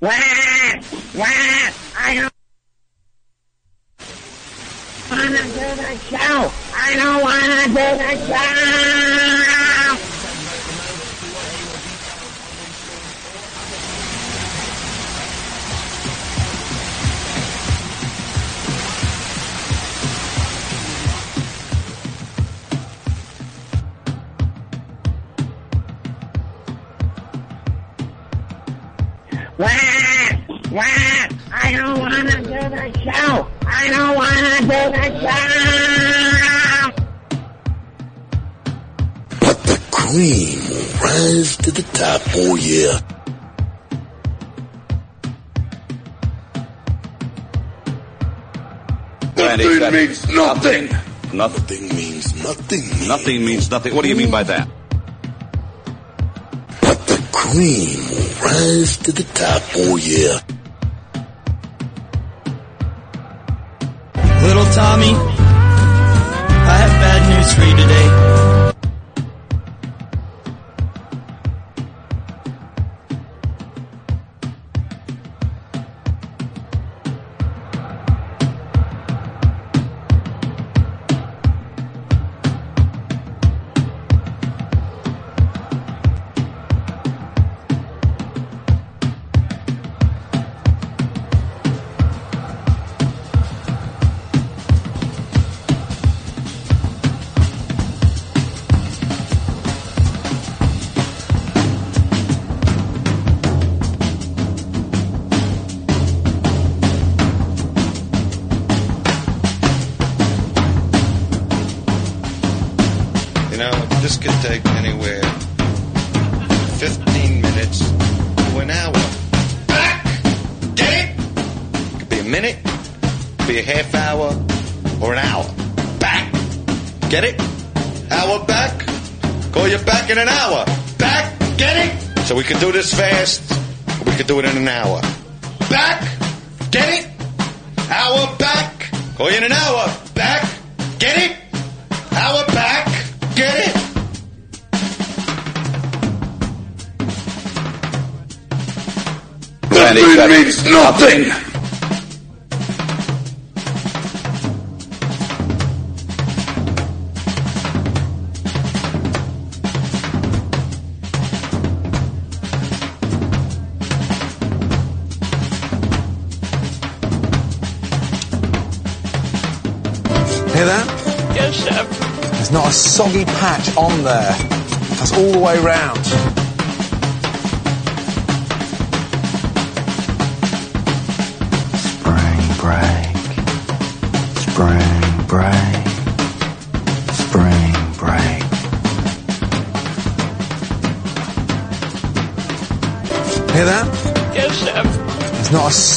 Wah! Wah! Nothing. Nothing means nothing. Nothing means nothing. What do you mean by that? But the cream will rise to the top, oh yeah. Little Tommy, I have bad news for you today.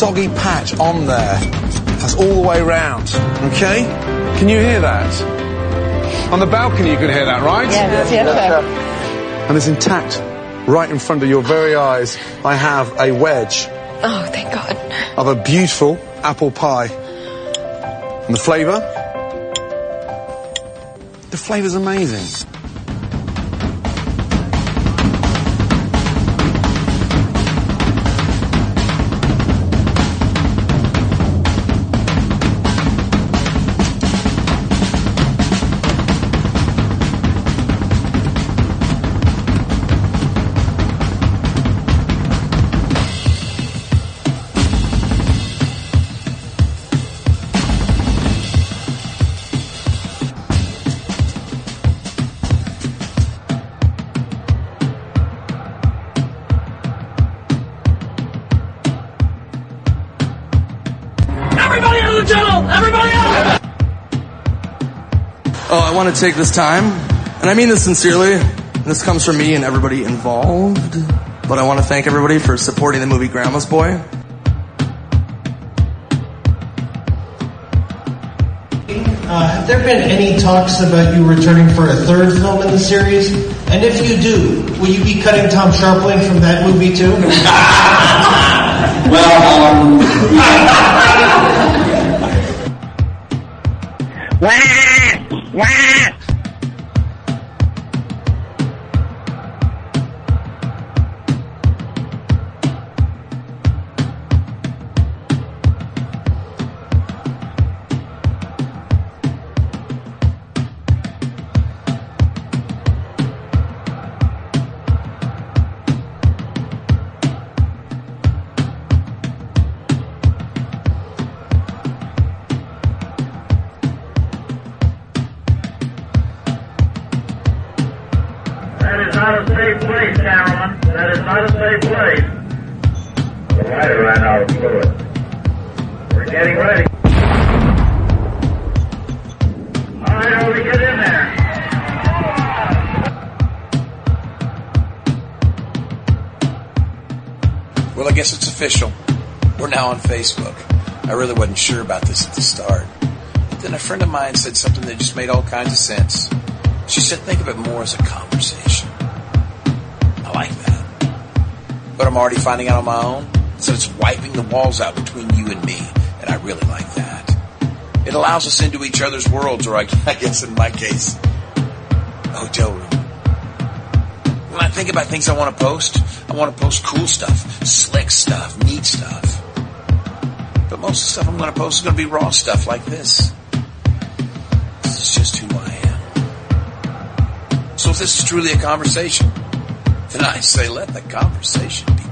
Soggy patch on there. That's all the way round. Okay? Can you hear that? On the balcony you can hear that, right? Yes, yes, chef. And it's intact. Right in front of your very eyes, I have a wedge Oh, thank God. of a beautiful apple pie. And the flavour? The flavour's amazing. I want to take this time, and I mean this sincerely. This comes from me and everybody involved. But I want to thank everybody for supporting the movie Grandma's Boy. Uh, have there been any talks about you returning for a third film in the series? And if you do, will you be cutting Tom Scharpling from that movie too? Wah! Wah! not a sure about this at the start. But then a friend of mine said something that just made all kinds of sense. She said, think of it more as a conversation. I like that. But I'm already finding out on my own. So it's wiping the walls out between you and me. And I really like that. It allows us into each other's worlds, or I, I guess in my case, hotel room. When I think about things I want to post, I want to post cool stuff, slick stuff, neat stuff. But most of the stuff I'm going to post is going to be raw stuff like this. This is just who I am. So if this is truly a conversation, then I say let the conversation begin.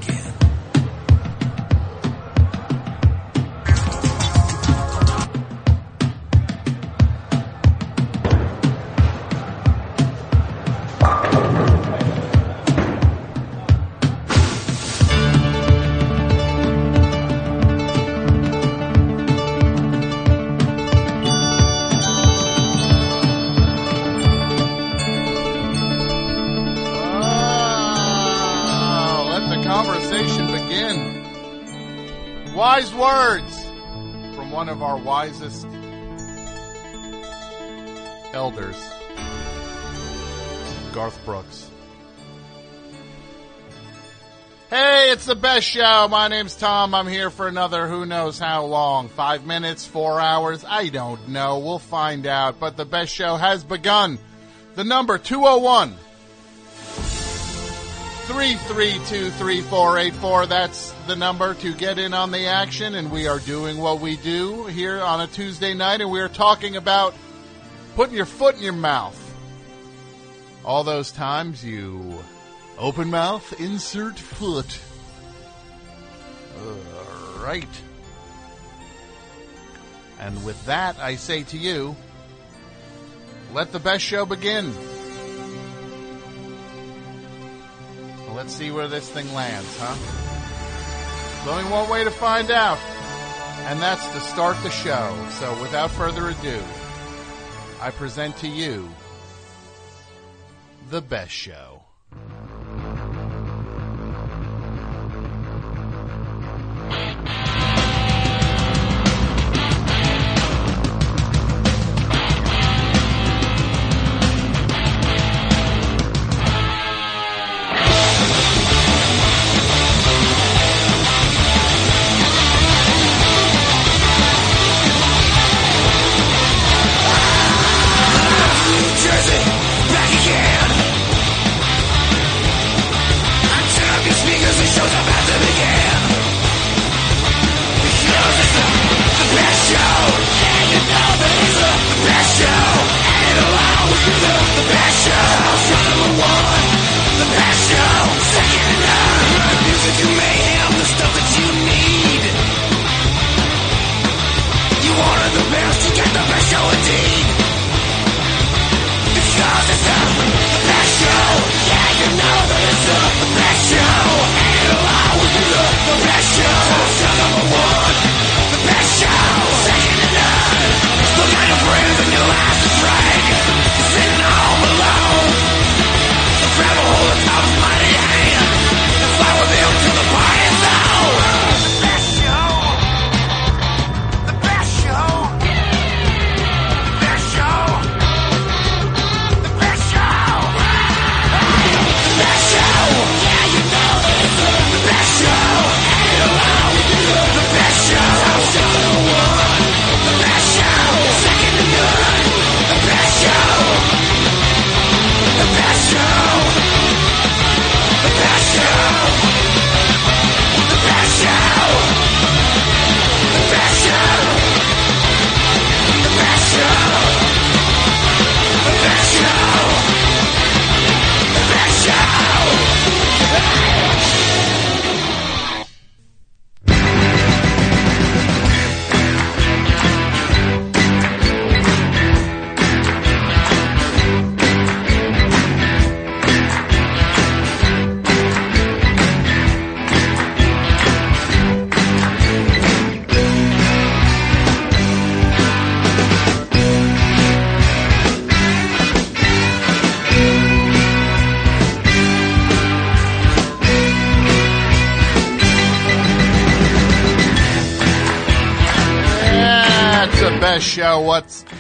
Wisest elders, Garth Brooks. Hey, it's the best show. My name's Tom. I'm here for another who knows how long. Five minutes, four hours. I don't know. We'll find out. But the best show has begun. The number 201 3323484. That's the number to get in on the action. And we are doing what we do here on a Tuesday night. And we are talking about putting your foot in your mouth. All those times you open mouth, insert foot. All right. And with that, I say to you, let the best show begin. Let's see where this thing lands, huh? There's only one way to find out, and that's to start the show. So without further ado, I present to you the best show.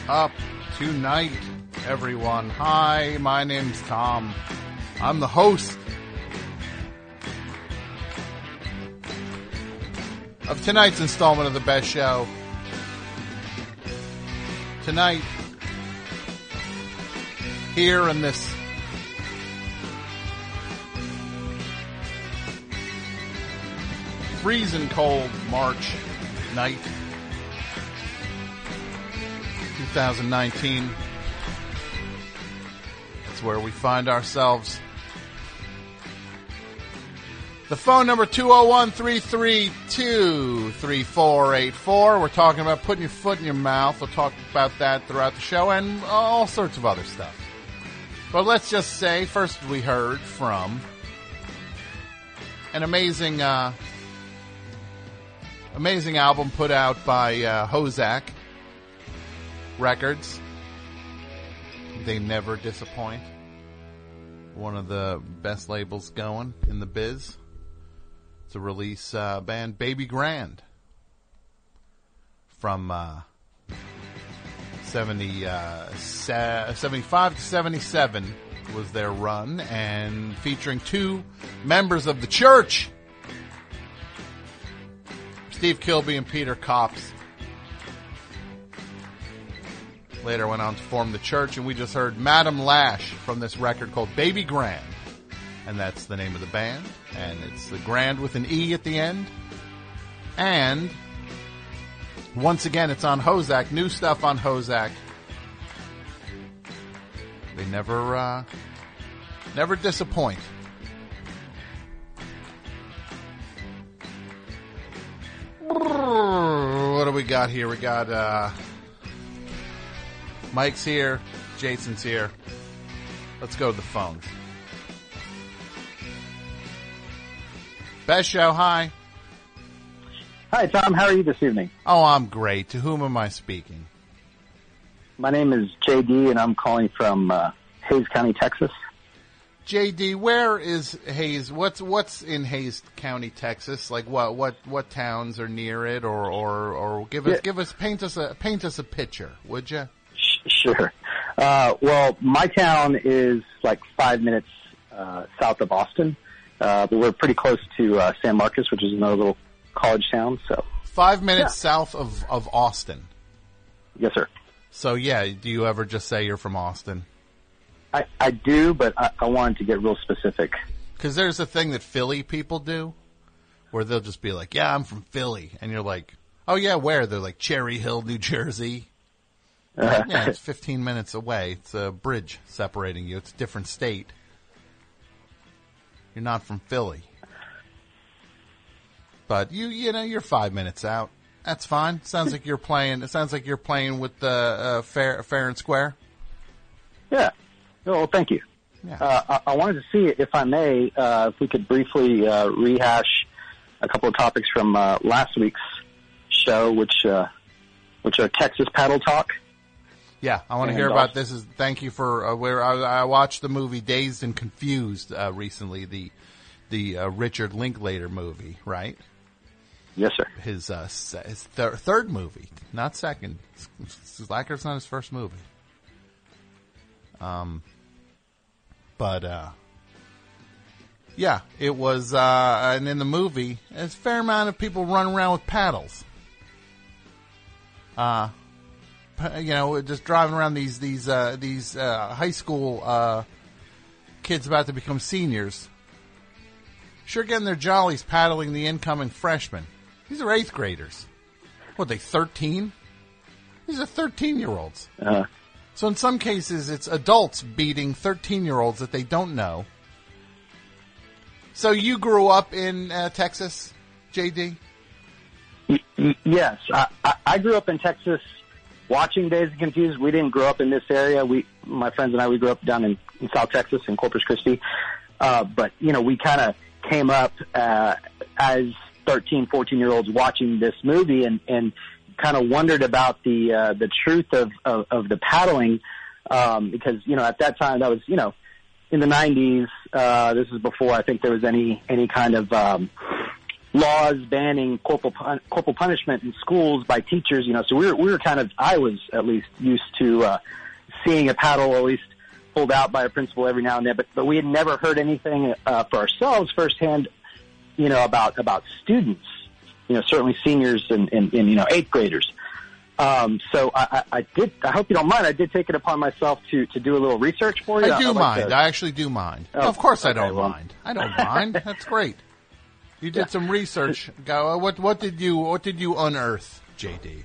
Up tonight, everyone? Hi, my name's Tom. I'm the host of tonight's installment of the best show. Tonight, here in this freezing cold March night, 2019. That's where we find ourselves. The phone number 201-332-3484. We're talking about putting your foot in your mouth. We'll talk about that throughout the show and all sorts of other stuff. But let's just say, first we heard from an amazing, uh, amazing album put out by uh, HoZac Records. They never disappoint. One of the best labels going in the biz to release uh, band Baby Grande from uh, 70, uh, 75 to 77 was their run and featuring two members of the church Steve Kilbey and Peter Koppes. Later went on to form the church, and we just heard Madam Lash from this record called Baby Grande. And that's the name of the band. And it's the Grand with an E at the end. And once again, it's on HoZac. New stuff on HoZac. They never, uh, never disappoint. What do we got here? We got uh, Mike's here, Jason's here. Let's go to the phones. Best show, hi. Hi, Tom. How are you this evening? Oh, I'm great. To whom am I speaking? My name is JD, and I'm calling from uh, Hays County, Texas. JD, where is Hays? What's what's in Hays County, Texas? Like what what what towns are near it, or or or give us Yeah. give us paint us a paint us a picture, would you? Sure. Uh, well, my town is like five minutes uh, south of Austin, uh, but we're pretty close to uh, San Marcos, which is another little college town. So, Five minutes south of of Austin. yes, sir. So yeah, do you ever just say you're from Austin? I, I do, but I, I wanted to get real specific. Because there's a thing that Philly people do, where they'll just be like, "Yeah, I'm from Philly," and you're like, "Oh yeah, where?" They're like Cherry Hill, New Jersey. Yeah, it's 15 minutes away. It's a bridge separating you. It's a different state. You're not from Philly, but you you know you're five minutes out. That's fine. Sounds like you're playing. It sounds like you're playing with the uh, fair fair and square. Yeah. Oh, Well, thank you. Uh, I, I wanted to see, if I may, uh, if we could briefly uh, rehash a couple of topics from uh, last week's show, which uh, which are Texas paddle talk. Yeah, I want to hear about this. Is thank you for uh, where I, I watched the movie Dazed and Confused uh, recently. The the uh, Richard Linklater movie, right? Yes, sir. His uh, his thir- third movie, not second. Slacker's not his first movie. Um, but uh, yeah, it was. Uh, and in the movie, there's a fair amount of people running around with paddles. Uh, you know, just driving around these these uh, these uh, high school uh, kids about to become seniors. Sure, getting their jollies paddling the incoming freshmen. These are eighth graders. What they thirteen? These are thirteen year olds. Uh, So in some cases, it's adults beating thirteen year olds that they don't know. So you grew up in uh, Texas, JD? Yes, I, I grew up in Texas watching Dazed and Confused. We didn't grow up in this area. We, my friends and I, we grew up down in, in South Texas in Corpus Christi. Uh, but, you know, we kind of came up, uh, as 13, 14 year olds watching this movie and, and kind of wondered about the, uh, the truth of, of, of the paddling. Um, because, you know, at that time that was, you know, in the 90s, uh, this is before I think there was any, any kind of, um, laws banning corporal pun- corporal punishment in schools by teachers. You know, so we were we were kind of I was at least used to uh, seeing a paddle at least pulled out by a principal every now and then, but but we had never heard anything uh, for ourselves firsthand. You know about about students. You know, certainly seniors and, and, and you know eighth graders. Um, so I, I, I did. I hope you don't mind. I did take it upon myself to to do a little research for you. I do I'd like mind. to- I actually do mind. Oh, of course, I don't well. mind. I don't mind. That's great. You did some research. What what did you what did you unearth, JD?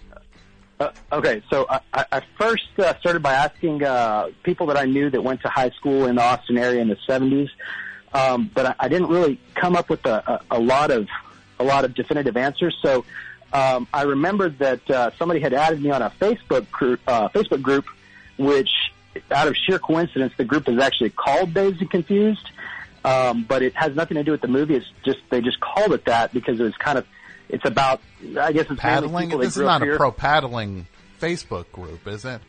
Uh, okay, so I, I I first uh, started by asking uh, people that I knew that went to high school in the Austin area in the '70s, um, but I, I didn't really come up with a, a, a lot of a lot of definitive answers. So um, I remembered that uh, somebody had added me on a Facebook group, uh, Facebook group, which, out of sheer coincidence, the group is actually called Dazed and Confused. Um, but it has nothing to do with the movie. It's just they just called it that because it was kind of it's about I guess it's Paddling. people This is not a pro paddling Facebook group, is it?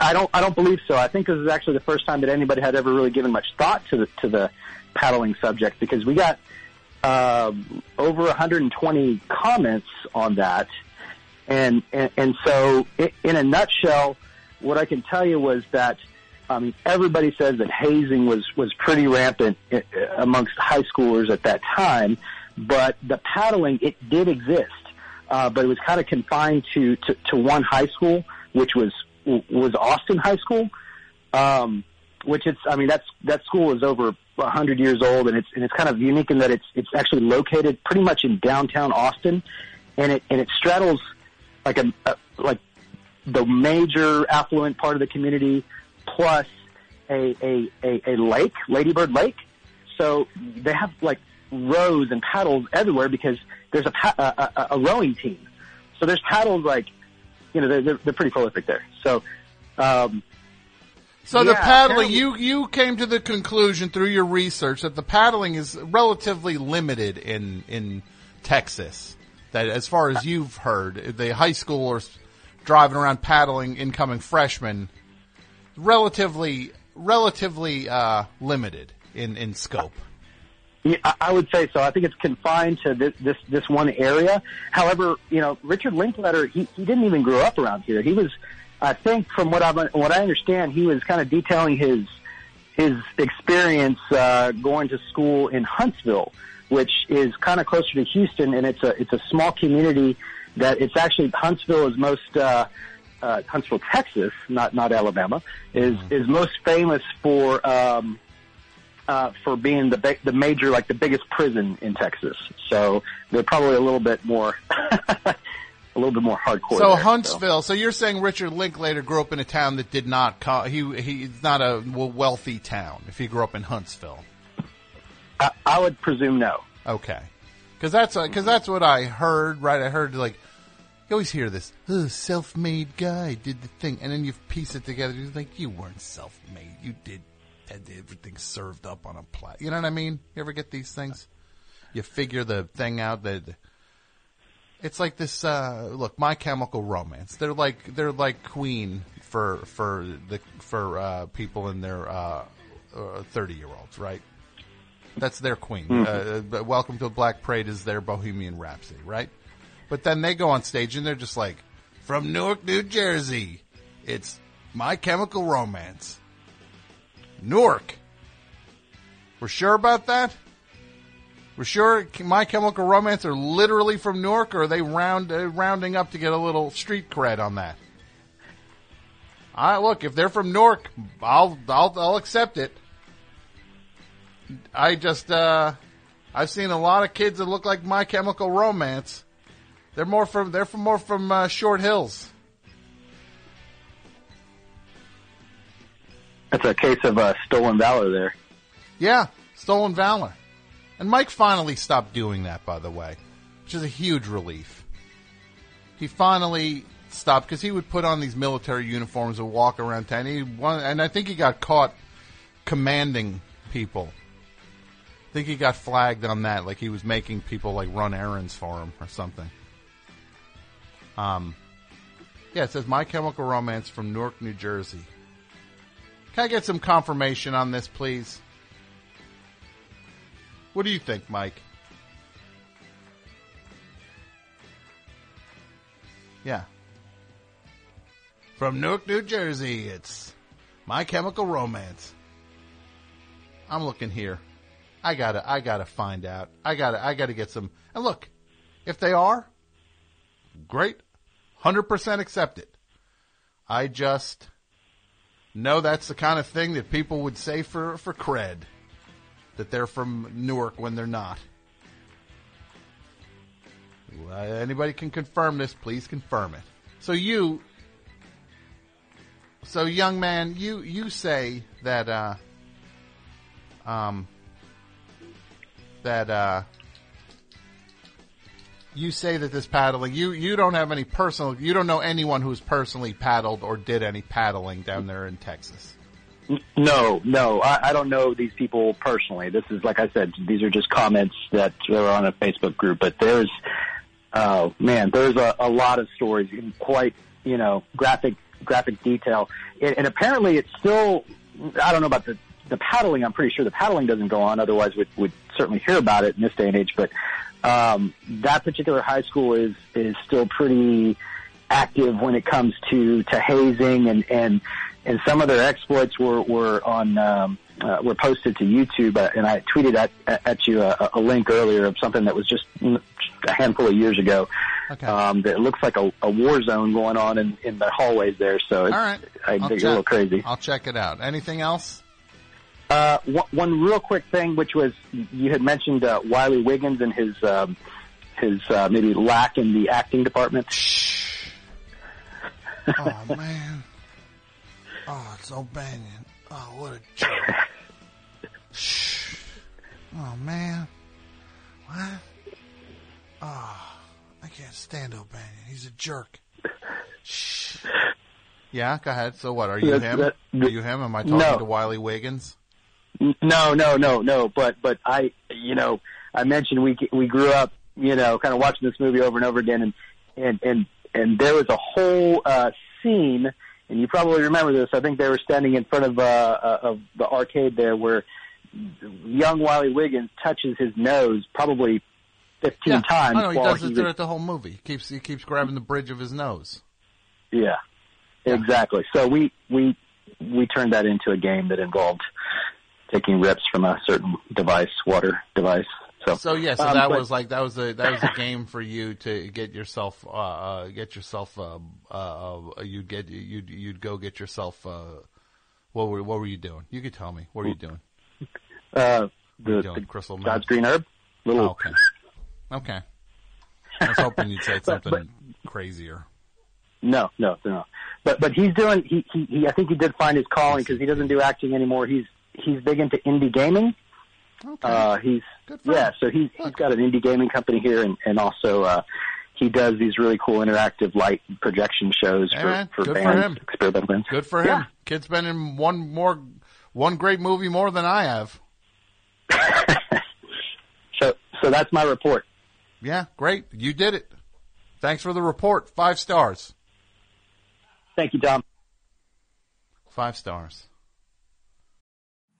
I don't. I don't believe so. I think this is actually the first time that anybody had ever really given much thought to the to the paddling subject because we got um, over 120 comments on that, and and, and so i in a nutshell, what I can tell you was that um, everybody says that hazing was was pretty rampant uh, amongst high schoolers at that time, but the paddling it did exist, uh, but it was kind of confined to, to to one high school, which was was Austin High School, um, which it's I mean that's that school is over a hundred years old, and it's and it's kind of unique in that it's it's actually located pretty much in downtown Austin, and it and it straddles like a, a like the major affluent part of the community plus a, a, a, a lake, Lady Bird Lake. So they have like rows and paddles everywhere because there's a, pa- a, a, a rowing team. So there's paddles like, you know, they're, they're, they're pretty prolific there. So, um, So the paddling, you you came to the conclusion through your research that the paddling is relatively limited in in Texas. That as far as you've heard, the high schoolers driving around paddling, incoming freshmen, relatively relatively uh, limited in in scope. Yeah, I- would say so. I think it's confined to this this, this one area. However, you know, Richard Linklater, he, he didn't even grow up around here. He was, I think, from what I what I understand, he was kind of detailing his his experience uh, going to school in Huntsville, which is kind of closer to Houston, and it's a it's a small community that it's actually Huntsville is most. Uh, uh, Huntsville, Texas, not not Alabama, is is most famous for um, uh, for being the big, the major, like the biggest prison in Texas. So they're probably a little bit more, a little bit more hardcore. So there, Huntsville. So. you're saying Richard Linklater grew up in a town that did not. Co- he he's not a wealthy town. If he grew up in Huntsville. I, I would presume no. Okay, because that's because that's what I heard. Right, I heard like you always hear this oh, self-made guy did the thing, and then you piece it together. You're like, you weren't self-made. You did had everything served up on a plate. You know what I mean? You ever get these things? You figure the thing out that it's like this. uh Look, My Chemical Romance. They're like they're like Queen for for the for uh people in their uh thirty year olds, right? That's their queen. Mhm. Uh, but Welcome to Black Parade is their Bohemian Rhapsody, right? But then they go on stage and they're just like, from Newark, New Jersey, it's My Chemical Romance. Newark. We're sure about that? We're sure My Chemical Romance are literally from Newark, or are they round uh, rounding up to get a little street cred on that? I look if they're from Newark, I'll I'll I'll accept it. I just uh I've seen a lot of kids that look like My Chemical Romance. They're more from they're from more from uh, Short Hills. That's a case of uh, stolen valor there. Yeah, stolen valor. And Mike finally stopped doing that, by the way, which is a huge relief. He finally stopped because he would put on these military uniforms and walk around town. He won, and I think he got caught commanding people. I think he got flagged on that, like he was making people like run errands for him or something. Um, yeah, it says My Chemical Romance from Newark, New Jersey. Can I get some confirmation on this, please? What do you think, Mike? Yeah. From Newark, New Jersey, it's My Chemical Romance. I'm looking here. I gotta, I gotta find out. I gotta, I gotta get some. And look, if they are, great hundred percent accept it. I just know that's the kind of thing that people would say for for cred, that they're from Newark when they're not. Anybody can confirm this, please confirm it. So you, so young man, you you say that uh, um, that uh, you say that this paddling, you you don't have any personal, you don't know anyone who's personally paddled or did any paddling down there in Texas. No, no, I, I don't know these people personally. This is, like I said, these are just comments that are on a Facebook group. But there's, uh, man, there's a, a lot of stories in quite, you know, graphic, graphic detail. And, and apparently, it's still. I don't know about the the paddling. I'm pretty sure the paddling doesn't go on. Otherwise, we'd, we'd certainly hear about it in this day and age. But um, that particular high school is is still pretty active when it comes to to hazing and and and some of their exploits were were on um, uh, were posted to YouTube, uh, and I tweeted at at you a, a link earlier of something that was just a handful of years ago. Okay. Um, that looks like a, a war zone going on in, in the hallways there. So it's, All right. I I'll think it's check- a little crazy. I'll check it out. Anything else? Uh, one, one real quick thing, which was you had mentioned uh, Wiley Wiggins and his um, his uh, maybe lack in the acting department. Shh. Oh man. Oh, it's O'Bannion. Oh, what a jerk. Shh. Oh man. What? Oh, I can't stand O'Bannion. He's a jerk. Shh. Yeah, go ahead. So what? Are you That- him? that- Are you him? Am I talking No. to Wiley Wiggins? No, no, no, no. But but I, you know, I mentioned we we grew up, you know, kind of watching this movie over and over again, and and and and there was a whole uh, scene, and you probably remember this. I think they were standing in front of uh, uh, of the arcade there, where young Wiley Wiggins touches his nose probably fifteen Yeah. times. I know he does it throughout the whole movie. He keeps he keeps grabbing the bridge of his nose. Yeah, exactly. So we we we turned that into a game that involved taking rips from a certain device, water device. So So yeah, so um, that but- was like that was a that was a game for you to get yourself uh, uh get yourself uh, uh uh, you'd get you'd you'd go get yourself uh what were what were you doing? You could tell me. What were you doing? uh, are you doing, the Crystal God's green herb. Little Oh, okay. Okay. I was hoping you'd say But- something crazier. No, no, no. But but he's doing. He he. he I think he did find his calling because he doesn't do acting anymore. He's he's big into indie gaming. Okay. Uh, he's yeah. So he's he's got an indie gaming company here, and and also uh, he does these really cool interactive light projection shows Hey, for man, for good for bands, him. bands. Good for him. Yeah. Kid's been in one more one great movie more than I have. So so that's my report. Yeah, great. You did it. Thanks for the report. Five stars. Thank you, Tom. Five stars.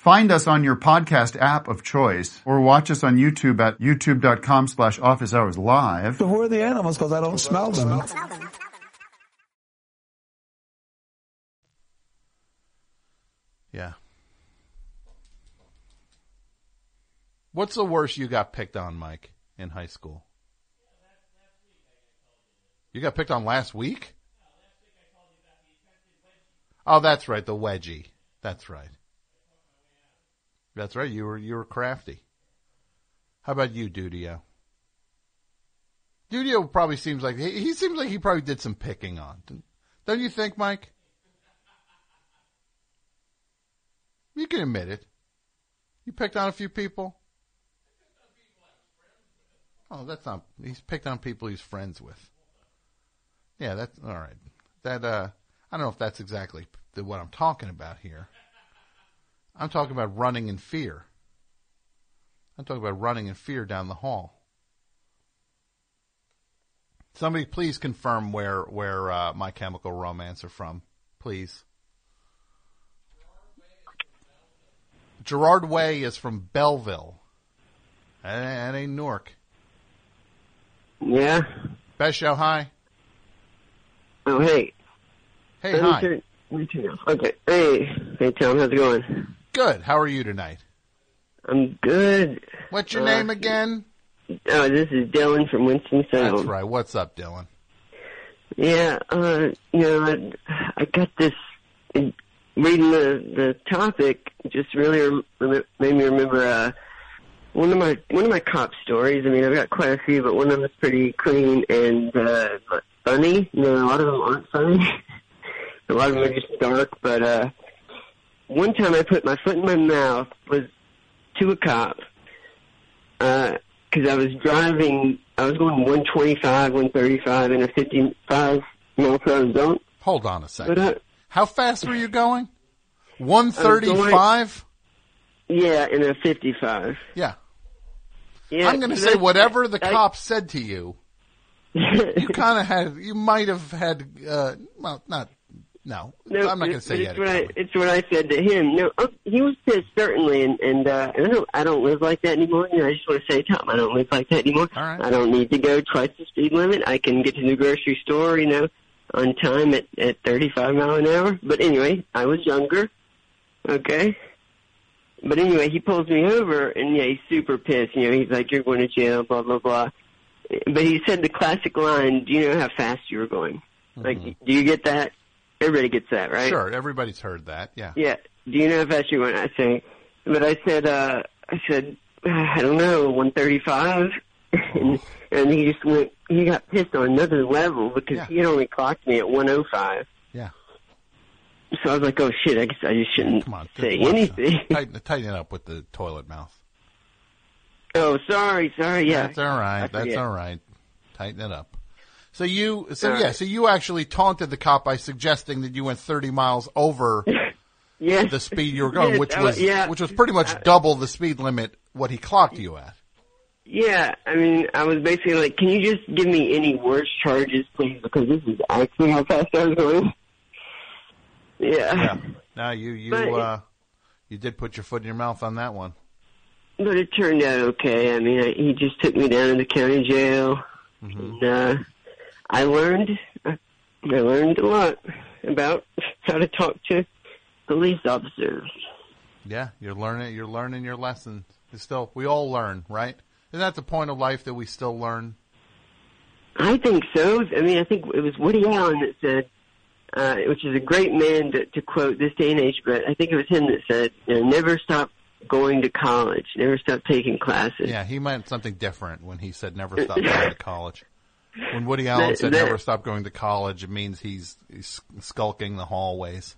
Find us on your podcast app of choice or watch us on YouTube at youtube.com slash office hours live. So who are the animals? Because I don't smell them. Yeah. What's the worst you got picked on, Mike, in high school? You got picked on last week? Oh, that's right, the wedgie. That's right. That's right. You were you were crafty. How about you, Dudio? Dudio probably seems like he, he seems like he probably did some picking on. Don't you think, Mike? You can admit it. You picked on a few people. Oh, that's not. He's picked on people he's friends with. Yeah, that's all right. That uh, I don't know if that's exactly the, what I'm talking about here. I'm talking about running in fear. I'm talking about running in fear down the hall. Somebody please confirm where where uh, My Chemical Romance are from, please. Gerard Way is from Belleville. That ain't, Newark. Yeah. Best show, hi. Oh, hey. Hey, hi. turn-. Okay. Hey. Hey, Tom. How's it going? Good. How are you tonight? I'm good. What's your Uh, name again? Oh, this is Dylan from Winston-Salem. That's right. What's up, Dylan? Yeah, uh, you know, I, I got this, reading the, the topic just really rem- rem- made me remember, uh, one of my, one of my cop stories. I mean, I've got quite a few, but one of them is pretty clean and, uh, funny. You know, a lot of them aren't funny. a lot of them are just dark, but, uh, one time I put my foot in my mouth was to a cop, uh, cause I was driving, I was going 125, 135 in a 55 mile per hour zone. Hold on a second. Uh, How fast were you going? 135? Yeah, in a 55. Yeah. Yeah, I'm going to say whatever the I- cop said to you, you kind of had, you might have had, uh, well, not, no, No, I'm not going to say it's yet. what I, it's what I said to him. No, uh, he was pissed certainly, and and uh, and I don't I don't live like that anymore. You know, I just want to say, Tom, I don't live like that anymore. All right. I don't need to go twice the speed limit. I can get to the grocery store, you know, on time at at 35 mile an hour. But anyway, I was younger. Okay. But anyway, he pulls me over, and yeah, he's super pissed. You know, he's like, "You're going to jail," blah blah blah. But he said the classic line, "Do you know how fast you were going?" Like, do you get that? Everybody gets that, right? Sure, everybody's heard that. Yeah. Yeah. Do you know if fast you went? I say, but I said, uh, I said, I don't know, 135. and, and he just went, he got pissed on another level because he had only clocked me at 105. Yeah. So I was like, oh shit, I guess I just shouldn't come say Watch anything. Tighten, tighten it up with the toilet mouth. oh, sorry, sorry, yeah. That's all right. That's all right. Tighten it up. So you, so yeah, so you actually taunted the cop by suggesting that you went 30 miles over the speed you were going, which uh, was yeah. which was pretty much Uh, double the speed limit what he clocked you at. Yeah, I mean, I was basically like, can you just give me any worse charges, please? Because this is actually how fast I was going. Yeah. Yeah. Now you you But- uh you did put your foot in your mouth on that one. But it turned out okay. I mean, I, he just took me down to the county jail, and uh, I learned, I learned a lot about how to talk to police officers. Yeah, you're learning you're learning your lessons. It's still we all learn, right? Isn't that the point of life that we still learn? I think so. I mean, I think it was Woody Allen that said, uh, which is a great man to, to quote this day and age, but I think it was him that said, you know, never stop going to college, never stop taking classes. Yeah, he meant something different when he said never stop going to college. When Woody Allen said never stop going to college, it means he's, he's skulking the hallways.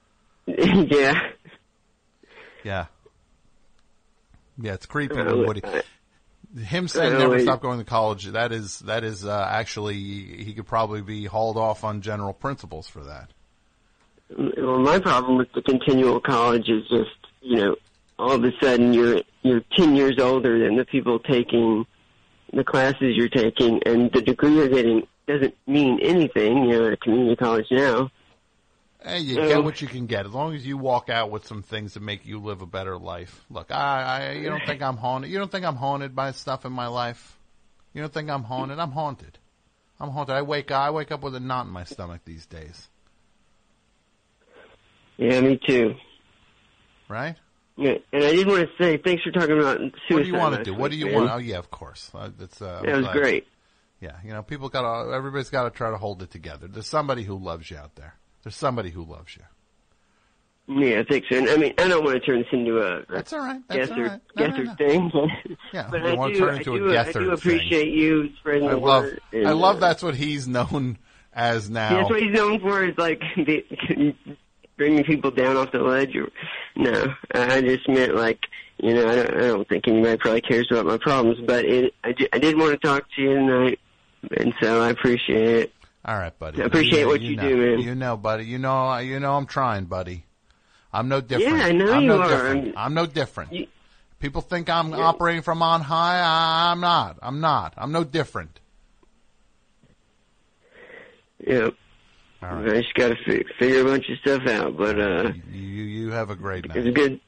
yeah. Yeah. Yeah, it's creepy when Woody. Him saying never stop going to college, that is, that is, uh, actually, he could probably be hauled off on general principles for that. Well, my problem with the continual college is just, you know, all of a sudden you're you're ten years older than the people taking the classes you're taking, and the degree you're getting doesn't mean anything. You know, at a community college now. Hey, you Yeah. get what you can get as long as you walk out with some things that make you live a better life. Look, I, I, you don't think I'm haunted. You don't think I'm haunted by stuff in my life. You don't think I'm haunted. I'm haunted. I'm haunted. I wake, I wake up with a knot in my stomach these days. Yeah, me too. Right? Yeah, and I did want to say thanks for talking about suicide. What do you want to do? What do you man. want? Oh yeah, of course. Uh, that's uh, That was glad. great. Yeah, you know, people got to. Everybody's got to try to hold it together. There's somebody who loves you out there. There's somebody who loves you. Yeah, I think so. And I mean, I don't want to turn this into a That's all right. That's guesser, all right. No, no, guesser no. thing. Yeah, but I want do, to turn I into a do, I guesser do thing. appreciate you spreading I the love. word. and, I love uh, that's what he's known as now. That's what he's known for is like the, bringing people down off the ledge. Or, no, I just meant like you know I don't, I don't think anybody probably cares about my problems, but it, I, I did want to talk to you tonight, and so I appreciate it. All right, buddy. I appreciate You- what you you know. do, man. You know, buddy. You know, you know, I'm trying, buddy. I'm no different. Yeah, I know I'm you no are. different. I'm- I'm no different. People think I'm operating from on high. I- I'm not. I'm not. I'm no different. Yep. All I just got to fi- figure a bunch of stuff out, but uh, You you have a great night. it's good.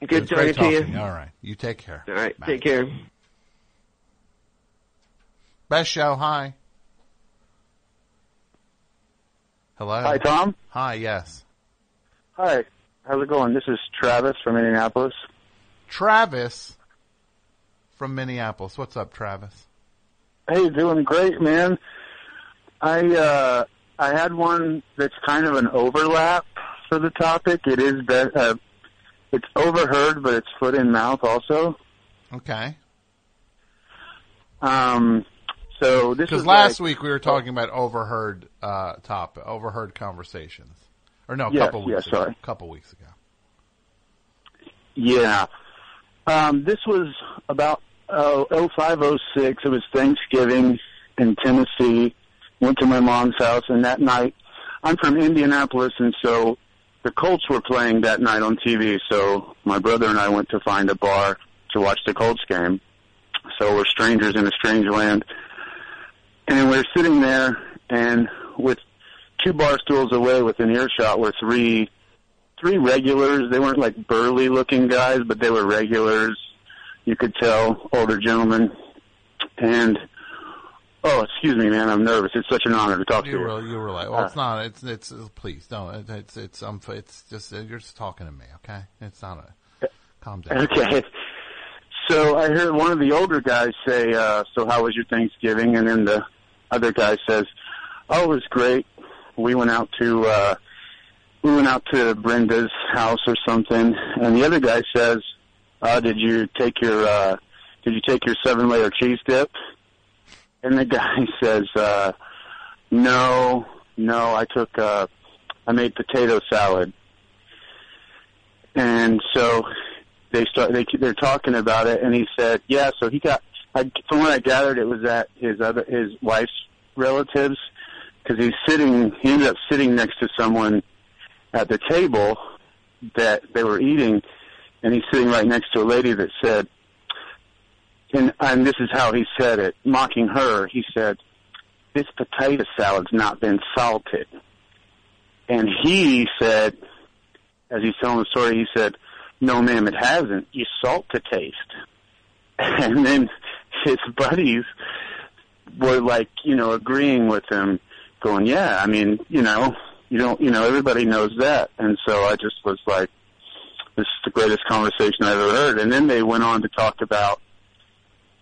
Good It was great talking to you. All right. You take care. All right, take care. Best show. Hi. Hello. Hi, Tom. Hi. Yes. Hi. How's it going? This is Travis from Indianapolis. Travis from Minneapolis. What's up, Travis? Hey, doing great, man. I uh I had one that's kind of an overlap for the topic. It is be- uh, it's overheard, but it's foot in mouth also. Okay. Um, so this Because last like- week we were talking about overheard uh, top overheard conversations, or no, a Yes, couple weeks yes, ago. sorry. A couple weeks ago. Yeah. Um, this was about oh, 0506. It was Thanksgiving in Tennessee. Went to my mom's house, and that night, I'm from Indianapolis, and so the Colts were playing that night on TV. So my brother and I went to find a bar to watch the Colts game. So we're strangers in a strange land. And we're sitting there, and with two bar stools away within earshot were three three regulars. They weren't like burly looking guys, but they were regulars. You could tell, older gentlemen. And oh, excuse me, man, I'm nervous. It's such an honor to talk to You you. were you were like, well, Uh, it's not. It's it's please don't. It, it's it's um it's just you're just talking to me, okay? It's not a calm down. Okay. So I heard one of the older guys say, uh, so how was your Thanksgiving? And then the other guy says, oh, it was great. We went out to, uh, we went out to Brenda's house or something. And the other guy says, uh, did you take your, uh, did you take your seven layer cheese dip? And the guy says, uh, no, no, I took, uh, I made potato salad. And so they start they they're talking about it and he said yeah so he got I, from what I gathered it was at his other his wife's relatives because he's sitting he ended up sitting next to someone at the table that they were eating and he's sitting right next to a lady that said and and this is how he said it mocking her he said this potato salad's not been salted and he said as he's telling the story he said no, ma'am, it hasn't. You salt to taste. And then his buddies were like, you know, agreeing with him, going, yeah, I mean, you know, you don't, you know, everybody knows that. And so I just was like, this is the greatest conversation I've ever heard. And then they went on to talk about,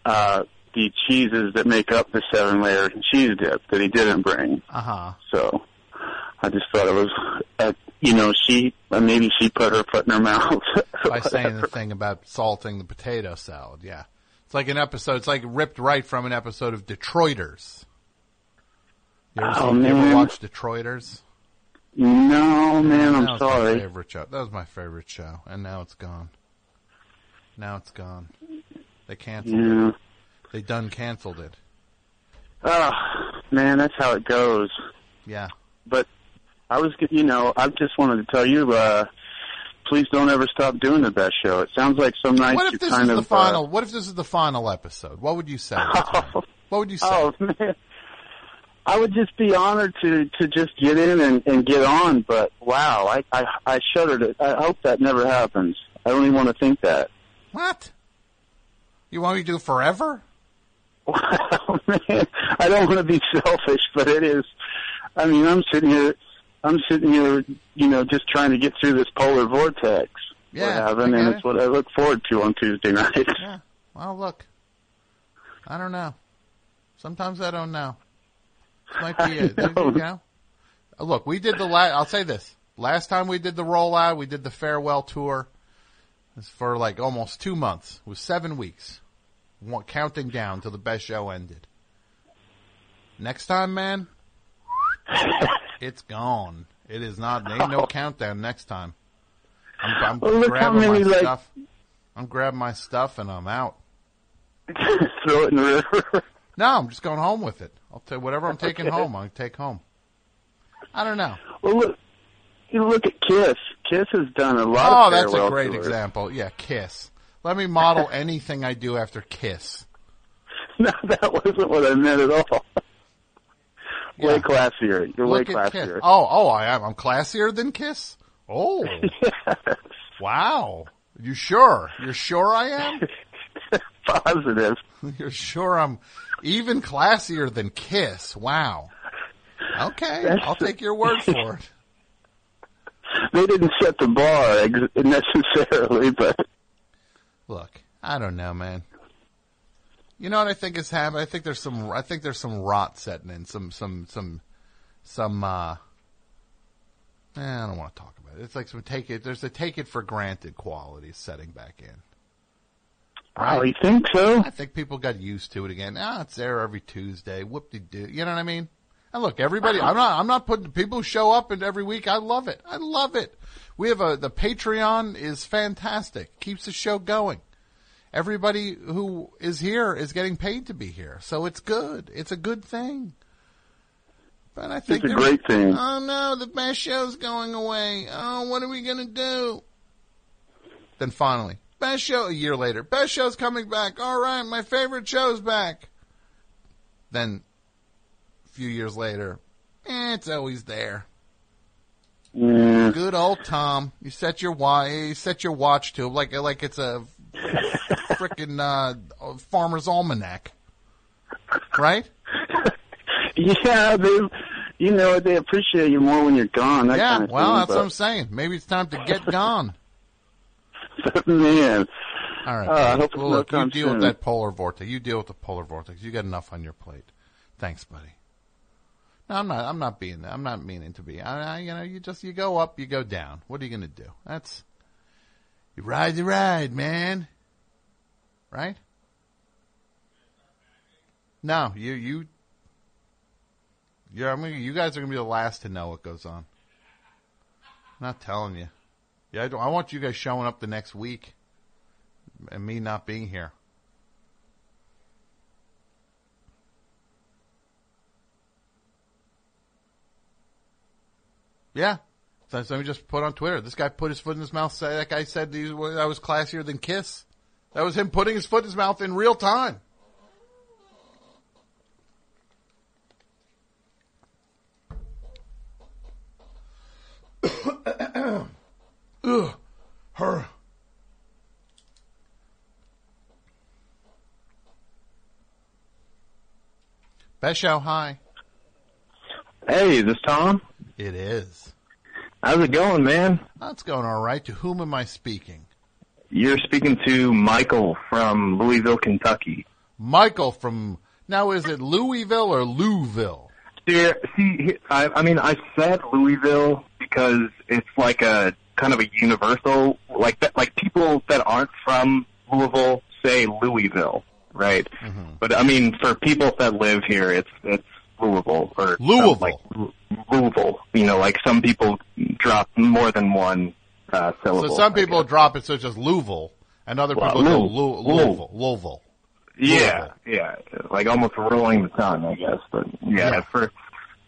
uh, the cheeses that make up the seven layer cheese dip that he didn't bring. Uh huh. So I just thought it was, uh, you know, she uh, maybe she put her foot in her mouth. By saying the thing about salting the potato salad, yeah. It's like an episode. It's like ripped right from an episode of Detroiters. You ever, Oh, see, you ever man. watch Detroiters? No, man, I'm that sorry. Favorite show. That was my favorite show, and now it's gone. Now it's gone. They canceled Yeah. it. They done canceled it. Oh, man, that's how it goes. Yeah. But I was, you know, I just wanted to tell you, uh, please don't ever stop doing the best show. It sounds like some nights What if this kind is of the final? what if this is the final episode? What would you say? Tom? what would you say? Oh man, I would just be honored to to just get in and, and get on. But wow, I I, I shudder. To, I hope that never happens. I don't even want to think that. What? You want me to do forever? Wow, man, I don't want to be selfish, but it is. I mean, I'm sitting here. I'm sitting here, you know, just trying to get through this polar vortex Yeah, we're having, and it's what I look forward to on Tuesday night. Yeah. Well, look. I don't know. Sometimes I don't know. This might be it. You know? Look, we did the last. I'll say this: last time we did the rollout, we did the farewell tour. For like almost two months. It was seven weeks, One- counting down till the best show ended. Next time, man, it's gone. It is not. There ain't no countdown next time. I'm, I'm Well, grabbing my like- stuff. I'm grabbing my stuff and I'm out. Throw it in the river. No, I'm just going home with it. I'll tell you whatever I'm taking Okay. home. I'll take home. I don't know. Well, look, you look at Kiss. Kiss has done a lot. Oh, that's a great tours. example. Yeah, Kiss. Let me model anything I do after Kiss. No, that wasn't what I meant at all. Way classier. You're Look way at Kiss. classier. Oh, oh, I am. I'm classier than Kiss. Oh, wow. You sure? You're sure I am? Positive. You're sure I'm even classier than Kiss? Wow. Okay, That's- I'll take your word for it. They didn't set the bar ex- necessarily, but Look, I don't know, man. You know what I think is happening? I think there's some. I think there's some rot setting in. Some, some, some, some. uh eh, I don't want to talk about it. It's like some take it. There's a take it for granted quality setting back in. Oh, you think so? I think people got used to it again. Ah, it's there every Tuesday. Whoop de doo. You know what I mean? Look, everybody. I'm not. I'm not putting people who show up and every week. I love it. I love it. We have a the Patreon is fantastic. Keeps the show going. Everybody who is here is getting paid to be here, so it's good. It's a good thing. But I think It's a great thing. Oh no, the best show's going away. Oh, what are we gonna do? Then finally, best show a year later. Best show's coming back. All right, my favorite show's back. Then few years later, eh, it's always there. Mm. Good old Tom. You set your watch. You set your watch to like like it's a frickin' uh, farmer's almanac, right? yeah, they, you know, they appreciate you more when you're gone. That yeah. kind of well, thing, that's but, what I'm saying. Maybe it's time to get gone. Man, All right. Uh, I hope well, no look, you deal soon. with that polar vortex. You deal with the polar vortex. You got enough on your plate. Thanks, buddy. No, I'm not. I'm not being. I'm not meaning to be. I, I, you know, you just you go up, you go down. What are you going to do? That's you ride the ride, man. Right? No, you you. Yeah, I mean, you guys are going to be the last to know what goes on. I'm not telling you. Yeah, I, I want you guys showing up the next week and me not being here. Yeah. So somebody just put on Twitter. This guy put his foot in his mouth. That guy said he was, classier than Kiss. That was him putting his foot in his mouth in real time. Ugh, her. Best show, hi. Hey, is this Tom? It is. How's it going, man? That's going all right. To whom am I speaking? You're speaking to Michael from Louisville, Kentucky. Michael from. Now, is it Louisville or Louisville? See, see, I, I mean, I said Louisville because it's like a kind of a universal, like that, like people that aren't from Louisville say Louisville, right? Mm-hmm. But I mean, for people that live here, it's it's Louisville or Louisville. like Louisville. You know, like some people drop more than one uh, syllable. So some people drop it so it's just Louisville, and other Well, people go Lou- Lou- Lou. Louisville. Louisville. Yeah, yeah, like almost rolling the tongue, I guess. But yeah, Yeah. for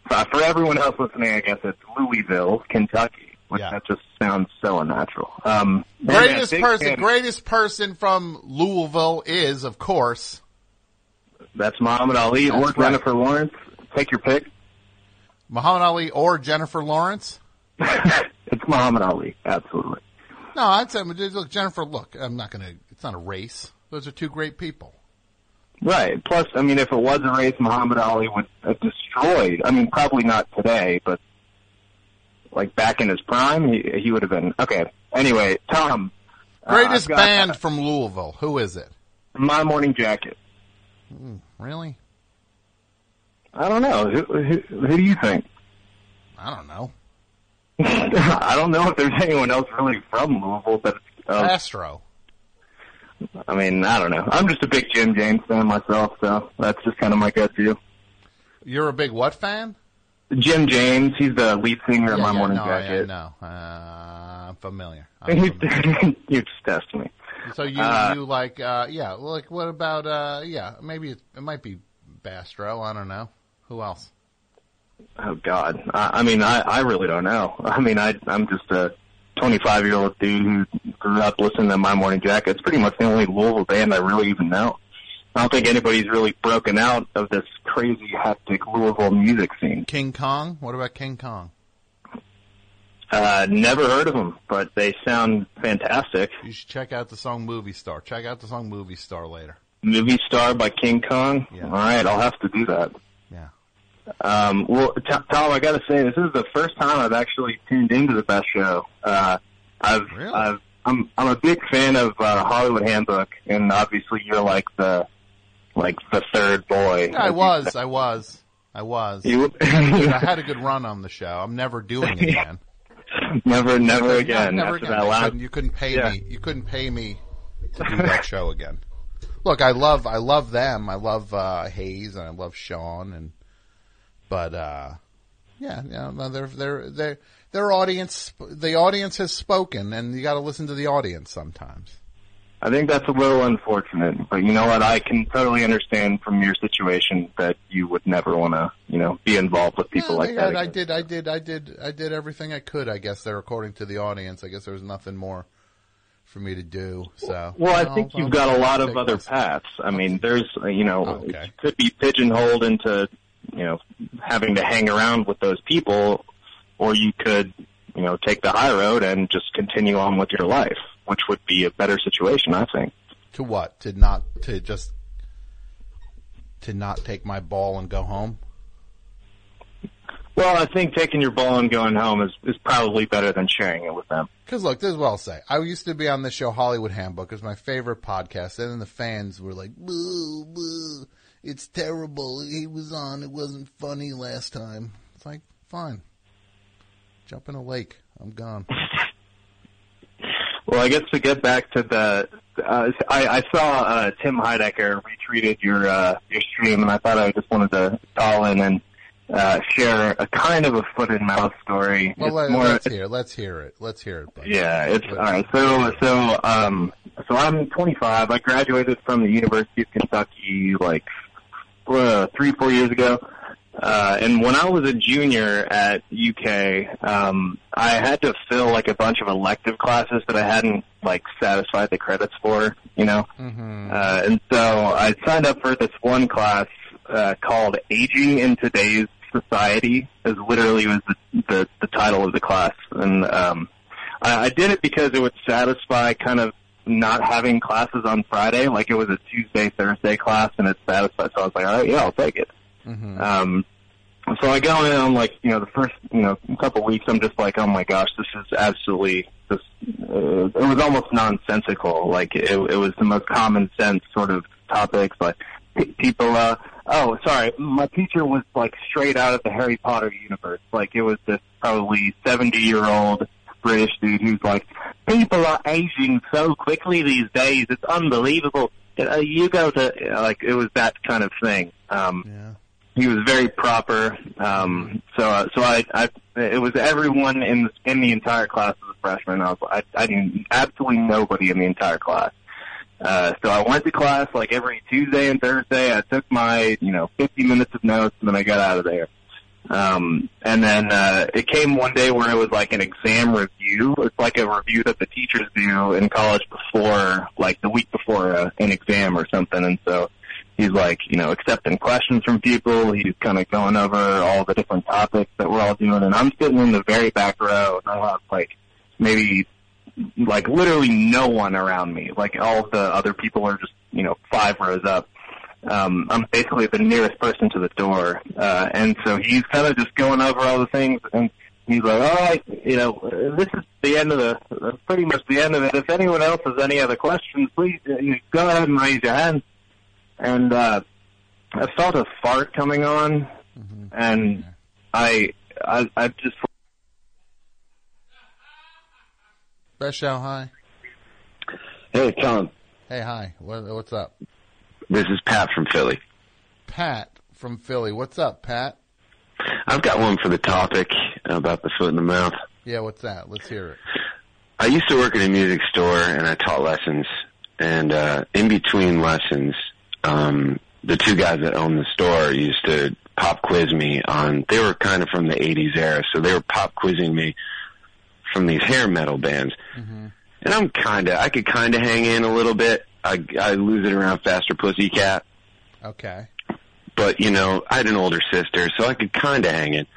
for for everyone else listening, I guess it's Louisville, Kentucky, which Yeah. that just sounds so unnatural. Um, Greatest person, fan- greatest person from Louisville is, of course, That's Muhammad Ali or That's right. Jennifer Lawrence. Take your pick. Muhammad Ali or Jennifer Lawrence. It's Muhammad Ali, absolutely. No, I'd say look, Jennifer. Look, I'm not gonna. It's not a race. Those are two great people. Right. Plus, I mean, if it was a race, Muhammad Ali would have destroyed. I mean, probably not today, but like back in his prime, he he would have been okay. Anyway, Tom, uh, Greatest I've got- band from Louisville. Who is it? My Morning Jacket. Hmm, really? I don't know. Who, who, who do you think? I don't know. I don't know if there's anyone else really from Louisville, but uh, Astro. I mean, I don't know. I'm just a big Jim James fan myself, so that's just kind of my gut view. You're a big what fan? Jim James, he's the lead singer of My yeah, Morning no, yeah, Jacket. no, uh, I'm familiar. I'm you just tested me. So you Uh, you like uh yeah like what about uh yeah maybe it, it might be Bastro I don't know Who else? Oh God, I, I mean, I, I really don't know. I mean, I, I'm just a 25 year old dude who grew up listening to My Morning Jacket. It's pretty much the only Louisville band I really even know. I don't think anybody's really broken out of this crazy hectic Louisville music scene. King Kong. What about King Kong? Uh, never heard of them, but they sound fantastic. You should check out the song "Movie Star." Check out the song "Movie Star" later. Movie Star by King Kong. Yeah. All right, I'll have to do that. Um, well, T- Tom, I got to say, this is the first time I've actually tuned into the best show. Uh, I've, I've, I'm, I'm a big fan of uh, Hollywood Handbook, and obviously you're like the, like the third boy. I was, I was, I was. You- I had a good run on the show. I'm never doing it again. Never, never No, again. never After again. that You last, couldn't, you couldn't pay Yeah. me. You couldn't pay me to do that show again. Look, I love, I love them. I love uh, Hayes and I love Sean and, but uh, yeah, yeah, no, they're they're they're their audience. The audience has spoken, and you got to listen to the audience sometimes. I think that's a little unfortunate, but you know what? I can totally understand from your situation that you would never want to, you know, be involved with people like Yeah, that. I did, I did, I did, I did everything I could. I guess there, according to the audience, I guess there was nothing more for me to do. So, Well, I think you've got a lot of other paths. I mean, there's, uh, you know, Okay. you could be pigeonholed into, you know, having to hang around with those people, or you could, you know, take the high road and just continue on with your life, which would be a better situation, I think. To what? To not to just to not take my ball and go home. Well, I think taking your ball and going home is, is probably better than sharing it with them. Because look, this is what I'll say. I used to be on this show, Hollywood Handbook. It was my favorite podcast. And then the fans were like, boo, boo, it's terrible. He was on. It wasn't funny last time. It's like, fine. Jump in a lake. I'm gone. Well, I guess to get back to the, uh, I, I saw uh, Tim Heidecker retweeted your uh, your stream, and I thought I just wanted to call in and uh, share a kind of a foot and mouth story. Well, let, more- let's hear. Let's hear it. Let's hear it. Buddy. Yeah, it's all right. So, so, um, so I'm 25. I graduated from the University of Kentucky like uh, three, four years ago. Uh, and when I was a junior at UK, um, I had to fill like a bunch of elective classes that I hadn't like satisfied the credits for, you know. Mm-hmm. Uh, and so I signed up for this one class uh, called "Aging in Today's Society." Is literally was the, the the title of the class, and um, I, I did it because it would satisfy kind of not having classes on Friday, like it was a Tuesday Thursday class, and it satisfied. So I was like, all right, yeah, I'll take it. Mm-hmm. Um, so I go in, I'm like, you know, the first, you know, couple weeks, I'm just like, oh my gosh, this is absolutely, this, uh, it was almost nonsensical. Like, it, it was the most common sense sort of topics, like, pe- people, uh, oh, sorry, my teacher was like straight out of the Harry Potter universe. Like, it was this probably 70 year old British dude who's like, people are aging so quickly these days, it's unbelievable. Uh, you go to, like, it was that kind of thing. Um, yeah. he was very proper. Um, so, uh, so I, I, it was everyone in the, in the entire class as a freshman. I was, I, I knew absolutely nobody in the entire class. Uh, so I went to class like every Tuesday and Thursday. I took my, you know, 50 minutes of notes and then I got out of there. Um, and then, uh, it came one day where it was like an exam review. It's like a review that the teachers do in college before, like the week before uh, an exam or something. And so, he's like, you know, accepting questions from people. He's kind of going over all the different topics that we're all doing. And I'm sitting in the very back row and I have like maybe like literally no one around me. Like all the other people are just, you know, five rows up. Um, I'm basically the nearest person to the door. Uh, and so he's kind of just going over all the things and he's like, all right, you know, uh, this is the end of the, uh, pretty much the end of it. If anyone else has any other questions, please uh, you go ahead and raise your hand and uh I felt a fart coming on and I I I just Best show. Hi. Hey, Tom. Hey, hi. What, what's up? This is Pat from Philly. Pat from Philly. What's up, Pat? I've got one for the topic about the foot in the mouth. Yeah, what's that? Let's hear it. I used to work at a music store and I taught lessons. And uh, in between lessons, um, the two guys that owned the store used to pop quiz me on. They were kind of from the '80s era, so they were pop quizzing me from these hair metal bands. And I'm kind of, I could kind of hang in a little bit. I, I lose it around Faster Pussycat, Okay. but you know, I had an older sister, so I could kind of hang it.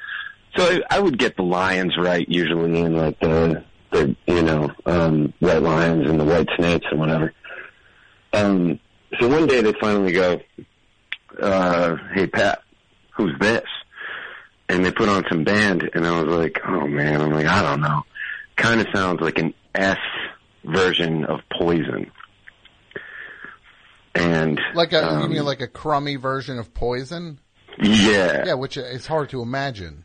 So I, I would get the lions right usually, and like the, the you know, um, white lions and the white snakes and whatever. Um, so one day they finally go, uh, "Hey Pat, who's this?" And they put on some band, and I was like, "Oh man," I'm like, "I don't know." Kind of sounds like an S version of Poison. And Like a, you um, mean like a crummy version of Poison? yeah, Yeah, which it's hard to imagine.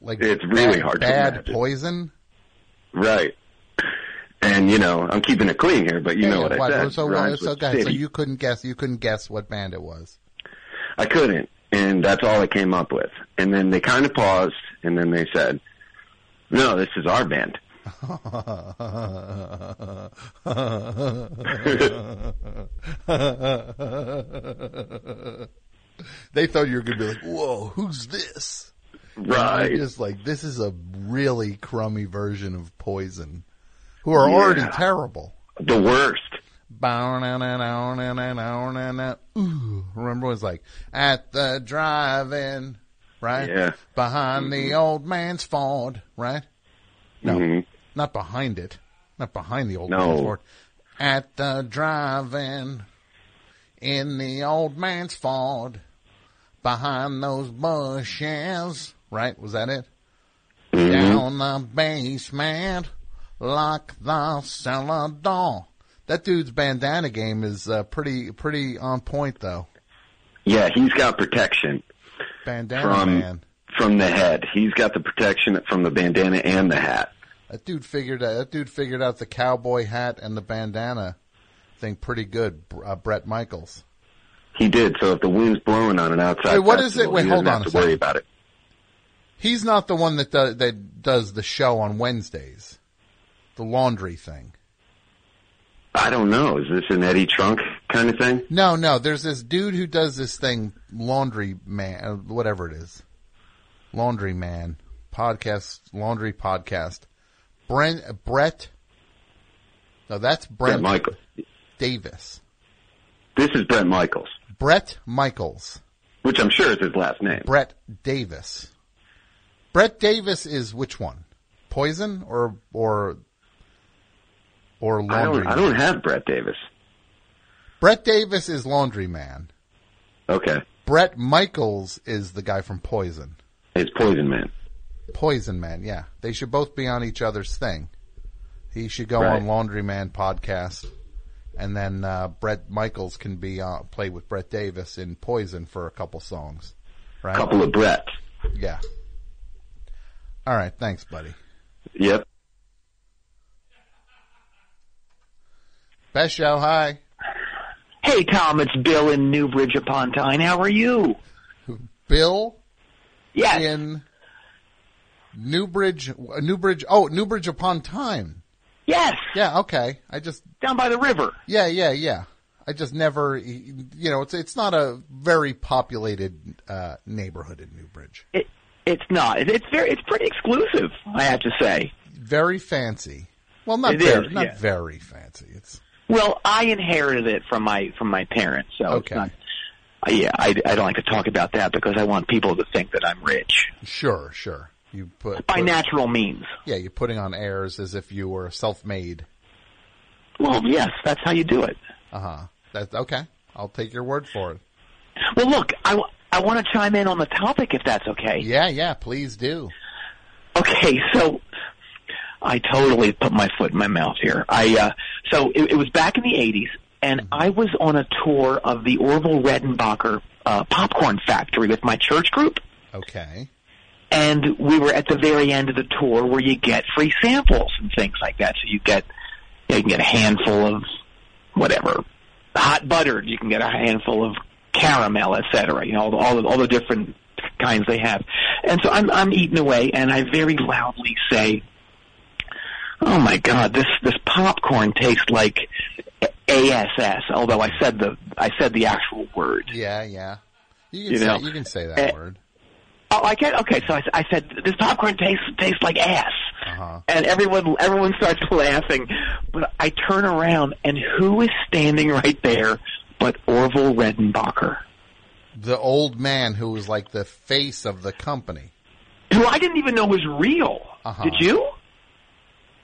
Like It's really bad- hard to imagine bad. Poison. right. And you know, I'm keeping it clean here, but you Yeah, know yeah, what I said. So, rhymes so, okay, so you couldn't guess. You couldn't guess what band it was. I couldn't, and that's all I came up with. And then they kind of paused, and then they said, "No, this is our band." they thought you were going to be like, "Whoa, who's this?" Right. Just like this is a really crummy version of Poison, who are already terrible. The worst. Ooh, remember it was like at the drive-in, right? Yeah. Behind the old man's Ford, right? No, Mhm. Not behind it, not behind the old No. man's Ford. At the drive-in, in the old man's Ford, behind those bushes, right? Was that it? Mm-hmm. Down the basement, lock the cellar door. That dude's bandana game is uh, pretty pretty on point though. Yeah, he's got protection Bandana from man. from the head. He's got the protection from the bandana and the hat. That dude figured uh, that dude figured out the cowboy hat and the bandana thing pretty good. Uh, Bret Michaels. He did. So if the wind's blowing on an outside, Wait, what is it? Wait, hold on have a to worry about it. He's not the one that does, that does the show on Wednesdays. The laundry thing. I don't know. Is this an Eddie Trunk kind of thing? No, no. There's this dude who does this thing, laundry man, uh, whatever it is, laundry man podcast, laundry podcast. Brent, Brett. No, that's Brent Bret Michaels. Davis. This is Bret Michaels, Bret Michaels. which I'm sure is his last name. Brett Davis. Brett Davis is which one? Poison or or or I laundry? don't. I don't have Brett Davis. Brett Davis is laundry man. Okay, Bret Michaels is the guy from Poison. it's Poison Man. Poison Man, yeah. They should both be on each other's thing. He should go Right. on Laundry Man podcast, and then uh, Bret Michaels can be uh, play with Brett Davis in Poison for a couple songs, right? A couple of Brett. yeah. All right, thanks, buddy. Yep. Best show, hi. Hey, Tom, it's Bill in Newbridge upon Tyne. How are you? Bill. Yes. In Newbridge, Newbridge. Oh, Newbridge upon Tyne. Yes. Yeah. Okay. I just down by the river. Yeah, yeah, yeah. I just never, you know, it's it's not a very populated uh, neighborhood in Newbridge. It, it's not. It, it's very. It's pretty exclusive. I have to say. Very fancy. Well, not It very, is, not yeah. very fancy. It's Well, I inherited it from my from my parents, so Okay. it's not. uh, Yeah, I, I don't like to talk about that because I want people to think that I'm rich sure, sure. You put by put- natural means. Yeah, you're putting on airs as if you were self-made. Well, yes, that's how you do it. Uh huh. That's okay. I'll take your word for it. Well, look, I, w- I want to chime in on the topic if that's okay. Yeah, yeah. Please do. Okay, so I totally put my foot in my mouth here. I uh, so it, it was back in the '80s, and I was on a tour of the Orville Redenbacher uh, popcorn factory with my church group, Okay. And we were at the very end of the tour where you get free samples and things like that. So you get you, can get a handful of whatever hot buttered, you can get a handful of caramel, etc. You know all the, all the all the different kinds they have. And so I'm I'm eating away, and I very loudly say, "Oh my God, this this popcorn tastes like ASS." Although I said the I said the actual word. Yeah, yeah. You can You say know, you can say that eh, word. Well, I get okay. So I, I said this popcorn tastes tastes like ass, Uh-huh. and everyone everyone starts laughing. But I turn around, and who is standing right there but Orville Redenbacher, The old man who was like the face of the company. who I didn't even know was real. Uh-huh. Did you?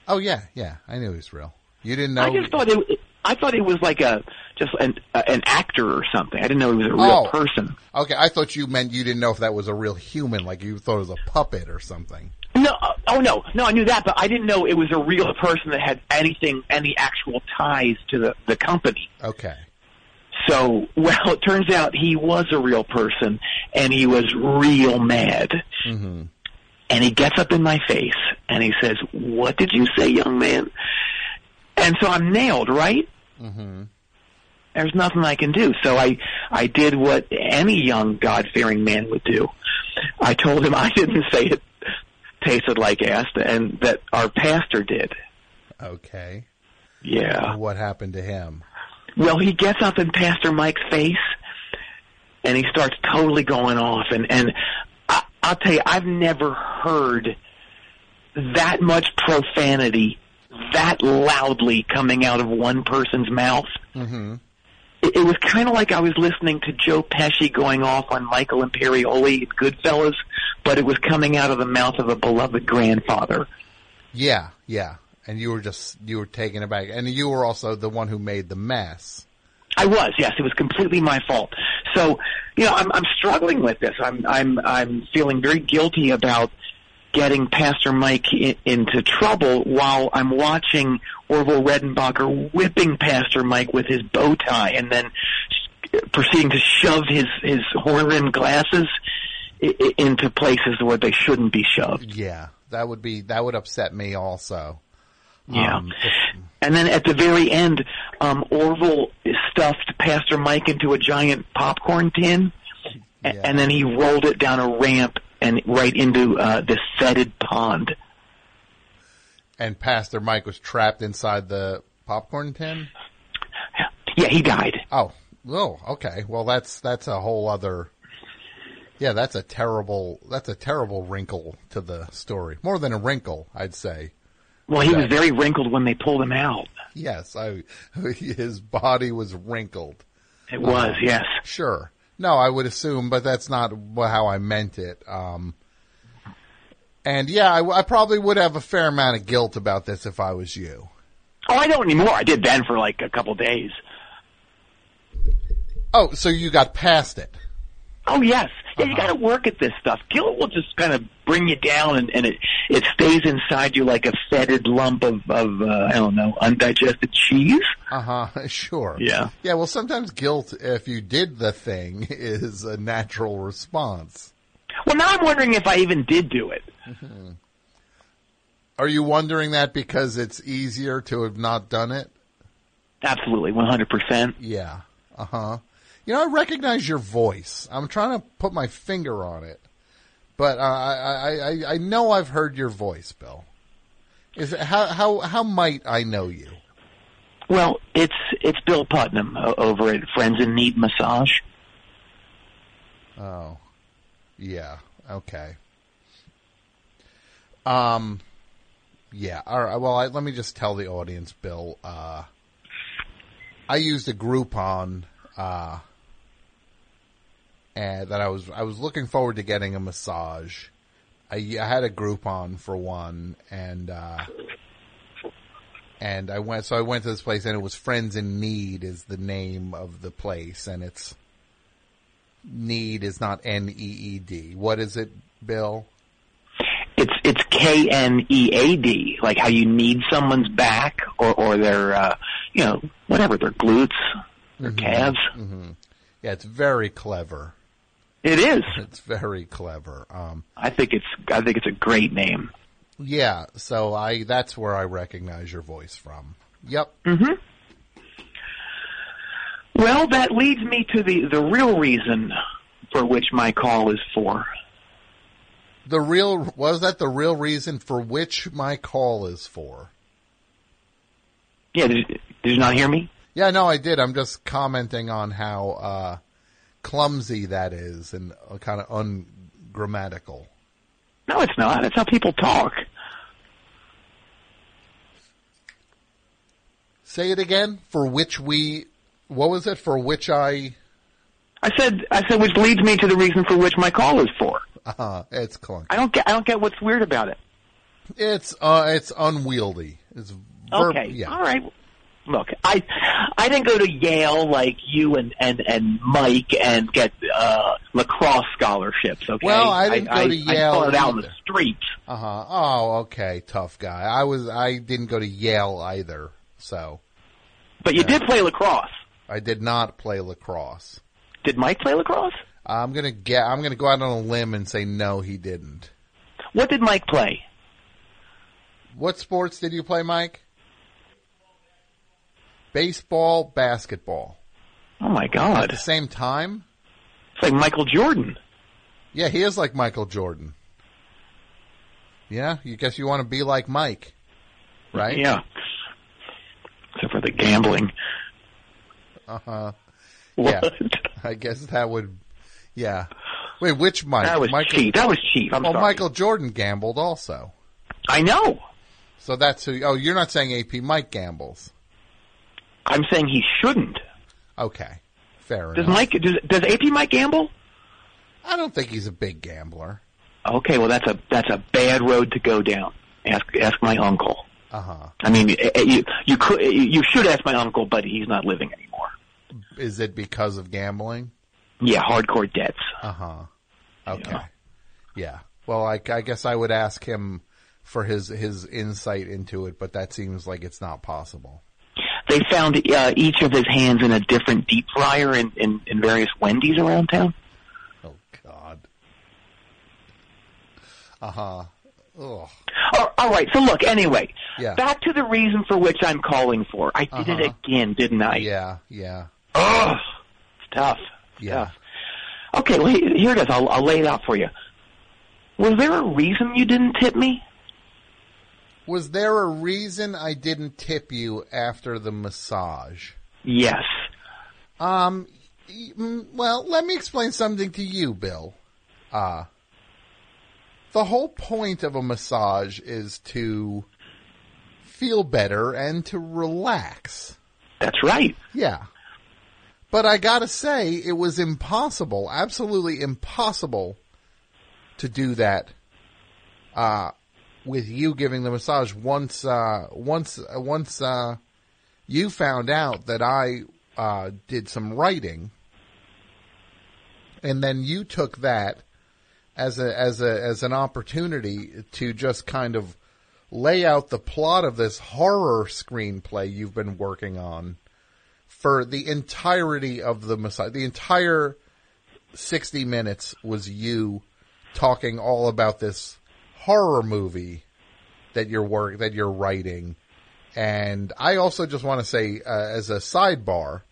Oh yeah, yeah. I knew he was real. You didn't know? I just thought it. I thought it was like a just an uh, an actor or something. I didn't know he was a real Oh. person. Okay, I thought you meant you didn't know if that was a real human, like you thought it was a puppet or something. No, uh, oh no, no, I knew that, but I didn't know it was a real person that had anything, any actual ties to the the company. Okay. So, well, it turns out he was a real person, and he was real mad. Mm-hmm. And he gets up in my face and he says, "What did you say, young man?" And so I'm nailed, right? Mm-hmm. There's nothing I can do. So I I did what any young God fearing man would do. I told him I didn't say it tasted like ass, and that our pastor did. Okay. Yeah. What happened to him? Well, he gets up in Pastor Mike's face, and he starts totally going off. And and I, I'll tell you, I've never heard that much profanity that loudly coming out of one person's mouth. Mm-hmm. It, it was kind of like I was listening to Joe Pesci going off on Michael Imperioli in Goodfellas, but it was coming out of the mouth of a beloved grandfather. Yeah, yeah. And you were just you were taken aback, and you were also the one who made the mess. I was, yes. It was completely my fault. So, you know, I'm, I'm struggling with this. I'm, I'm, I'm feeling very guilty about getting Pastor Mike in, into trouble while I'm watching Orville Redenbacher whipping Pastor Mike with his bow tie and then proceeding to shove his, his horn-rimmed glasses i- i- into places where they shouldn't be shoved. Yeah, that would be that would upset me also. Yeah. Um, And then at the very end, um, Orville stuffed Pastor Mike into a giant popcorn tin, a- and then he rolled it down a ramp and right into uh, this fetid pond. and Pastor Mike was trapped inside the popcorn tin. Yeah, he died. Oh, oh, okay. Well, that's that's a whole other. Yeah, that's a terrible. That's a terrible wrinkle to the story. More than a wrinkle, I'd say. Well, he was very wrinkled when they pulled him out. Yes, I. His body was wrinkled. It was, Um, yes. Sure. No, I would assume, but that's not how I meant it. Um, and yeah, I, I probably would have a fair amount of guilt about this if I was you. Oh, I don't anymore. I did then for like a couple days. Oh, so you got past it. Oh yes, yeah. Uh-huh. You got to work at this stuff. Guilt will just kind of bring you down, and, and it it stays inside you like a fetid lump of of uh, I don't know undigested cheese. Uh huh. Sure. Yeah. Yeah. Well, sometimes guilt, if you did the thing, is a natural response. Well, now I'm wondering if I even did do it. Are you wondering that because it's easier to have not done it? Absolutely, 100. percent Yeah. Uh huh. You know, I recognize your voice. I'm trying to put my finger on it, but uh, I, I, I, know I've heard your voice, Bill. Is it, how how how might I know you? Well, it's it's Bill Putnam over at Friends in Need Massage. Oh, yeah. Okay. Um, yeah. All right. Well, I, let me just tell the audience, Bill. Uh, I used a Groupon, uh, and that I was I was looking forward to getting a massage. I, I had a Groupon for one, and uh, and I went. So I went to this place, and it was Friends in Need is the name of the place, and it's need is not N E E D. What is it, Bill? It's it's K N E A D, like how you need someone's back or or their uh, you know whatever their glutes, their calves. hmm Yeah, it's very clever. It is. It's very clever. Um, I think it's I think it's a great name. yeah, so I that's where I recognize your voice from. Yep. Mm-hmm. Well, that leads me to the the real reason for which my call is for. The real was that the real reason for which my call is for? Yeah, did, did you not hear me? Yeah, no, I did. I'm just commenting on how uh, clumsy that is and uh, kind of ungrammatical. No, it's not. It's how people talk. Say it again. For which we, what was it? For which I, I said, I said, which leads me to the reason for which my call is for. uh, it's clunky. I don't get, I don't get what's weird about it. It's uh, it's unwieldy. It's Okay, Yeah. all right. Look, I I didn't go to Yale like you and and and Mike and get uh lacrosse scholarships. Okay. Well, I didn't go to I Yale started out in the streets. Uh huh. Oh, okay. Tough guy. I was. I didn't go to Yale either. So. But you did play lacrosse. I did not play lacrosse. Did Mike play lacrosse? I'm gonna get. I'm gonna go out on a limb and say no, he didn't. What did Mike play? What sports did you play, Mike? Baseball, basketball. Oh my God! At the same time? It's like Michael Jordan. Yeah, he is like Michael Jordan. Yeah, you guess you want to be like Mike, right? Yeah. Except for the gambling. Uh huh. Yeah. I guess that would. Yeah. Wait, which Mike? That was Michael, cheap. That was cheap. I'm well, sorry. Michael Jordan gambled also. I know. So that's who. Oh, you're not saying AP Mike gambles. I'm saying he shouldn't. Okay, fair enough. Does enough. Mike? Does, does AP Mike gamble? I don't think he's a big gambler. Okay, well that's a that's a bad road to go down. Ask ask my uncle. Uh huh. I mean, eh, eh, you you could you should ask my uncle, but he's not living anymore. Is it because of gambling? Yeah, hardcore debts. Uh huh. Okay. Yeah. Well, I, I guess I would ask him for his his insight into it, but that seems like it's not possible. They found uh, each of his hands in a different deep fryer in, in, in various Wendy's around town. Oh God. Uh huh. Oh, all right. So look, anyway, Yeah. back to the reason for which I'm calling for. I did it Uh-huh. again, didn't I? Yeah. Yeah. Ugh, it's tough. It's Yeah. tough. Okay, well, here it is. I'll, I'll lay it out for you. Was there a reason you didn't tip me? Was there a reason I didn't tip you after the massage? Yes. Um. mm, Well, let me explain something to you, Bill. Uh the whole point of a massage is to feel better and to relax. That's right. Yeah. But I gotta say, it was impossible, absolutely impossible to do that, uh, with you giving the massage once, uh, once, uh, once, uh, you found out that I, uh, did some writing and then you took that as a, as a, as an opportunity to just kind of lay out the plot of this horror screenplay you've been working on for the entirety of the massage. The entire 60 minutes was you talking all about this horror movie that you're work that you're writing. And I also just want to say, uh, as a sidebar,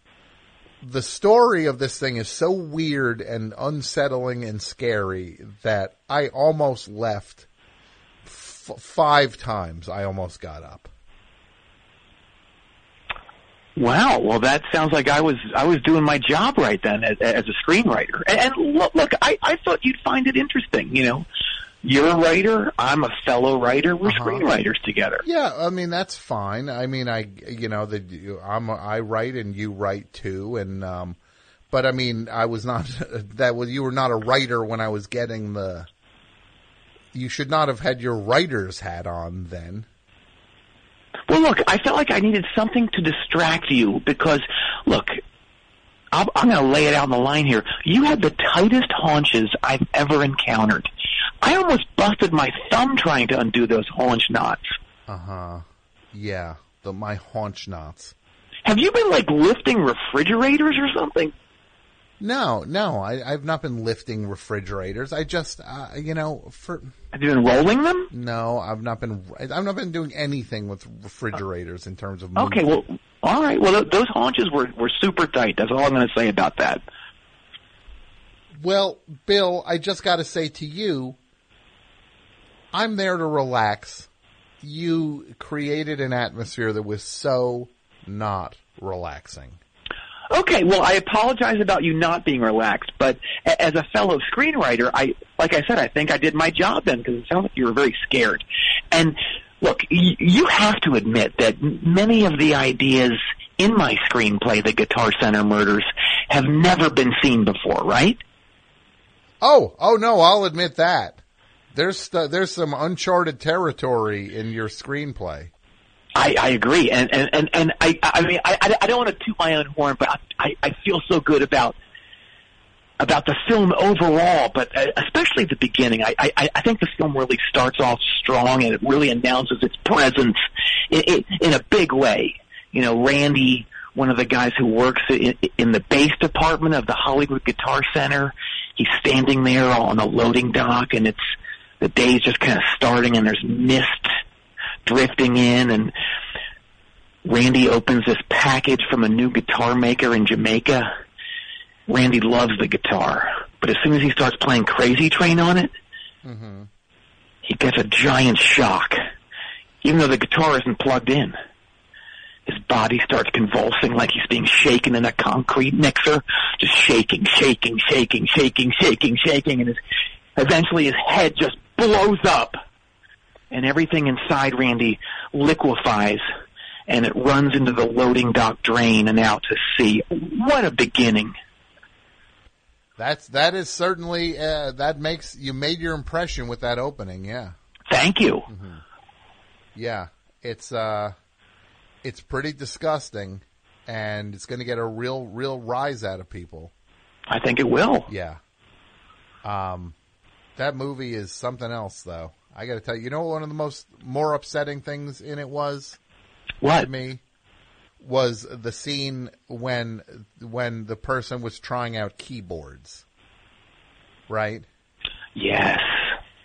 the story of this thing is so weird and unsettling and scary that I almost left f- five times. I almost got up. Wow. Well, that sounds like I was I was doing my job right then as, as a screenwriter. And, look, look, I, I thought you'd find it interesting. You know, you're a writer. I'm a fellow writer. We're screenwriters together. Yeah, I mean that's fine. I mean, I you know that I'm I write and you write too, and um, but I mean I was not that was you were not a writer when I was getting the. You should not have had your writer's hat on then. Well, look, I felt like I needed something to distract you because, look, I'm, I'm going to lay it out on the line here. You had the tightest haunches I've ever encountered. I almost busted my thumb trying to undo those haunch knots. Uh huh. Yeah, the my haunch knots. Have you been like lifting refrigerators or something? No, no, I, I've not been lifting refrigerators. I just, uh, you know, for have you been rolling them? No, I've not been. I've not been doing anything with refrigerators in terms of. Okay, well, all right. Well, those haunches were were super tight. That's all I'm going to say about that. Well, Bill, I just got to say to you, I'm there to relax. You created an atmosphere that was so not relaxing. Okay, well, I apologize about you not being relaxed, but as a fellow screenwriter, I, like I said, I think I did my job then because it sounds like you were very scared. And look, y- you have to admit that many of the ideas in my screenplay, The Guitar Center Murders, have never been seen before, right? Oh, oh no, I'll admit that. There's st- there's some uncharted territory in your screenplay. I, I agree, and and and, and I I mean I I- don't want to toot my own horn, but I I feel so good about about the film overall, but uh, especially the beginning. I I I think the film really starts off strong, and it really announces its presence in, in, in a big way. You know, Randy, one of the guys who works in, in the bass department of the Hollywood Guitar Center, he's standing there on the loading dock, and it's the day's just kind of starting, and there's mist drifting in and Randy opens this package from a new guitar maker in Jamaica. Randy loves the guitar, but as soon as he starts playing Crazy Train on it, Mm-hmm. he gets a giant shock, even though the guitar isn't plugged in. His body starts convulsing like he's being shaken in a concrete mixer, just shaking, shaking, shaking, shaking, shaking, shaking, and his, eventually his head just blows up and everything inside Randy liquefies and it runs into the loading dock drain and out to sea. What a beginning. That's that is certainly uh, that makes you made your impression with that opening. Yeah, Thank you. yeah. It's uh, it's pretty disgusting, and it's going to get a real real rise out of people. I think it will. Yeah. Um, that movie is something else, though. I got to tell you, you know, one of the most more upsetting things in it was what to me was the scene when when the person was trying out keyboards, right? Yes.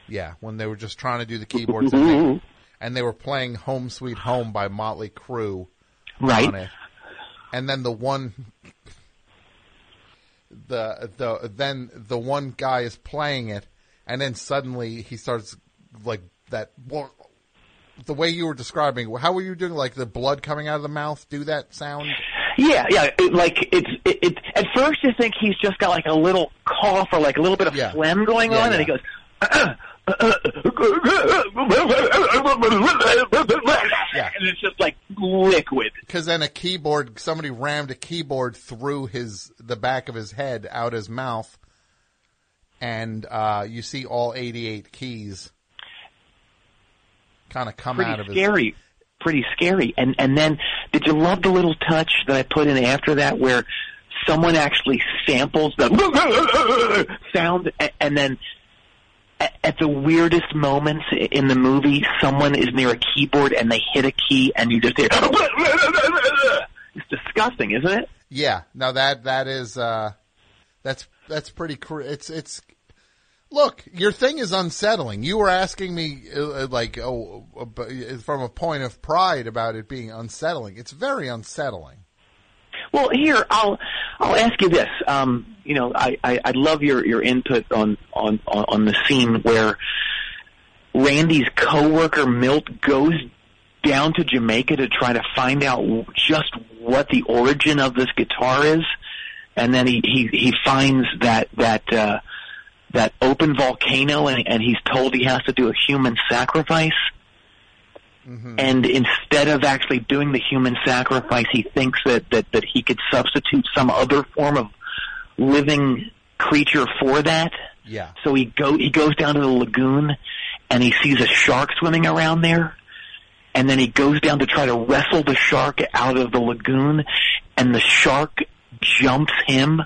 Yeah, when they were just trying to do the keyboards and and they were playing "Home Sweet Home" by Motley Crue, Right. On it. And then the one, the the then the one guy is playing it, and then suddenly he starts like that. Well the way you were describing, how were you doing? Like the blood coming out of the mouth? Do that sound? Yeah, yeah. It, like it's it, it. At first, you think he's just got like a little cough or like a little bit of phlegm going Yeah, on, yeah. and he goes. And it's just like liquid. Because then a keyboard, somebody rammed a keyboard through his the back of his head out his mouth, and uh, you see all eighty-eight keys kind of come pretty out of his. scary, pretty scary. And and then, did you love the little touch that I put in after that, where someone actually samples the sound, and then at the weirdest moments in the movie, someone is near a keyboard and they hit a key, and you just hear. It's disgusting, isn't it? Yeah, no that that is uh, that's that's pretty. Cr- it's it's. Look, your thing is unsettling. You were asking me uh, like oh, uh, from a point of pride about it being unsettling. It's very unsettling. Well, here I'll I'll ask you this. Um, you know, I, I I'd love your your input on on on on the scene where Randy's coworker Milt goes down to Jamaica to try to find out just what the origin of this guitar is, and then he he he finds that that uh, that open volcano, and, and he's told he has to do a human sacrifice. Mm-hmm. And instead of actually doing the human sacrifice, he thinks that, that, that he could substitute some other form of living creature for that. Yeah. So he go he goes down to the lagoon and he sees a shark swimming around there. And then he goes down to try to wrestle the shark out of the lagoon and the shark jumps him.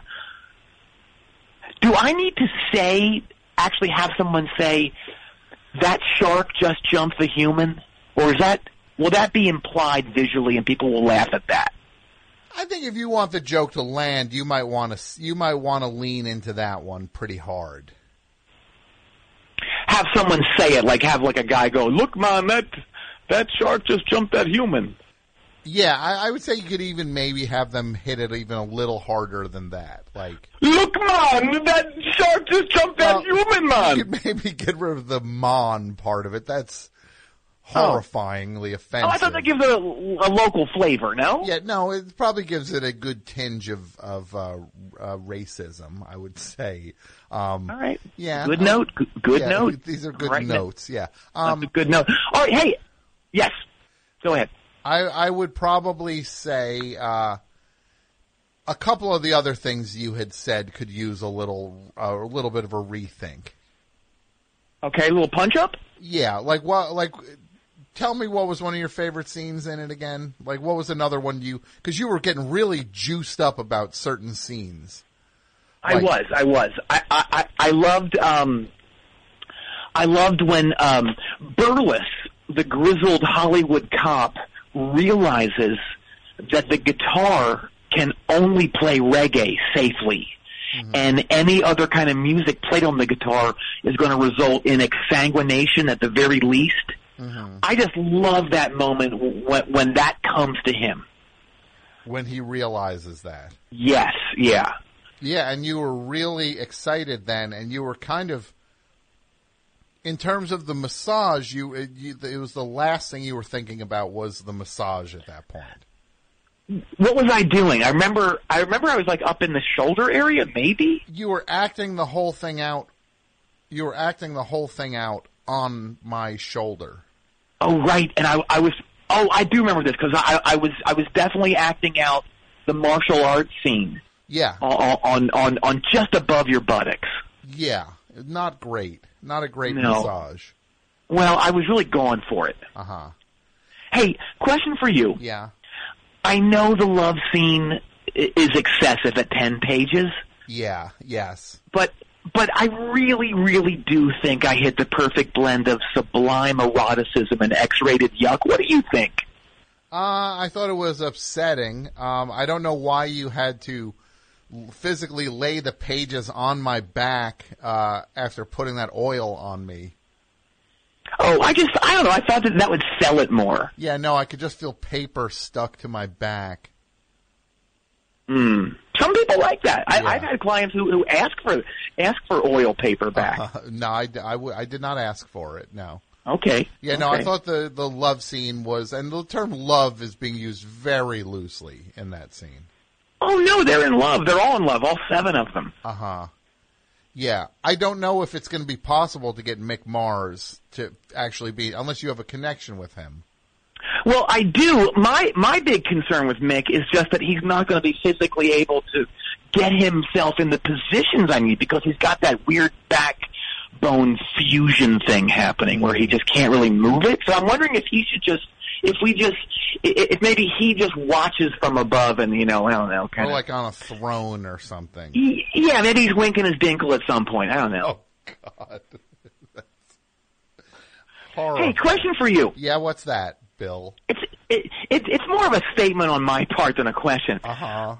Do I need to say actually have someone say that shark just jumped the human? Or is that will that be implied visually and people will laugh at that? I think if you want the joke to land, you might want to you might want to lean into that one pretty hard. Have someone say it, like have like a guy go, "Look, man, that that shark just jumped that human." Yeah, I, I would say you could even maybe have them hit it even a little harder than that. Like, Look, man, that shark just jumped that human, man. you could maybe get rid of the "mon" part of it. That's horrifyingly offensive. Oh, I thought that gives it a, a local flavor. No. Yeah, no, it probably gives it a good tinge of of uh, uh, racism. I would say. Um, All right. Yeah. Good um, note. Good, good yeah, note. These are good Right now. notes. Yeah. That's Um, a good note. All right. Hey. Yes. Go ahead. I I would probably say uh, a couple of the other things you had said could use a little uh, a little bit of a rethink. Okay, a little punch up. Yeah, like what? Like, tell me what was one of your favorite scenes in it again? Like, what was another one you? Because you were getting really juiced up about certain scenes. I was. I was. I, I, I loved. Um, I loved when um, Burles, the grizzled Hollywood cop, realizes that the guitar can only play reggae safely. And any other kind of music played on the guitar is going to result in exsanguination at the very least. Mm-hmm. I just love that moment when, when that comes to him. When he realizes that. Yes, yeah. Yeah, and you were really excited then, and you were kind of, in terms of the massage, you it, you it was the last thing you were thinking about was the massage at that point. What was I doing? I remember. I remember I was like up in the shoulder area, maybe. You were acting the whole thing out. You were acting the whole thing out on my shoulder. Oh, right. And I, I was. Oh, I do remember this because I, I was. I was definitely acting out the martial arts scene Yeah, on on on, on just above your buttocks. yeah, not great, not a great No. massage. Well, I was really going for it. Uh huh. Hey, question for you. Yeah. I know the love scene is excessive at ten pages, Yeah. Yes. but but I really, really do think I hit the perfect blend of sublime eroticism and X-rated yuck. What do you think? Uh, I thought it was upsetting. Um, I don't know why you had to physically lay the pages on my back uh, after putting that oil on me. Oh, I just I don't know. I thought that that would sell it more. Yeah, no, I could just feel paper stuck to my back. Mm. Some people like that. I, I've had clients who, who ask for ask for oil paper back. Uh, no, I, I w- I did not ask for it. No. Okay. Yeah, no, I thought the, the love scene was, and the term love is being used very loosely in that scene. Oh no, they're in love. They're all in love. All seven of them. Uh huh. Yeah, I don't know if it's going to be possible to get Mick Mars to actually be, unless you have a connection with him. Well, I do. My my big concern with Mick is just that he's not going to be physically able to get himself in the positions I need because he's got that weird backbone fusion thing happening where he just can't really move it. So I'm wondering if he should just, if we just, i- if maybe he just watches from above and you know, I don't know, Or kind of. like on a throne or something. Yeah, maybe he's winking his dinkle at some point. I don't know. Oh God. Horrible. Hey, question for you. Yeah, what's that, Bill? It's it, it, it's more of a statement on my part than a question. Uh huh.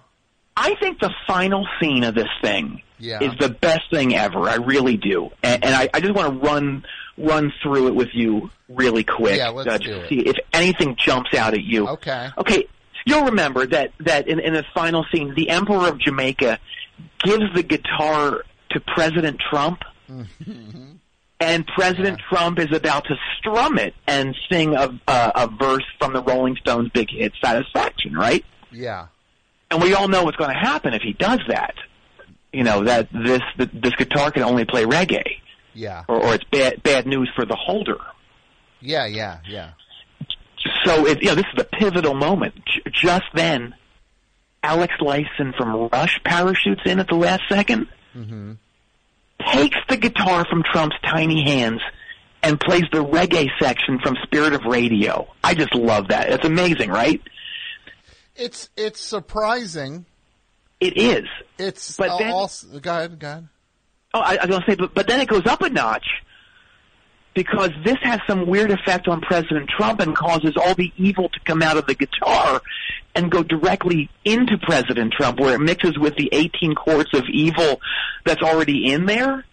I think the final scene of this thing Yeah. is the best thing ever. I really do, and, and I, I just want to run run through it with you really quick. Yeah, let's uh, do to it. See if anything jumps out at you. Okay. Okay. You'll remember that that in, in the final scene, the Emperor of Jamaica gives the guitar to President Trump. And President Trump is about to strum it and sing a, a, a verse from the Rolling Stones' big hit "Satisfaction," right? Yeah. And we all know what's going to happen if he does that. You know that this this guitar can only play reggae, Yeah. or, or it's bad bad news for the holder. Yeah, yeah, yeah. So it, you know this is the pivotal moment. J- just then, Alex Lifeson from Rush parachutes in at the last second, Mm-hmm. Takes the guitar from Trump's tiny hands, and plays the reggae section from Spirit of Radio. I just love that. It's amazing, right? It's it's surprising. It is. It's But then- also go ahead, go ahead. Oh, I, I was to say, but, but then it goes up a notch because this has some weird effect on President Trump and causes all the evil to come out of the guitar and go directly into President Trump, where it mixes with the 18 quarts of evil that's already in there.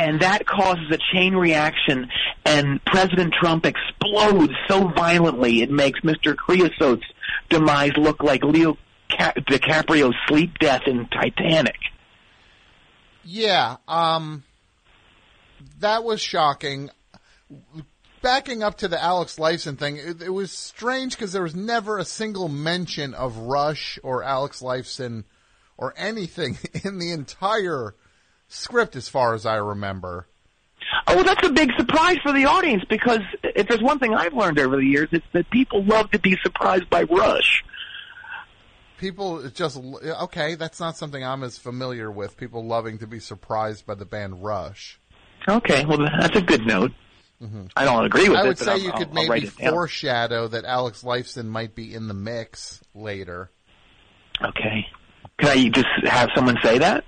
And that causes a chain reaction, and President Trump explodes so violently it makes Mr. Creosote's demise look like Leo Ca- DiCaprio's sleep death in Titanic. Yeah, um, that was shocking. backing up to the Alex Lifeson thing, it, it was strange because there was never a single mention of Rush or Alex Lifeson or anything in the entire script, as far as I remember. Oh, well, that's a big surprise for the audience because if there's one thing I've learned over the years, it's that people love to be surprised by Rush. People just okay. That's not something I'm as familiar with. People loving to be surprised by the band Rush. Okay, well, that's a good note. Mm-hmm. I don't agree with I it. would but say I'll- you I'll- could I'll maybe down. foreshadow that Alex Lifeson might be in the mix later. Okay. Can I just have someone say that?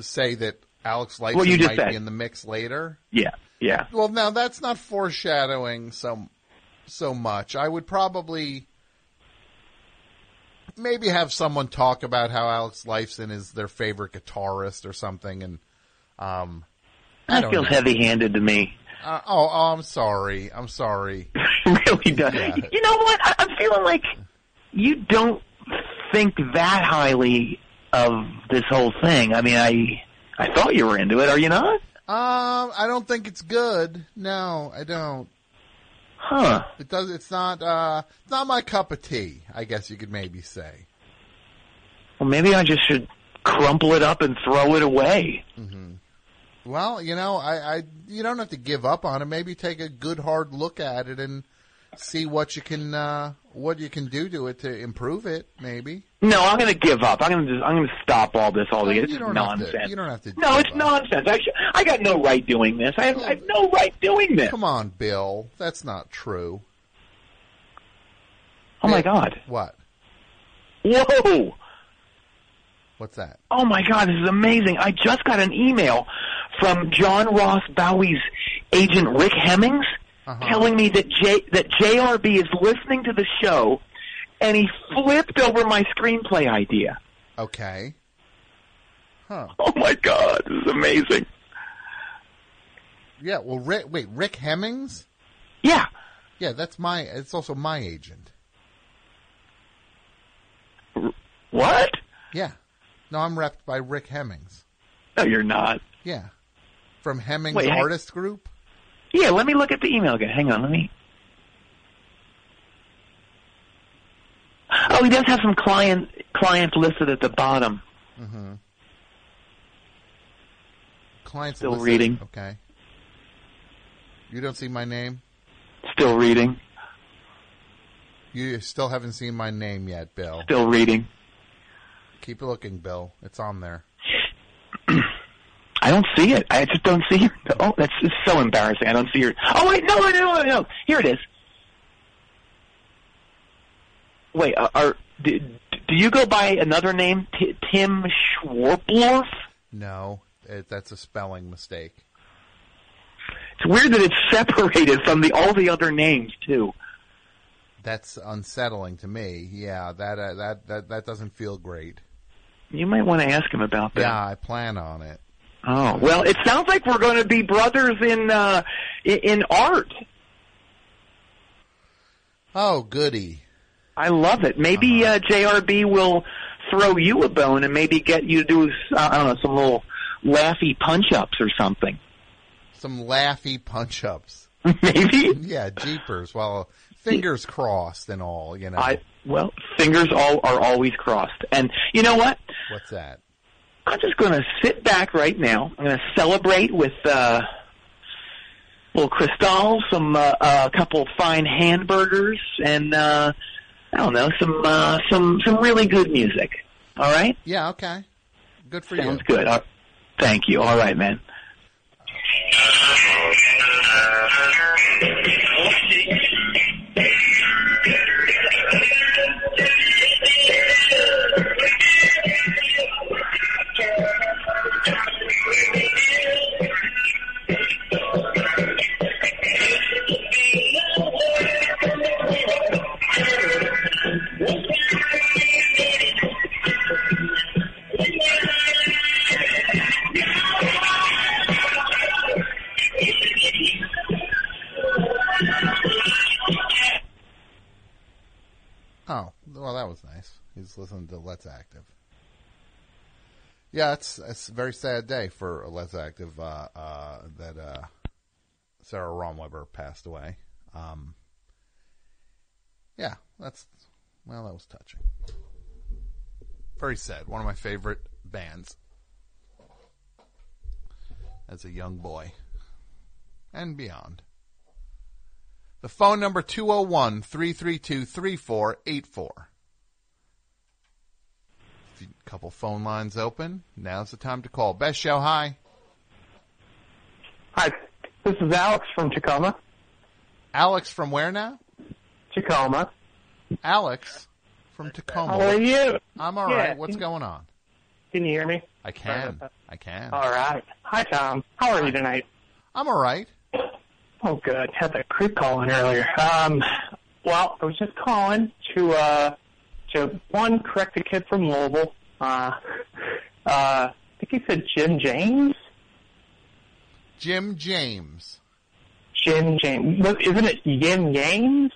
Say that Alex Lifeson Well, you just might said. be in the mix later. Yeah, yeah. Well, now that's not foreshadowing so so much. I would probably maybe have someone talk about how Alex Lifeson is their favorite guitarist or something, and um, That feels heavy-handed to me. Uh, oh, oh, I'm sorry. I'm sorry. really does. You know what? I, I'm feeling like you don't think that highly of this whole thing. I mean, I I thought you were into it. Are you not? Um, I don't think it's good. No, I don't. Huh? It does. It's not. Uh, it's not my cup of tea. I guess you could maybe say. Well, maybe I just should crumple it up and throw it away. Well, you know, I, I you don't have to give up on it. Maybe take a good hard look at it and see what you can uh, what you can do to it to improve it. Maybe. No, I'm going to give up. I'm going to just, I'm going to stop all this altogether. you It's don't have to- you don't have to No, it's nonsense. I, sh- I got no right doing this. I have, I have no right doing this. Come on, Bill. That's not true. Oh my God! What? Whoa! What's that? Oh my God! This is amazing. I just got an email from John Ross Bowie's agent Rick Hemmings Uh-huh. telling me that J that JRB is listening to the show, and he flipped over my screenplay idea. Okay. Huh. Oh my God! This is amazing. Yeah. Well, Rick. Wait, Rick Hemmings. Yeah. Yeah, that's my. It's also my agent. What? Yeah. No, I'm repped by Rick Hemmings. No, you're not. Yeah. From Hemmings Wait, Artist Group. Yeah, let me look at the email again. Hang on, let me. Oh, he does have some client clients listed at the bottom. Mm-hmm. Clients Still listed- reading. Okay. You don't see my name. Still reading. You still haven't seen my name yet, Bill. Still reading. Keep looking, Bill. It's on there. I don't see it. I just don't see it. Oh, that's it's so embarrassing. I don't see your. Oh wait, no, no, no, no. Here it is. Wait, uh, are do, do you go by another name, T- Tim Schwarblorf? No, it, that's a spelling mistake. It's weird that it's separated from the all the other names too. That's unsettling to me. Yeah, that uh, that that that doesn't feel great. You might want to ask him about that. Yeah, I plan on it. Oh well, it sounds like we're going to be brothers in uh, in, in art. Oh, goody! I love it. Maybe uh, JRB will throw you a bone and maybe get you to do uh, I don't know some little laughy punch ups or something. Some laughy punch ups. Maybe. Yeah, jeepers. Well, fingers crossed and all. You know. I well, fingers all are always crossed. And you know what? What's that? I'm just going to sit back right now. I'm going to celebrate with uh, a little Cristal, some uh, a couple fine hamburgers, and uh, I don't know some uh, some some really good music. All right. Yeah. Okay. Good for Sounds you. Sounds good. Uh, thank you. All right, man. Oh, well, that was nice. He's listening to Let's Active. Yeah, it's it's a very sad day for Let's Active. Uh, uh, that uh, Sara Romweber passed away. Um, yeah, that's well, that was touching. Very sad. One of my favorite bands as a young boy and beyond. The phone number 201 332 3484. Couple phone lines open. Now's the time to call. Best show, hi. Hi, this is Alex from Tacoma. Alex from where now? Tacoma. Alex from Tacoma. How are you? I'm all right. Yeah. What's going on? Can you hear me? I can. I can. All right. Hi, Tom. How are you tonight? I'm all right. Oh, good. Had that creep call in earlier. Um, well, I was just calling to uh, to one correct a kid from Louisville. Uh, uh, I think he said Jim James. Jim James. Jim James. Isn't it Yin James?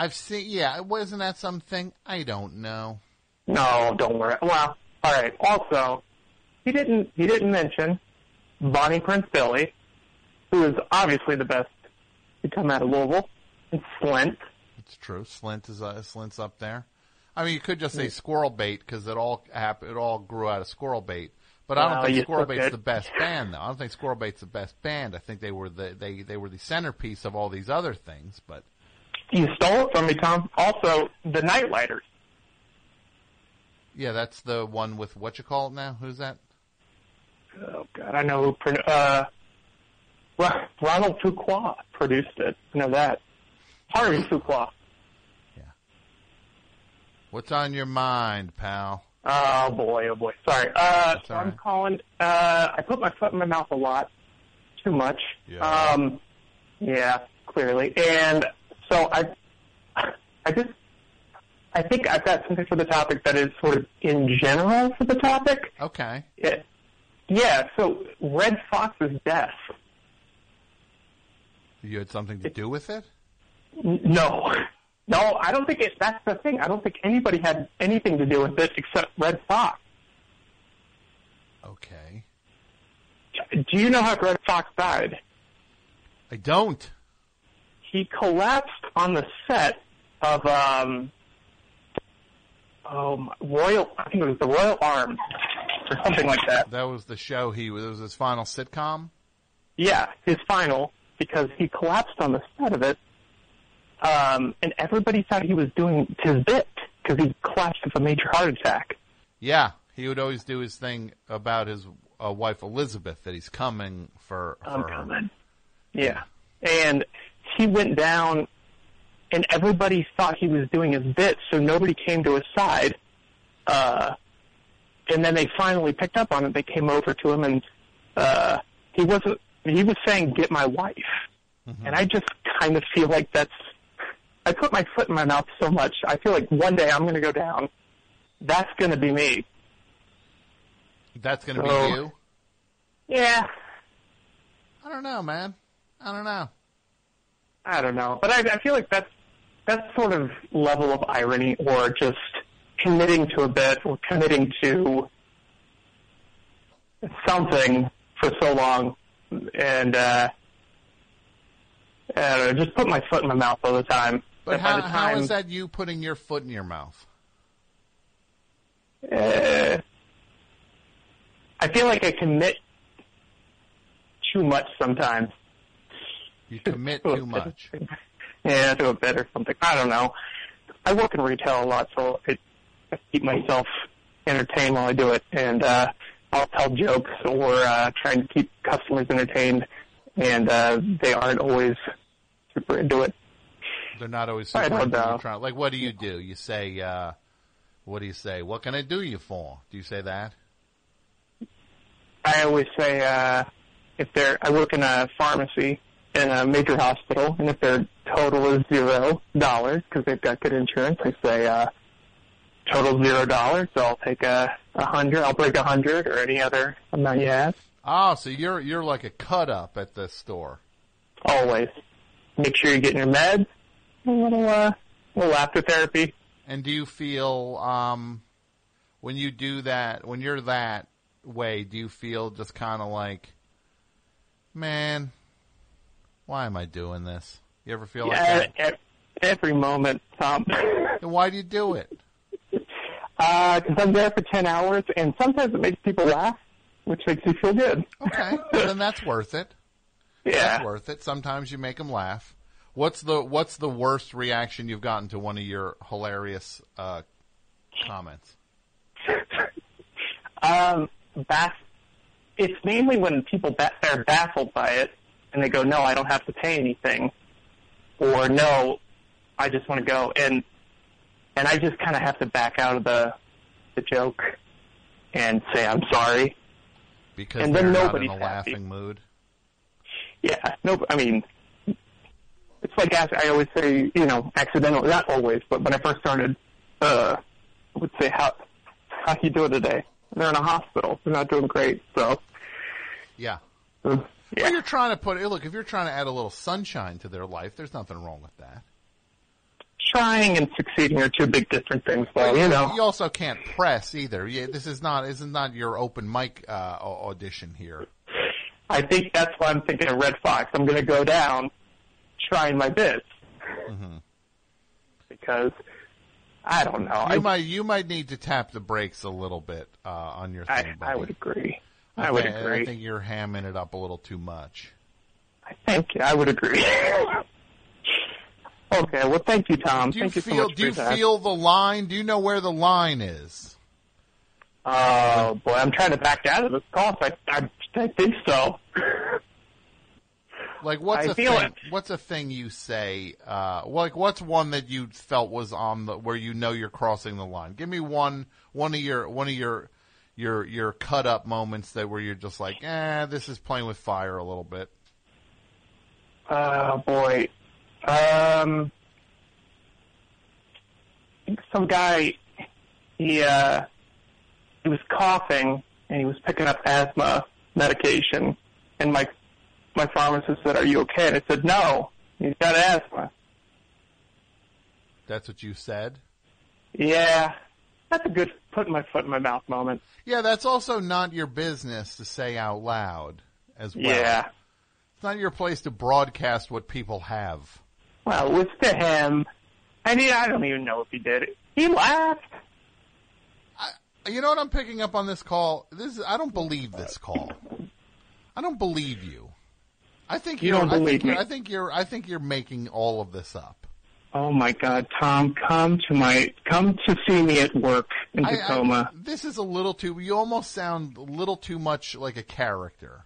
I've seen. Yeah, wasn't that something? I don't know. No, don't worry. Well, all right. Also, he didn't he didn't mention Bonnie Prince Billy, who is obviously the best to come out of Louisville, and Slint. It's true. Slint is uh, Slint's up there. I mean, you could just say squirrel bait because it all hap- it all grew out of squirrel bait. But I don't think Squirrel Bait's the best band, though. I don't think Squirrel Bait's the best band. I think they were the they they were the centerpiece of all these other things. But You stole it from me, Tom. Also, the Nite-Liters. yeah, that's the one with what you call it now. Who's that? Oh God, I know who. Uh, Ronald Fuqua produced it. I know that. Harvey Fuqua. Yeah. What's on your mind, pal? Oh boy, oh boy. Sorry. Uh, so I'm calling. Uh, I put my foot in my mouth a lot, too much. Yeah. Um, yeah, clearly. And so I, I just, I think I've got something for the topic that is sort of in general for the topic. Okay. It, yeah. So Redd Foxx's death. You had something to do with it? No. No, I don't think it. That's the thing. I don't think anybody had anything to do with it except Redd Foxx. Okay. Do you know how Redd Foxx died? I don't. He collapsed on the set of um, oh, my- Royal. I think it was the Royal Arms or something like that. That was the show. He was. It was his final sitcom. Yeah, his final because he collapsed on the set of it, um, and everybody thought he was doing his bit because he collapsed with a major heart attack. Yeah, he would always do his thing about his uh, wife Elizabeth that he's coming for. for I'm her. coming. Yeah. And he went down and everybody thought he was doing his bit, so nobody came to his side. Uh and then they finally picked up on it. They came over to him and uh he wasn't he was saying, Get my wife. And I just kind of feel like that's I put my foot in my mouth so much. I feel like one day I'm gonna go down. That's gonna be me. That's going to So- be you. Yeah. I don't know, man. I don't know. I don't know, but I, I feel like that's that sort of level of irony, or just committing to a bit, or committing to something for so long, and uh, I don't know, just put my foot in my mouth all the time. But how, the time, is that you putting your foot in your mouth? Uh, I feel like I commit too much sometimes. You commit too much. Yeah, to a bit or something. I don't know. I work in retail a lot, so I, I keep myself entertained while I do it, and uh, I'll tell jokes or uh, try and keep customers entertained, and uh, they aren't always super into it. They're not always I super don't into know. trying- Like, what do you do? You say, uh, what do you say? What can I do you for? Do you say that? I always say uh, if they're I work in a pharmacy in a major hospital, and if their total is zero dollars because they've got good insurance, I say uh, total zero dollars. So I'll take a a hundred. I'll break a hundred or any other amount you have. Oh, so you're you're like a cut up at the store. Always make sure you're getting your meds. A little uh, little laughter therapy. And do you feel um, when you do that, when you're that way, do you feel just kind of like, man, Why am I doing this? You ever feel yeah, like that? every moment, Tom. Then why do you do it? Because I'm there for 10 hours, and sometimes it makes people laugh, which makes me feel good. Okay, well, then that's worth it. Yeah. That's worth it. Sometimes you make them laugh. What's the What's the worst reaction you've gotten to one of your hilarious uh, comments? Um, baff- it's mainly when people ba- are baffled by it, and they go, no, I don't have to pay anything. Or no, I just want to go. And, and I just kind of have to back out of the, the joke and say, I'm sorry. Because And then nobody's in a happy. laughing mood. Yeah, no, I mean, it's like I always say, you know, accidentally, not always, but when I first started, uh, I would say, how, how you doing today? They're in a hospital. They're not doing great. So, Yeah. Uh, Well, you're trying to put look. If you're trying to add a little sunshine to their life, there's nothing wrong with that. trying and succeeding are two big different things, though, you know. You also can't press either. Yeah, this is not this is not your open mic uh, audition here. I think that's why I'm thinking of Redd Foxx. I'm going to go down trying my best hmm because I don't know. You I, might you might need to tap the brakes a little bit uh, on your thing. I, I would agree. I, I would think, agree. I think you're hamming it up a little too much. Thank you. I would agree. okay. Well, thank you, Tom. Do you thank you so feel much do you feel the line? Do you know where the line is? Oh boy, I'm trying to back out of this call. I, I, I think so. Like what's I a feel thing? What's a thing you say? Uh, like what's one that you felt was on the where you know you're crossing the line? Give me one one of your one of your your your cut up moments that where you're just like, eh, this is playing with fire a little bit. Oh boy. Um, I think some guy, he, uh, he was coughing and he was picking up asthma medication and my, my pharmacist said, are you okay? And I said, no, he's got asthma. That's what you said. Yeah. That's a good putting my foot in my mouth moment. Yeah, that's also not your business to say out loud as well. Yeah. It's not your place to broadcast what people have. Well, it was to him. I mean, I don't even know if he did it. He laughed. You know what I'm picking up on this call? This is, I don't believe this call. I don't believe you. I think You don't I believe think me. I think you're I think you're making all of this up. Oh my God, Tom, come to my, come to see me at work in I- I- Tacoma. this is a little too. You almost sound a little too much like a character.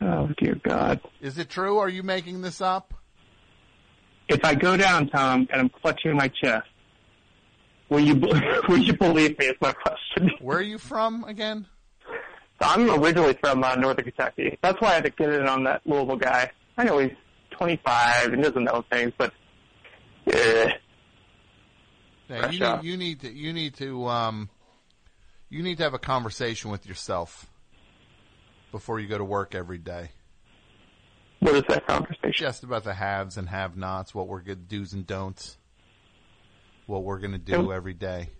oh dear God. Is it true? Are you making this up? If I go down, Tom, and I'm clutching my chest, will you, will you believe me is my question. Where are you from again? So I'm originally from uh, Northern Kentucky. That's why I had to get in on that Louisville guy. I know he's 25 and doesn't know things, but, eh. Yeah, you need you need to you need to um you need to have a conversation with yourself before you go to work every day. What is that conversation? Just about the haves and have-nots, what we're good do's and don'ts, what we're going to do And- every day.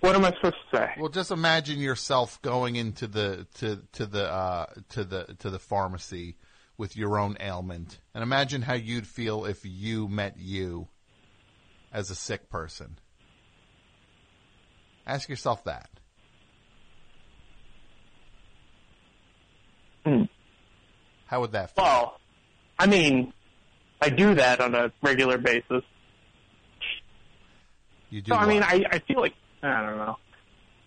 What am I supposed to say? Well, just imagine yourself going into the to to the uh, to the to the pharmacy with your own ailment, and imagine how you'd feel if you met you as a sick person. Ask yourself that. Hmm. How would that feel? Well, I mean, I do that on a regular basis. You do. So I mean. I I feel like I don't know.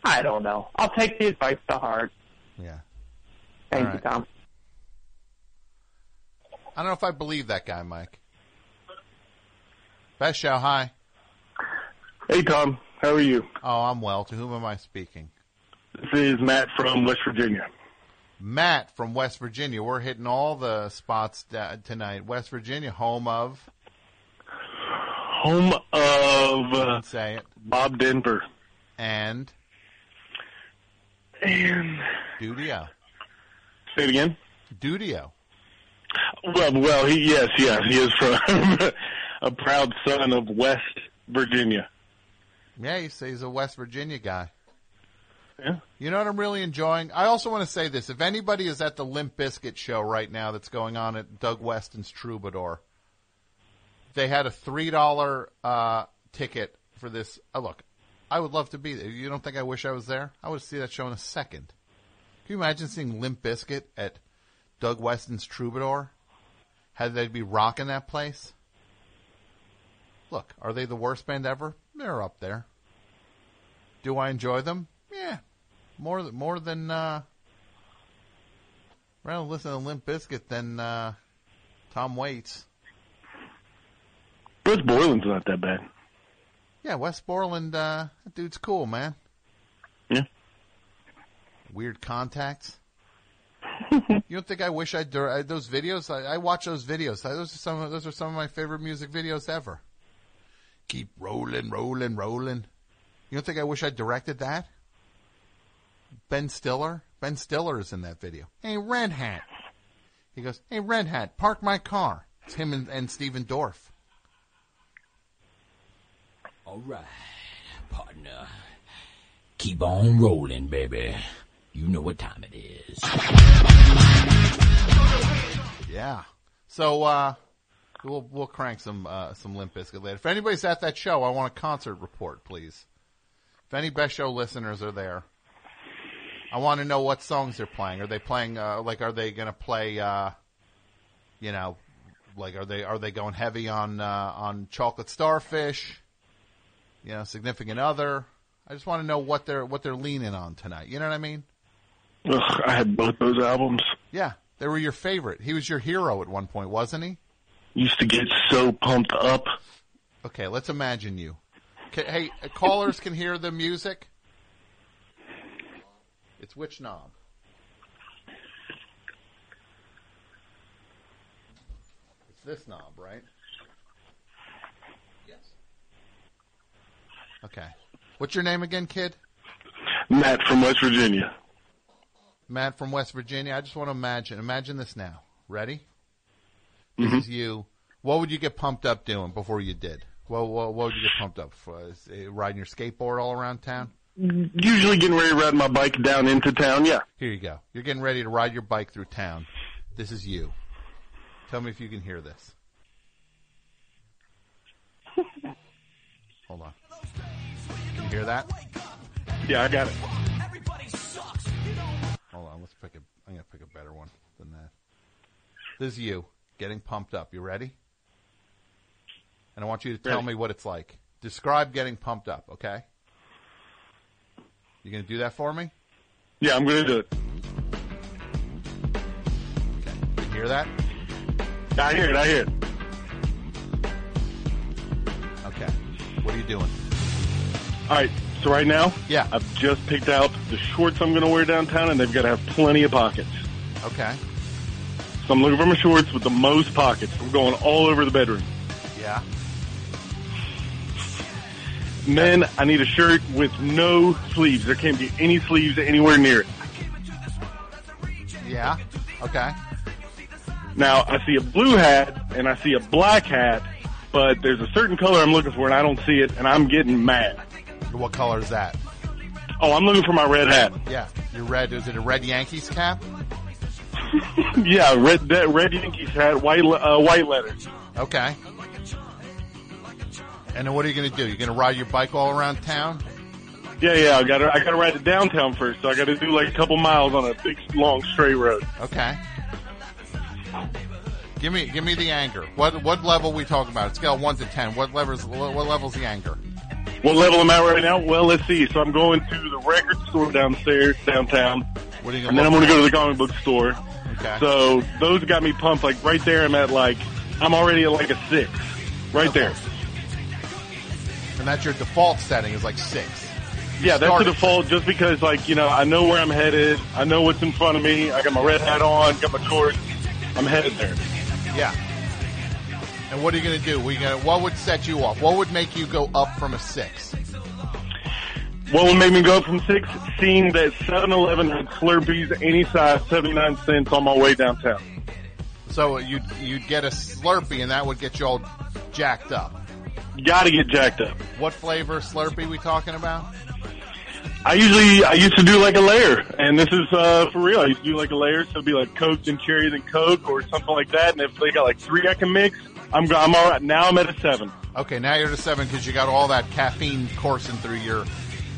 I don't know. I'll take the advice to heart. Yeah. Thank All you, right. Tom. I don't know if I believe that guy, Mike. Best show, hi. Hey, Tom. How are you? Oh, I'm well. To whom am I speaking? This is Matt from West Virginia. Matt from West Virginia. We're hitting all the spots tonight. West Virginia, home of. Home of uh, Say it. Bob Denver. And And Dudio. say it again. Dudio. Well, well, he yes, yes, he is from a proud son of West Virginia. Yeah, he says he's a West Virginia guy. Yeah. You know what I'm really enjoying? I also want to say this. If anybody is at the Limp Bizkit show right now that's going on at Doug Weston's Troubadour, they had a $3 uh, ticket for this. Uh, look, I would love to be there. You don't think I wish I was there? I would see that show in a second. Can you imagine seeing Limp Bizkit at Doug Weston's Troubadour? How they'd be rocking that place? Look, are they the worst band ever? They're up there. Do I enjoy them? Yeah, more more than uh, rather listen to Limp Bizkit than uh, Tom Waits. Bruce Borland's not that bad. Yeah, Wes Borland, uh, that dude's cool, man. Yeah. Weird contacts. you don't think I wish I'd dir- I, those videos? I, I watch those videos. I, those are some. Of, those are some of my favorite music videos ever. Keep rolling, rolling, rolling. You don't think I wish I directed that? Ben Stiller. Ben Stiller is in that video. Hey, Red Hat. He goes, Hey, Red Hat, park my car. It's him and, and Stephen Dorff. All right, partner. Keep on rolling, baby. You know what time it is. Yeah. So uh, we'll we'll crank some uh, some Limp Bizkit later. If anybody's at that show, I want a concert report, please. If any Best Show listeners are there, I want to know what songs they're playing. Are they playing uh, like? Are they going to play? Uh, you know, like are they are they going heavy on uh, on Chocolate Starfish? You know, Significant Other. I just want to know what they're what they're leaning on tonight. You know what I mean? Ugh, I had both those albums. Yeah, they were your favorite. He was your hero at one point, wasn't he? Used to get so pumped up. Okay, let's imagine you. Okay, hey, uh, callers can hear the music. It's which knob? It's this knob, right? Yes. Okay. What's your name again, kid? Matt from West Virginia. Matt from West Virginia. I just want to imagine. Imagine this now. Ready? Mm-hmm. This is you. What would you get pumped up doing before you did? What, what, what would you get pumped up for? Is riding your skateboard all around town? Usually getting ready to ride my bike down into town. Yeah. Here you go. You're getting ready to ride your bike through town. This is you. Tell me if you can hear this. Hold on. Can you hear that? Yeah, I got it. Hold on. Let's pick a. I'm gonna pick a better one than that. This is you getting pumped up. You ready? And I want you to tell Ready. me what it's like. Describe getting pumped up. Okay. You gonna do that for me? Yeah, I'm gonna do it. Okay. You hear that? I hear it. I hear it. Okay. What are you doing? All right. So right now, yeah, I've just picked out the shorts I'm gonna wear downtown, and they've got to have plenty of pockets. Okay. So I'm looking for my shorts with the most pockets. I'm going all over the bedroom. Yeah. Men, I need a shirt with no sleeves. There can't be any sleeves anywhere near it. Yeah. Okay. Now, I see a blue hat and I see a black hat, but there's a certain color I'm looking for and I don't see it and I'm getting mad. What color is that? Oh, I'm looking for my red hat. Yeah. Your red. Is it a red Yankees cap? yeah, red that red Yankees hat, white uh, white letters. Okay. And then what are you going to do? You're going to ride your bike all around town? Yeah, yeah, I got to I got to ride to downtown first, so I got to do like a couple miles on a big long straight road. Okay. Give me give me the anger. What what level we talking about? Scale one to ten. What levels what, what level's the anger? What level am I right now? Well, let's see. So I'm going to the record store downstairs downtown, What are you and then I'm going to go to the comic book store. Okay. So those got me pumped. Like right there, I'm at like I'm already at like a six. Right there. And that's your default setting is like six. You Yeah, that's the default. Just because, like you know, I know where I'm headed. I know what's in front of me. I got my red hat on. Got my shorts. I'm headed there. Yeah. And what are you going to do? We gonna, what would set you off? What would make you go up from a six? What would make me go from six? Seeing that 7-Eleven had Slurpees any size, 79 cents on my way downtown. So you'd you'd get a Slurpee, and that would get you all jacked up. Got to get jacked up. What flavor Slurpee we talking about? I usually I used to do like a layer, and this is uh, for real. I used to do like a layer, so it'd be like Coke and cherry and Coke or something like that. And if they got like three I can mix, I'm I'm all right. Now I'm at a seven. Okay, now you're at a seven because you got all that caffeine coursing through your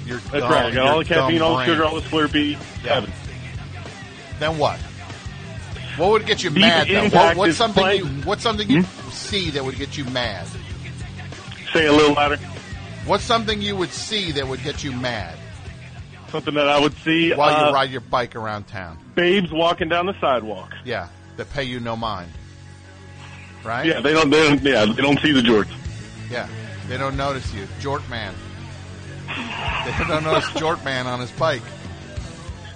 your. That's dumb- right. I got all the caffeine, all the sugar, all the Slurpee. Seven. Then what? What would get you Deep mad? Though? What, what's something you What's something you see that would get you mad? Say a little louder. What's something you would see that would get you mad Something that I would see while uh, you ride your bike around town? babes walking down the sidewalk. Yeah, that pay you no mind. Right? Yeah, they don't. They don't. Yeah, they don't see the jorts. Yeah, they don't notice you, Jort man. They don't notice Jort man on his bike.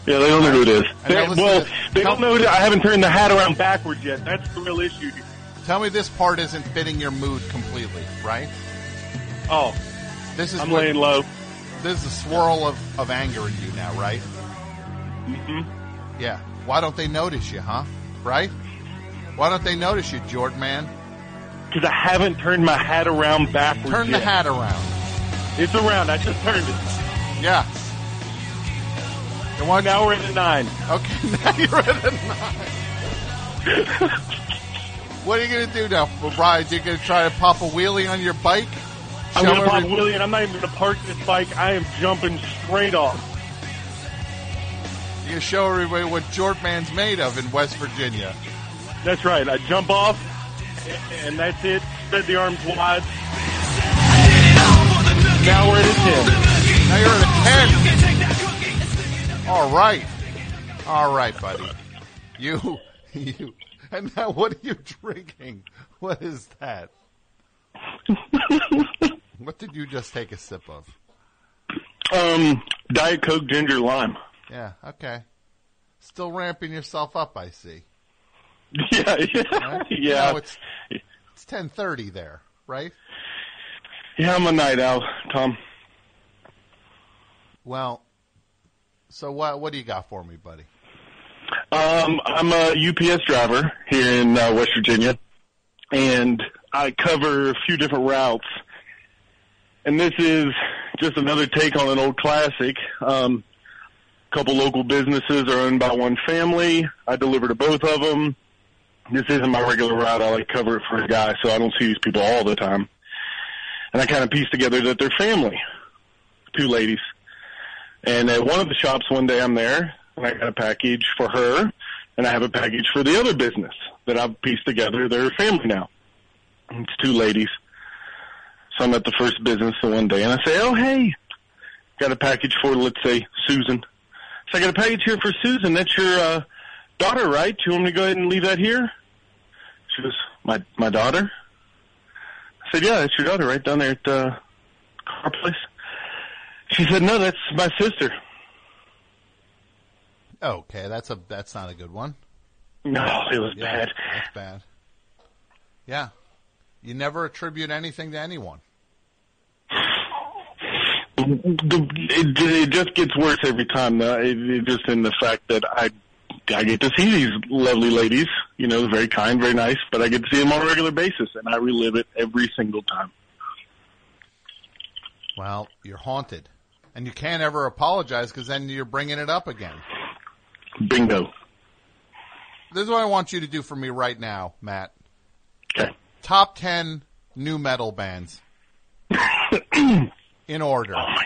Yeah, they don't know who it is. They- well, they don't know. I haven't turned the hat around backwards yet. That's the real issue. Tell me this part isn't fitting your mood completely, right? Oh, this is I'm what- laying low. There's a swirl of, of anger in you now, right? hmm Yeah. Why don't they notice you, huh? Right? Why don't they notice you, Jort man? Because I haven't turned my hat around backwards. Turn the yet. hat around. It's around. I just turned it. Yeah. And why now we're at a nine. Okay, now you're at a nine. what are you gonna do now, Brian? You gonna try to pop a wheelie on your bike? I'm going to pop a wheelie, and I'm not even going to park this bike. I am jumping straight off. You show everybody what Jort man's made of in West Virginia. That's right. I jump off, and that's it. Spread the arms wide. Now we're at a ten. Now you're at a ten. All right, all right, buddy. You, you, and now what are you drinking? What is that? what did you just take a sip of? Um, Diet Coke ginger lime. Yeah, okay. Still ramping yourself up, I see. Yeah, yeah, Right? Yeah. know, it's it's ten thirty there, right? Yeah, I'm a night owl, Tom. Well, so what what do you got for me, buddy? Um, I'm a UPS driver here in uh, West Virginia, and I cover a few different routes. And this is just another take on an old classic. Um, a couple local businesses are owned by one family. I deliver to both of them. This isn't my regular route. I like cover it for a guy, so I don't see these people all the time. And I kind of piece together that they're family, two ladies. And at one of the shops one day I'm there, and I got a package for her, and I have a package for the other business that I've pieced together. They're family now. It's two ladies. So I'm at the first business the one day, and I say, "Oh, hey, got a package for let's say Susan." So I got a package here for Susan. That's your uh, daughter, right? Do you want me to go ahead and leave that here? She goes, "My my daughter." I said, "Yeah, that's your daughter, right down there at the car place." She said, "No, that's my sister." Okay, that's a that's not a good one. No, it was Yeah, bad. That's bad. Yeah, you never attribute anything to anyone. it, it just gets worse every time. Uh, it, it just in the fact that I I get to see these lovely ladies. You know, very kind, very nice, but I get to see them on a regular basis, and I relive it every single time. Well, you're haunted, and you can't ever apologize because then you're bringing it up again. Bingo. This is what I want you to do for me right now, Matt. Okay. Top ten nu metal bands in order. Oh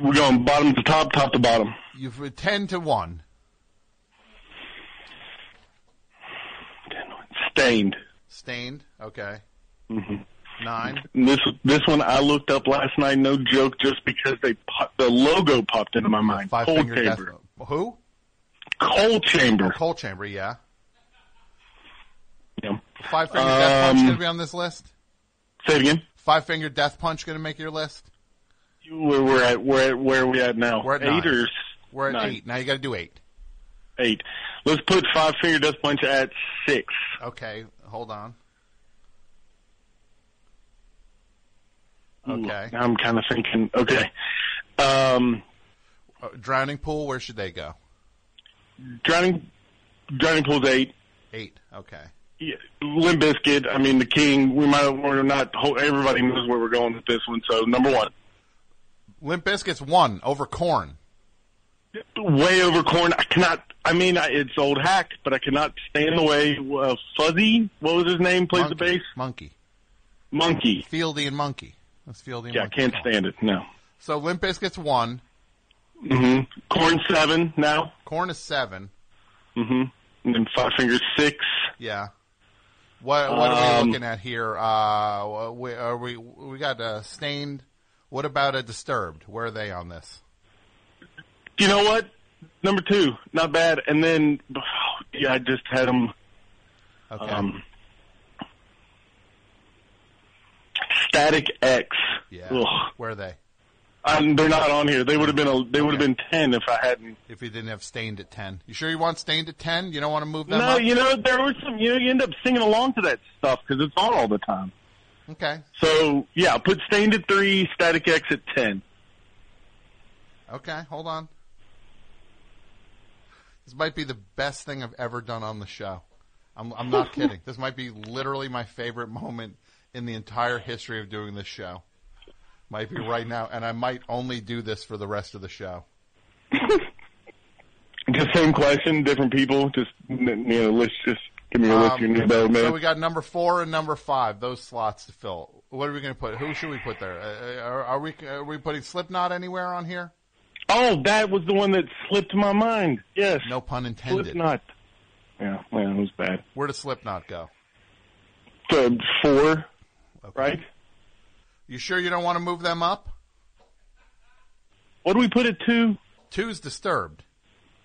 We're going bottom to top, top to bottom. You've ten to one. Staind. Staind. Okay. hmm Nine. This this one I looked up last night. No joke, just because they pop, the logo popped into my mind. Five Cold finger death. chamber. Who? Cold chamber. Oh, cold chamber. Yeah. Yeah. Five finger death punch Um, going to be on this list. Say it again. Five finger death punch going to make your list. Where we're at? Where where are we at now? We're at eight nine. or We're at nine? eight. Now you got to do eight. Eight. Let's put five finger death punch at six. Okay. Hold on. Okay. I'm kind of thinking. Okay. Um, Uh, drowning pool. Where should they go? drowning, drowning pool's eight. Eight. Okay. Yeah, Limp Bizkit, I mean the King. We might we're not. Everybody knows where we're going with this one. So number one, Limp Bizkit's one over Korn. Way over Korn. I cannot. I mean, I, it's old hack, but I cannot stand the way uh, Fuzzy. What was his name? Plays the bass. Munky. Munky. Fieldy and Munky. That's Fieldy and Yeah, I can't stand it. No. So Limp Bizkit's one. hmm Korn seven now. Korn is seven. Mm-hmm. And then Five Fingers six. Yeah. What what are we Um, looking at here? Uh, we, are we we got uh, Staind. What about a disturbed? Where are they on this? You know what? Number two, not bad. And then, yeah, I just had them. Okay. Um, Static X. Yeah. Ugh. Where are they? Um, they're not on here. They would have been a, they would have been ten if I hadn't. If you didn't have Staind at ten, you sure you want Staind at ten? You don't want to move them No, up? you know there was some. You know, you end up singing along to that stuff because it's on all the time. Okay. So yeah, put Staind at three, Static X at ten. Okay. Hold on. This might be the best thing I've ever done on the show. I'm I'm not kidding. This might be literally my favorite moment in the entire history of doing this show. Might be right now, and I might only do this for the rest of the show. Just same question, different people. Just you know, let's just give me a list of your Um, new bell so we got number four and number five, those slots to fill. What are we going to put? Who should we put there? Uh, are, are we are we putting Slipknot anywhere on here? Oh, that was the one that slipped my mind. Yes. No pun intended. Slipknot. Yeah, man, it was bad. Where does Slipknot go? So four, right? You sure you don't want to move them up? What do we put it to? Two's Disturbed.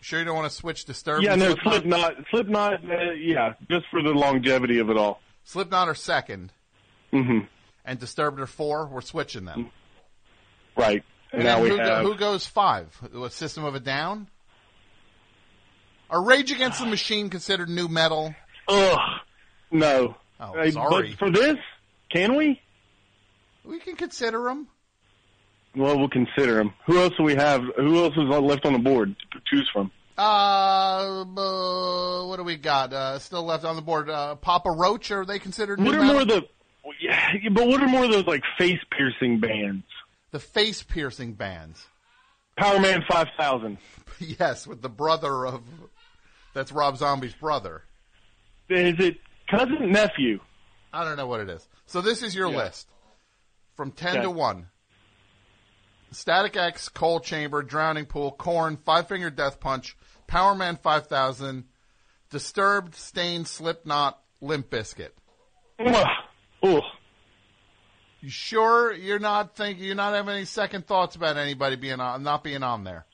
Sure you don't want to switch Disturbed? yeah, no, Slipknot? Slipknot. Slipknot. Uh, yeah, just for the longevity of it all. Slipknot are second, mm-hmm. and Disturbed are four. We're switching them. Right. And And now we who, go- have. who goes five? A System of a Down? Are Rage Against the Machine considered nu metal? Ugh. No. Oh, Hey, sorry. But for this, can we? We can consider them. Well, we'll consider them. Who else do we have? Who else is left on the board to choose from? Uh, uh, what do we got? Uh, still left on the board. Uh, Papa Roach, are they considered new What are metal? more of the? Yeah, but what are more of those like face piercing bands? The face piercing bands. Powerman Five Thousand. yes, with the brother of that's Rob Zombie's brother. Is it cousin nephew? I don't know what it is. So this is your Yeah. list from ten Okay. to one. Static X, Cold Chamber, Drowning Pool, Korn, Five Finger Death Punch, Power Man Five Thousand, Disturbed, Staind, Slipknot, Limp Bizkit. Ooh. You sure you're not thinking you're not having any second thoughts about anybody being on not being on there?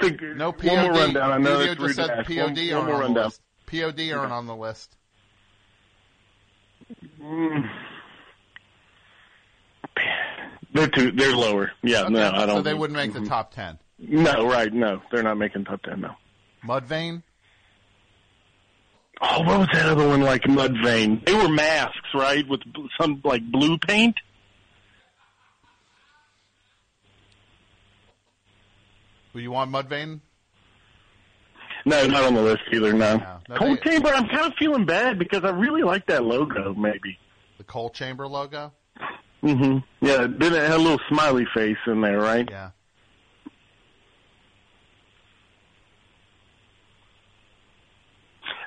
Just a, No POD. one more rundown. I know Video just said rude to ask. POD One- aren't one more on the list. POD aren't on the list. Mm. They're too. They're lower. Yeah. Okay, No, I don't. so they wouldn't make the Mhm. top ten. No, right? No, they're not making top ten. No. Mudvayne. Oh, what was that other one like? Mudvayne. They were masks, right? With some like blue paint. Who you want Mudvayne? No, not on the list either. No. no, Cold they- Chamber. I'm kind of feeling bad because I really like that logo. Maybe. The Cold Chamber logo. Mm-hmm. Yeah. Then it had a little smiley face in there, right? Yeah.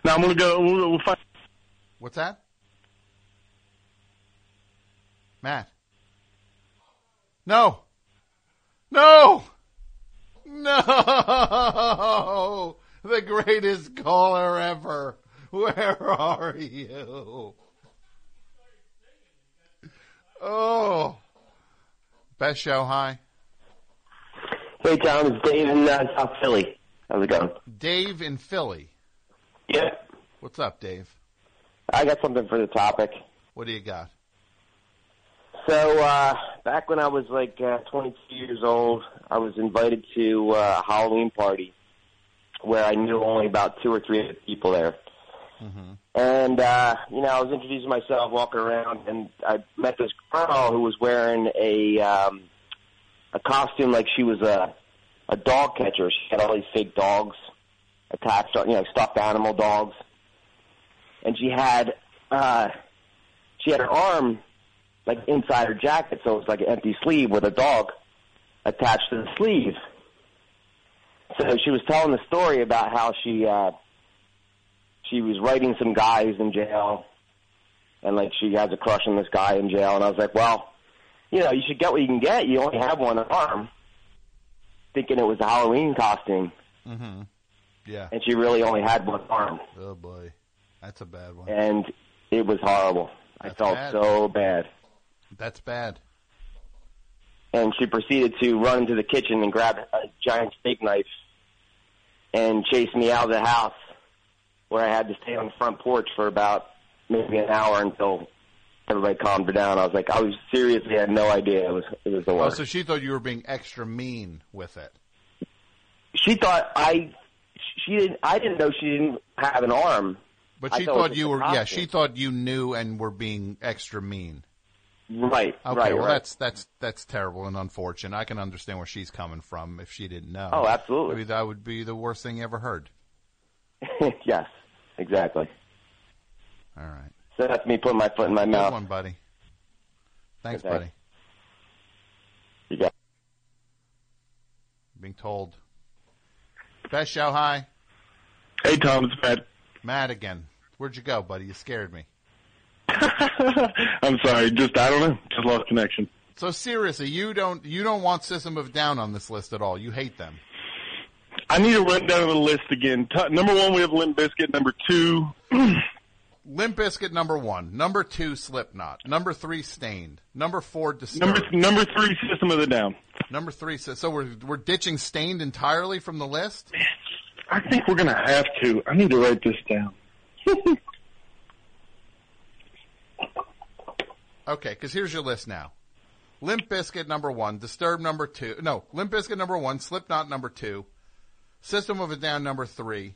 Now I'm gonna go. We'll, we'll find. What's that? Matt. No. No. No. The greatest caller ever. Where are you? Oh. Best show, hi. Hey, Tom, it's Dave in uh, South Philly. How's it going? Dave in Philly. Yeah. What's up, Dave? I got something for the topic. What do you got? So, uh, back when I was like uh, 22 years old, I was invited to uh, a Halloween party where I knew only about two or three people there. And, uh, you know, I was introducing myself, walking around, and I met this girl who was wearing a, um, a costume like she was a, a dog catcher. She had all these fake dogs attached, you know, stuffed animal dogs. And she had, uh, she had her arm like inside her jacket, so it's like an empty sleeve with a dog attached to the sleeve. So she was telling the story about how she uh she was writing some guys in jail and like she has a crush on this guy in jail and I was like, Well, you know, you should get what you can get. You only have one arm. Thinking it was a Halloween costume. Mm-hmm. Yeah. And she really only had one arm. Oh boy, that's a bad one. And it was horrible. I felt bad. so bad. That's bad. and she proceeded to run into the kitchen and grab a giant steak knife and chase me out of the house where I had to stay on the front porch for about maybe an hour until everybody calmed her down. I was like, I was seriously had no idea it was it was the oh, worst. Oh, so she thought you were being extra mean with it. she thought I she didn't I didn't know she didn't have an arm. But I she thought thought you were, yeah, she thought you knew and were being extra mean. Right, Okay, right, well right. that's that's that's terrible and unfortunate. I can understand where she's coming from if she didn't know. Oh, absolutely. Maybe that would be the worst thing you ever heard. yes, exactly. All right. So that's me putting my foot in my Good mouth. one, buddy. Thanks, Okay. buddy. You got Being told. Best show hi. Hey Tom, it's Matt. Matt again. Where'd you go, buddy? You scared me. I'm sorry, just I don't know, just lost connection. So seriously, you don't you don't want System of Down on this list at all. You hate them. I need to run down the list again. T- number one, we have Limp Bizkit. Number two, Limp Bizkit number one, number two Slipknot, number three Staind, number four Disturbed, number number three, System of the Down. number three. So, so we're we're ditching Staind entirely from the list. I think we're gonna have to. I need to write this down. Okay, because here's your list now. Limp Bizkit number one, Disturbed number two, no, Limp Bizkit number one, Slipknot number two, System of a Down number three,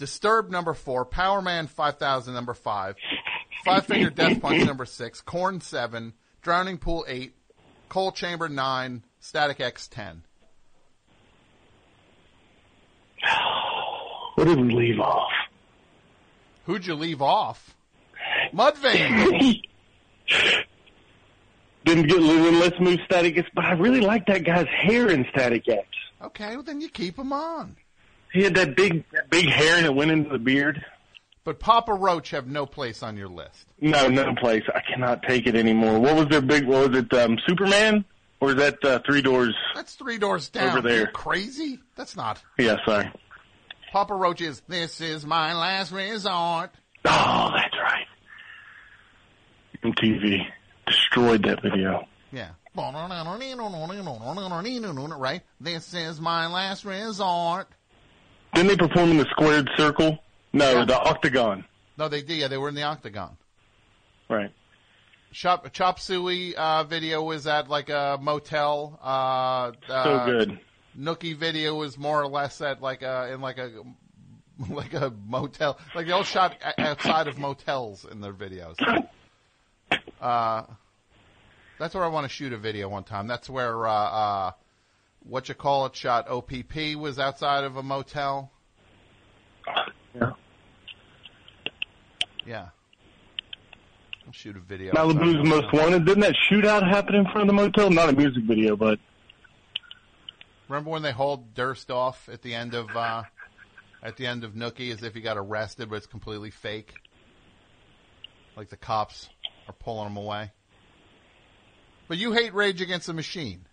Disturbed number four, Powerman 5000 number five, Five Finger Death Punch number six, Korn seven, Drowning Pool eight, Coal Chamber nine, Static X ten. What did we leave off? Who'd you leave off? Mudvayne. Didn't get then let's move Static X, but I really like that guy's hair in Static X. Okay, well then you keep him on. He had that big that big hair and it went into the beard. But Papa Roach have no place on your list. No, no place. I cannot take it anymore. What was their big? What was it? Um, Superman or is that uh, Three Doors? That's three doors down. Over there. Crazy? That's not. Yeah, sorry. Papa Roach is, this is my last resort. Oh, that's right. MTV destroyed that video. Yeah. Right? This is my last resort. Didn't they perform in the squared circle? No, the octagon. No, they did. Yeah, they were in the octagon. Right. Chop Chop Suey uh, video was at like a motel. Uh, So uh, good. Nookie video was more or less at like a in like a like a motel. Like they all shot outside of motels in their videos. Uh, that's where I want to shoot a video one time. That's where uh, uh, what you call it shot. OPP was outside of a motel. Yeah. Yeah. I'll shoot a video. Malibu's Most Wanted. Didn't that shootout happen in front of the motel? Not a music video, but Remember when they hauled Durst off at the end of uh, at the end of Nookie as if he got arrested, but it's completely fake. Like the cops are pulling him away. But you hate Rage Against the Machine.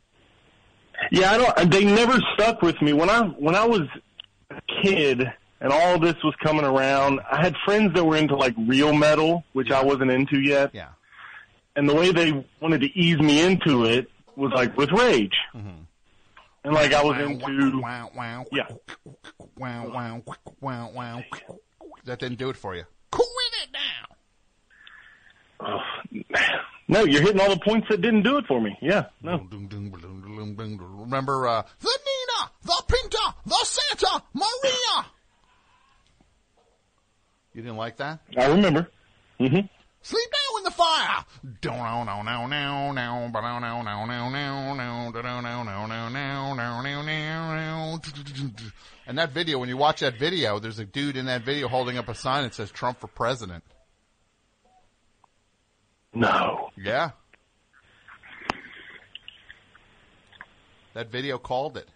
Yeah, I don't. They never stuck with me when I when I was a kid and all this was coming around. I had friends that were into like real metal, which I wasn't into yet. Yeah. And the way they wanted to ease me into it was like with Rage. Mm-hmm. And like I was into wow wow yeah. wow wow wow wow. That didn't do it for you. Quit it down. No, you're hitting all the points that didn't do it for me. Yeah, no. Remember uh, the Nina, the Pinta, the Santa Maria. You didn't like that? I remember. Mm-hmm. Sleep down in the fire. Don't no no no no but no no no no no no no no no no no no no no And that video, when you watch that video, there's a dude in that video holding up a sign that says Trump for president. No. Yeah. That video called it.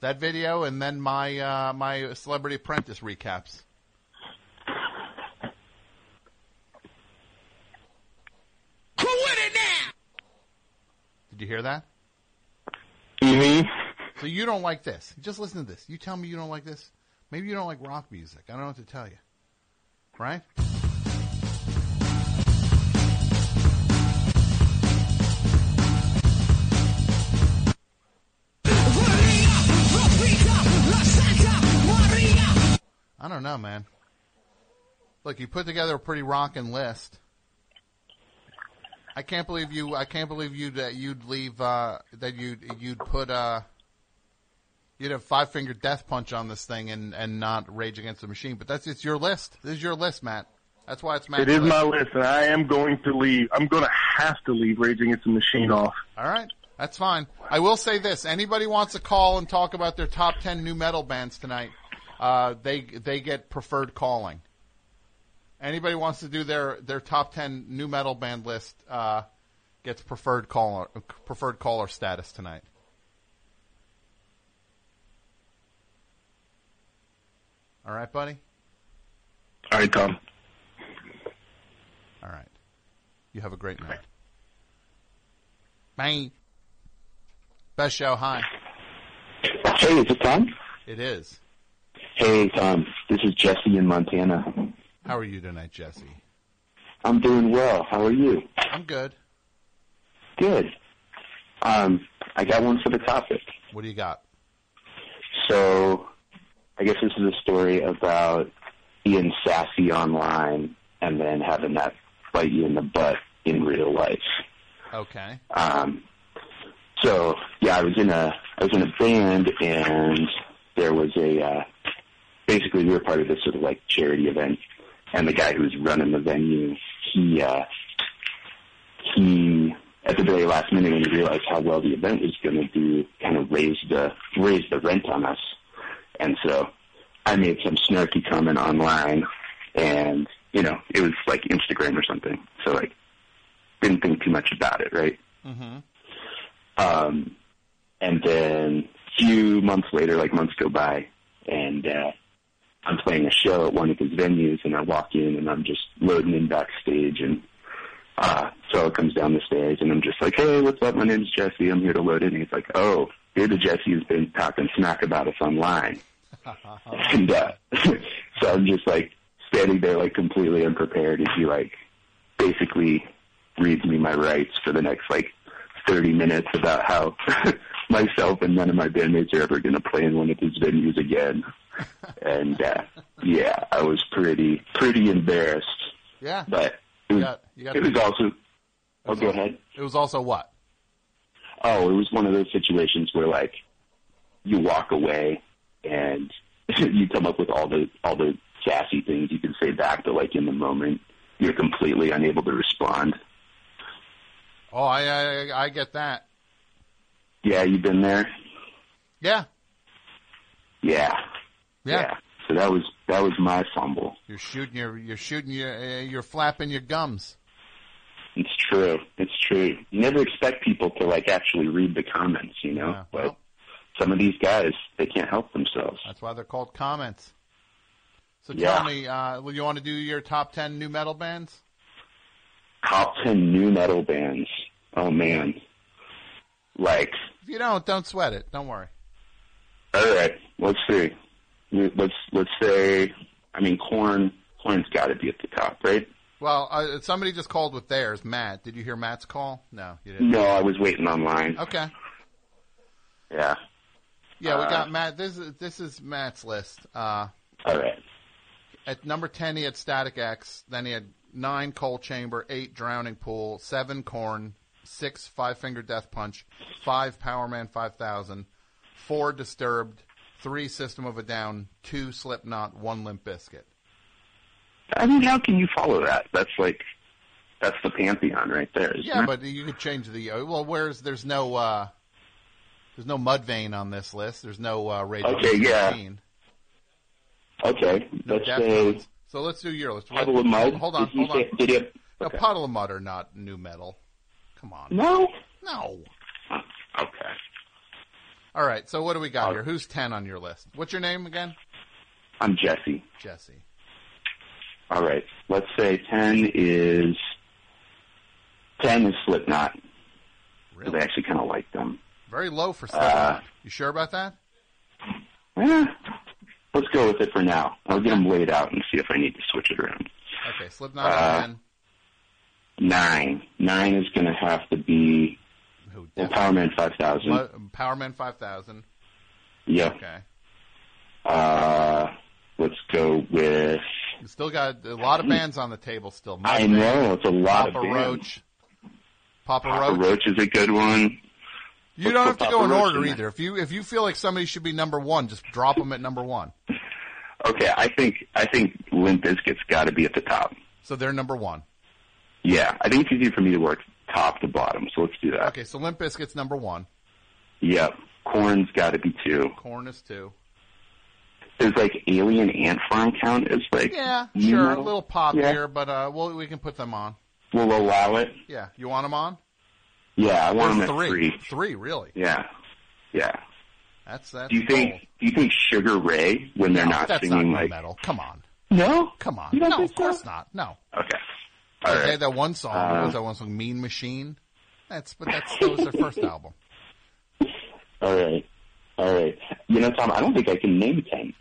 That video and then my uh, my Celebrity Apprentice recaps. Quit it now! Did you hear that? Mm-hmm. So you don't like this. Just listen to this. You tell me you don't like this. Maybe you don't like rock music. I don't know what to tell you. Right? I don't know, man. Look, you put together a pretty rocking list. I can't believe you. I can't believe you that you'd leave. Uh, that you'd you'd put. Uh, you'd have five finger death punch on this thing and and not Rage Against the Machine. But that's it's your list. This is your list, Matt. That's why it's Matt. It is my list, and I am going to leave. I'm going to have to leave Rage Against the Machine off. All right, that's fine. I will say this: anybody wants to call and talk about their top ten nu metal bands tonight, uh, they they get preferred calling. Anybody wants to do their their top ten nu metal band list uh, gets preferred caller preferred caller status tonight. All right, buddy. All right, Tom. All right. You have a great night. Bang. Best show. Hi. Hey, is it Tom? It is. Hey, Tom. This is Jesse in Montana. How are you tonight, Jesse? I'm doing well. How are you? I'm good. Good. Um, I got one for the topic. What do you got? So, I guess this is a story about being sassy online and then having that bite you in the butt in real life. Okay. Um, so yeah, I was in a I was in a band and there was a uh, basically we were part of this sort of like charity event, and the guy who was running the venue, he uh, he at the very last minute when he realized how well the event was going to do, kind of raised the raised the rent on us, and so I made some snarky comment online, and you know it was like Instagram or something, so like didn't think too much about it, right? Mm-hmm. Um, and then a few months later, like months go by, and uh, I'm playing a show at one of his venues, and I walk in, and I'm just loading in backstage, and uh, so it comes down the stairs, and I'm just like, "Hey, what's up? My name's Jesse. I'm here to load in." And he's like, "Oh, you're the Jesse who's been talking smack about us online." and uh, so I'm just like standing there, like completely unprepared, as he like basically reads me my rights for the next like 30 minutes about how myself and none of my bandmates are ever going to play in one of his venues again. And uh, yeah, I was pretty pretty embarrassed. Yeah. But it was, got- you got it was also. Oh, go ahead. It was also what? Oh, it was one of those situations where like you walk away and you come up with all the all the sassy things you can say back, but like in the moment you're completely unable to respond. Oh, I I, I get that. Yeah, you've been there. Yeah. Yeah. Yeah. So that was that was my fumble. You're shooting your you're shooting your uh, you're flapping your gums. It's true. It's true. You never expect people to like actually read the comments, you know. but some of these guys, they can't help themselves. That's why they're called comments. So Yeah. tell me, uh, will you want to do your top ten nu metal bands? Top ten nu metal bands. Oh man. Like, If you don't, don't sweat it. Don't worry. all right, let's see. Let's let's say. I mean, Korn. Korn's got to be at the top, right? Well, uh, somebody just called with theirs. Matt, did you hear Matt's call? No, you didn't. No, I was waiting online. Okay. Yeah. Yeah, we Uh, got Matt. This is this is Matt's list. Uh, All right. At number ten, he had Static X. Then he had nine Coal Chamber, eight Drowning Pool, seven Korn, six Five Finger Death Punch, five Powerman Five Thousand, four Disturbed, three System of a Down, two Slipknot, one Limp Bizkit. I mean, how can you follow that? That's like, that's the pantheon right there. Yeah, it? but you could change the uh, well. Where's there's no uh, there's no Mudvayne on this list. There's no uh, Radio Okay, yeah. Machine. Okay, No let's say So let's do your list. Puddle of Mud. Hold on, hold on. did have- A puddle of mud are not nu metal. Come on. No. No. Okay. All right. So what do we got here? Who's ten on your list? What's your name again? I'm Jesse. Jesse. All right. Let's say ten is ten is Slipknot. Really? I actually kind of like them. Very low for Uh, Slipknot. you sure about that? Eh, let's go with it for now. I'll get them laid out and see if I need to switch it around. Okay. Slipknot Uh, ten. Nine. Nine is going to have to be well, Powerman 5000. Lo- Powerman five thousand. Yep. Okay. Uh, let's go with. You still got a lot of bands on the table still. I Mudvayne, know it's a lot Papa of bands. Roach. Papa, Papa Roach. Roach is a good one. You Let's don't have to Papa go in Roach order there. either. If you if you feel like somebody should be number one, just drop them at number one. Okay, I think I think Limp Bizkit's got to be at the top. So they're number one. Yeah, I think it's easy for me to work top to bottom. So let's do that. Okay, so Limp Bizkit's number one. Yep. Korn's got to be two. Korn is two. Does like Alien Ant Farm count as like? Yeah, sure, a little pop Yeah. here, but uh, well, we can put them on. We'll allow it. Yeah, you want them on? Yeah, I want There's them at three. three. Three, really? Yeah, yeah. That's that. Do you think? Do you think Sugar Ray when they're not singing not like? metal. Come on. No. Come on. No, of course so? not. No. Okay. All right. had that one song. Uh, was that one song? Mean Machine. That's but that's that was their first album. All right. All right. You know, Tom, I don't think I can name ten.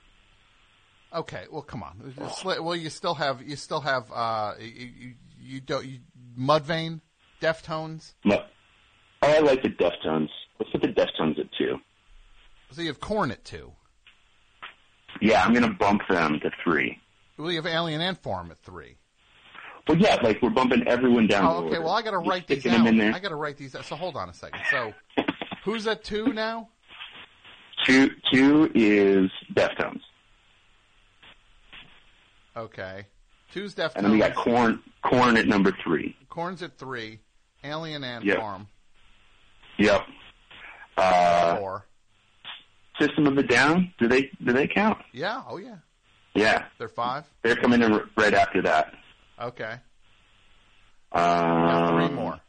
Okay, well, come on. Well, you still have you still have uh you, you, you don't you, Mudvayne, Deftones. No. Oh, I like the Deftones. Let's put the Deftones at two. So you have Korn at two. Yeah, I'm gonna bump them to three. Well, you have Alien Ant Farm at three. Well, yeah, like we're bumping everyone down. Oh, okay. Well, I got to write these sticking out. them in there. I got to write these out. So hold on a second. So who's at two now? Two, two is Deftones, Okay, two's Deftones. and then we got Korn. Korn at number three. Korn's at three. Alien Ant Yep. Farm Yep. Uh, four. System of a Down. Do they do they count? Yeah. Oh yeah. Yeah, They're five. they're coming in right after that. Okay. Um, Got three more.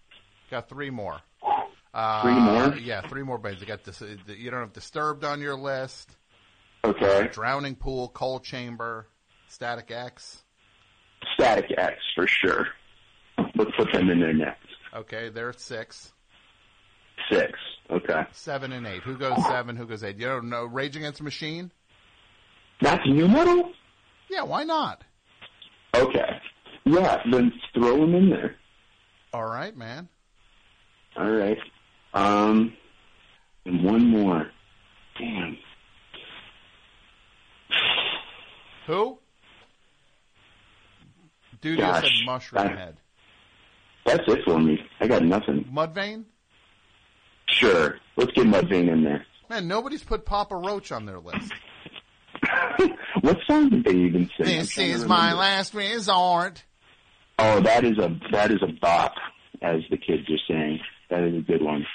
Got three more. Uh, Three more? Yeah, three more bands. You got this. You don't have Disturbed on your list. Okay. Drowning Pool, Coal Chamber, Static X. Static X for sure. Let's put them in there next. Okay, they're at six. Six. Okay. Seven and eight. Who goes seven? Who goes eight? You don't know Rage Against the Machine? That's nu metal. Yeah, why not? Okay. Yeah, then throw them in there. All right, man. All right. Um, and one more. Damn. Who? Dude, you Gosh, said Mushroom I- Head. That's it for me. I got nothing. Mudvayne? Sure. Let's get Mudvayne in there. Man, nobody's put Papa Roach on their list. What song did they even sing? I'm This is my last resort. Oh, that is a that is a bop, as the kids are saying. That is a good one.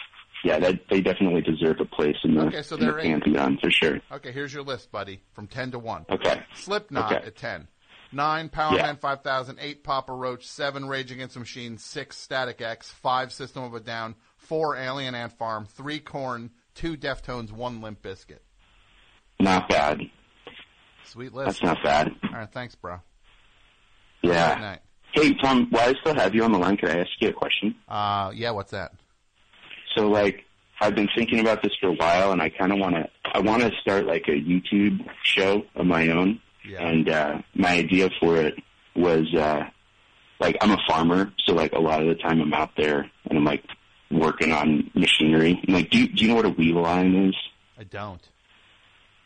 Yeah, that they definitely deserve a place in the, Okay, so in the pantheon for sure. Okay, here's your list, buddy. From 10 to 1. Okay. Slipknot Okay. at 10. 9 Powerman Yeah. 5000, 8 Papa Roach, 7 Rage Against the Machine, 6 Static X, 5 System of a Down, 4 Alien Ant Farm, 3 Korn, 2 Deftones, 1 Limp Bizkit. Not bad. Sweet list. That's not bad. All right, thanks, bro. Yeah. Good night. Hey, Tom, while I still have you on the line, could I ask you a question? Uh, yeah, what's that? So, like, I've been thinking about this for a while, and I kind of want to. I want to start like a YouTube show of my own. Yeah. And uh, my idea for it was, uh, like, I'm a farmer, so like a lot of the time I'm out there and I'm like working on machinery. And, like, do you, do you know what a wheel line is? I don't.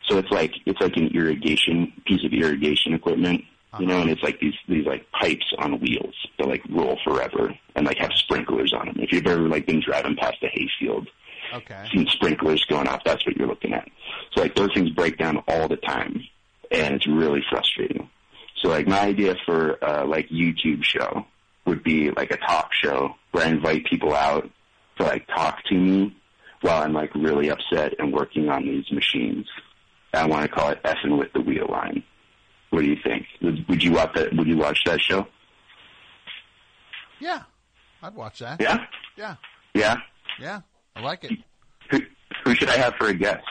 So it's like it's like an irrigation piece of irrigation equipment, you know, and it's like these these like pipes on wheels that like roll forever and like have sprinklers on them. If you've ever like been driving past a hayfield, Okay. seen sprinklers going off, that's what you're looking at. So like those things break down all the time, and it's really frustrating. So like my idea for uh, like YouTube show would be like a talk show where I invite people out to like talk to me while I'm like really upset and working on these machines. I want to call it effing with the wheel line. What do you think? Would, would you watch that? Would you watch that show? Yeah, I'd watch that. Yeah? Yeah. Yeah. Yeah. I like it. Who, who should I have for a guest?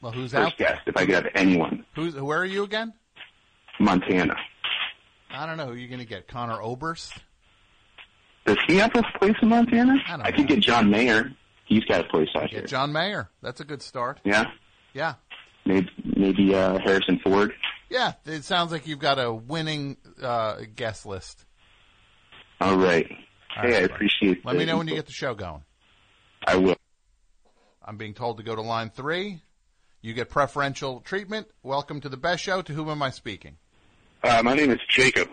Well, who's First out? guest, if I could have anyone. Who's where are you again? Montana. I don't know who you're going to get. Conor Oberst. Does he have a place in Montana? I don't could get John Mayer. He's got a place out here. John Mayer. That's a good start. Yeah. Yeah. Maybe maybe uh, Harrison Ford. Yeah. It sounds like you've got a winning uh, guest list. All right. All hey, right, I buddy. appreciate. Let me know when you get the show going. I will. I'm being told to go to line three. You get preferential treatment. Welcome to the best show. To whom am I speaking? Uh, my name is Jacob,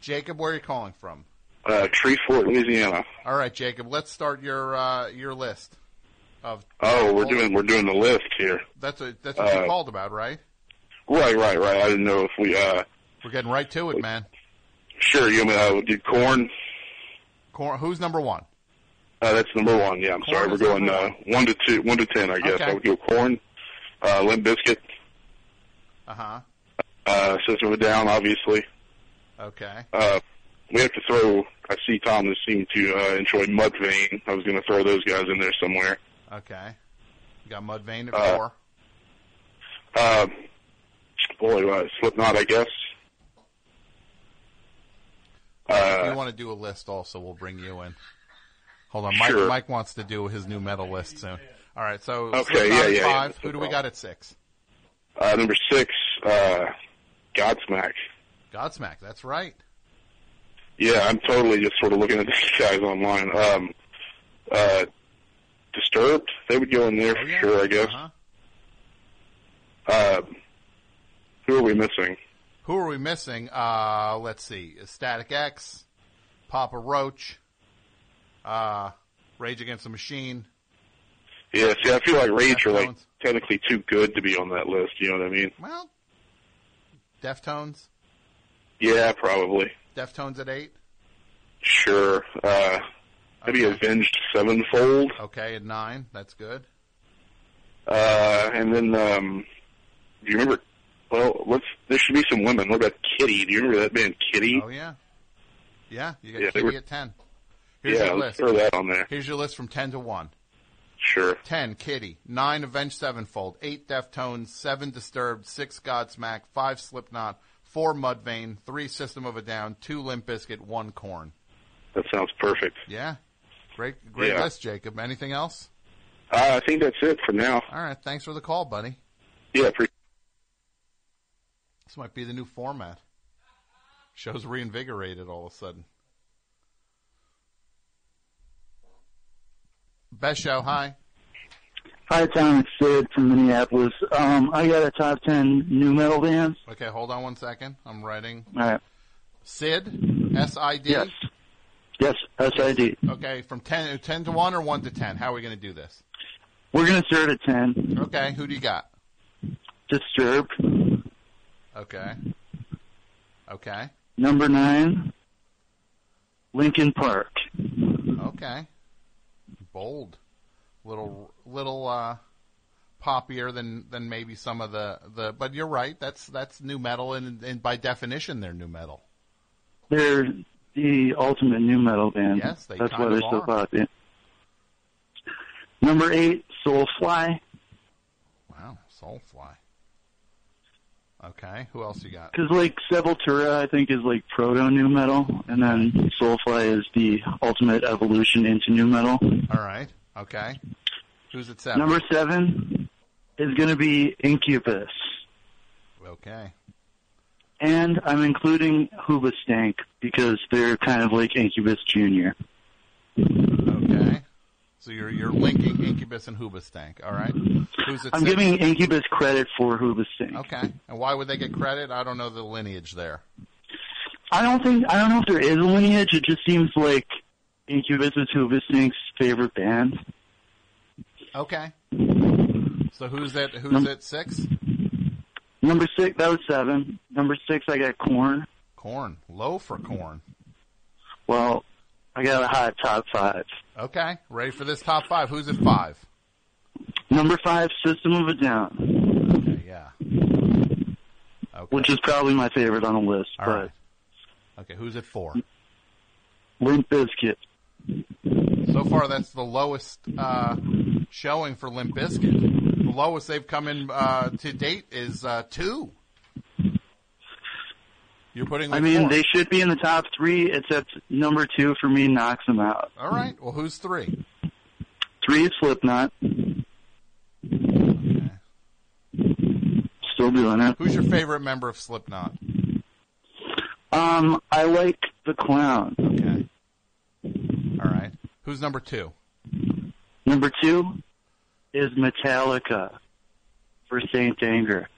Jacob, where are you calling from? uh, Treefort, Louisiana. All right, Jacob. Let's start your uh, your list of. Oh, we're doing we're doing the list here. That's a, that's what you Uh, called about, right? Right, right, right. I didn't know if we. uh We're getting right to it, man. Sure, you want me to do Korn? Korn, who's number one? Uh, that's number one. Yeah, I'm Korn sorry. We're going uh, one to two, one to ten, I guess. Okay. I would go Korn, uh, Limp Bizkit, Uh huh. uh, System of a Down, obviously. Okay. Uh, we have to throw. I see Tom has seemed to uh, enjoy Mudvayne. I was going to throw those guys in there somewhere. Okay. You got Mudvayne at Uh, four. Uh, boy, uh, Slipknot, I guess. if Uh, you want to do a list, also, we'll bring you in. Hold on, Mike. Sure. Mike wants to do his nu metal list soon. All right, so Okay, yeah, yeah, yeah, five. that's Who do we got at six? uh, number six, uh, Godsmack. Godsmack. That's right. Yeah, I'm totally just sort of looking at these guys online. Um, uh, Disturbed, they would go in there Oh, for sure, I guess. Uh-huh. Uh, who are we missing? Who are we missing? Uh, let's see. Static X, Papa Roach, uh, Rage Against the Machine. Yeah, see, I feel like Rage are like technically too good to be on that list. You know what I mean? Well, Deftones. Yeah, probably. Deftones at eight. Sure. Uh, maybe Avenged Sevenfold. Okay, at nine. That's good. Uh, and then, um, do you remember? Well, let's. There should be some women. What about Kittie? Do you remember that band Kittie? Oh yeah, yeah. You got Yeah, Kittie were- at ten. Here's yeah, your list. throw that on there. Here's your list from ten to one. Sure. Ten Kittie, nine Avenged Sevenfold, eight Deftones, seven Disturbed, six Godsmack, five Slipknot, four Mudvayne, three System of a Down, two Limp Bizkit, one Korn. That sounds perfect. Yeah, great, great Yeah. list, Jacob. Anything else? Uh, I think that's it for now. All right, thanks for the call, buddy. Yeah, pre- This might be the new format. Show's reinvigorated all of a sudden. Best show, hi. Hi, Tom. It's Sid from Minneapolis. Um, I got a top ten nu metal bands. Okay, hold on one second. I'm writing. All right. Sid, S I D. Yes. Yes, SID. Okay, from 10, 10 to 1 or 1 to 10? How are we going to do this? We're gonna start at ten. Okay, who do you got? Disturbed. Okay. Okay. Number nine. Linkin Park. Okay. Bold. Little little uh poppier than than maybe some of the the but you're right. That's that's nu metal and and by definition they're nu metal. They're the ultimate nu metal band. Yes, they That's why they're of so are. popular. Number eight, Soulfly. Wow, Soulfly. Okay, who else you got? Because like Sepultura, I think is like proto nu metal, and then Soulfly is the ultimate evolution into nu metal. All right. Okay. Who's at 7? Number seven is going to be Incubus, Okay. and I'm including Hoobastank because they're kind of like Incubus Junior. So you're you're linking Incubus and Hoobastank, all right? Who's I'm six? giving Incubus credit for Hoobastank. Okay. And why would they get credit? I don't know the lineage there. I don't think I don't know if there is a lineage. It just seems like Incubus is Hoobastank's favorite band. Okay. So who's at who's Num- at six? Number six, that was seven. Number six, I got Korn. Korn. Low for Korn. Well, I got a hot top five. Okay. Ready for this top five. Who's at five? Number five, System of a Down, Okay, yeah. which is probably my favorite on the list. All but right. Okay, who's at four? Limp Bizkit. So far, that's the lowest uh, showing for Limp Bizkit. The lowest they've come in uh, to date is uh, two. You're putting. I mean, they should be in the top three. It's at number two for me. Knocks them out. All right. Well, who's three? Three is Slipknot. Still doing it. Who's your favorite member of Slipknot? Um, I like the clown. Okay. All right. Who's number two? Number two is Metallica for Saint Anger.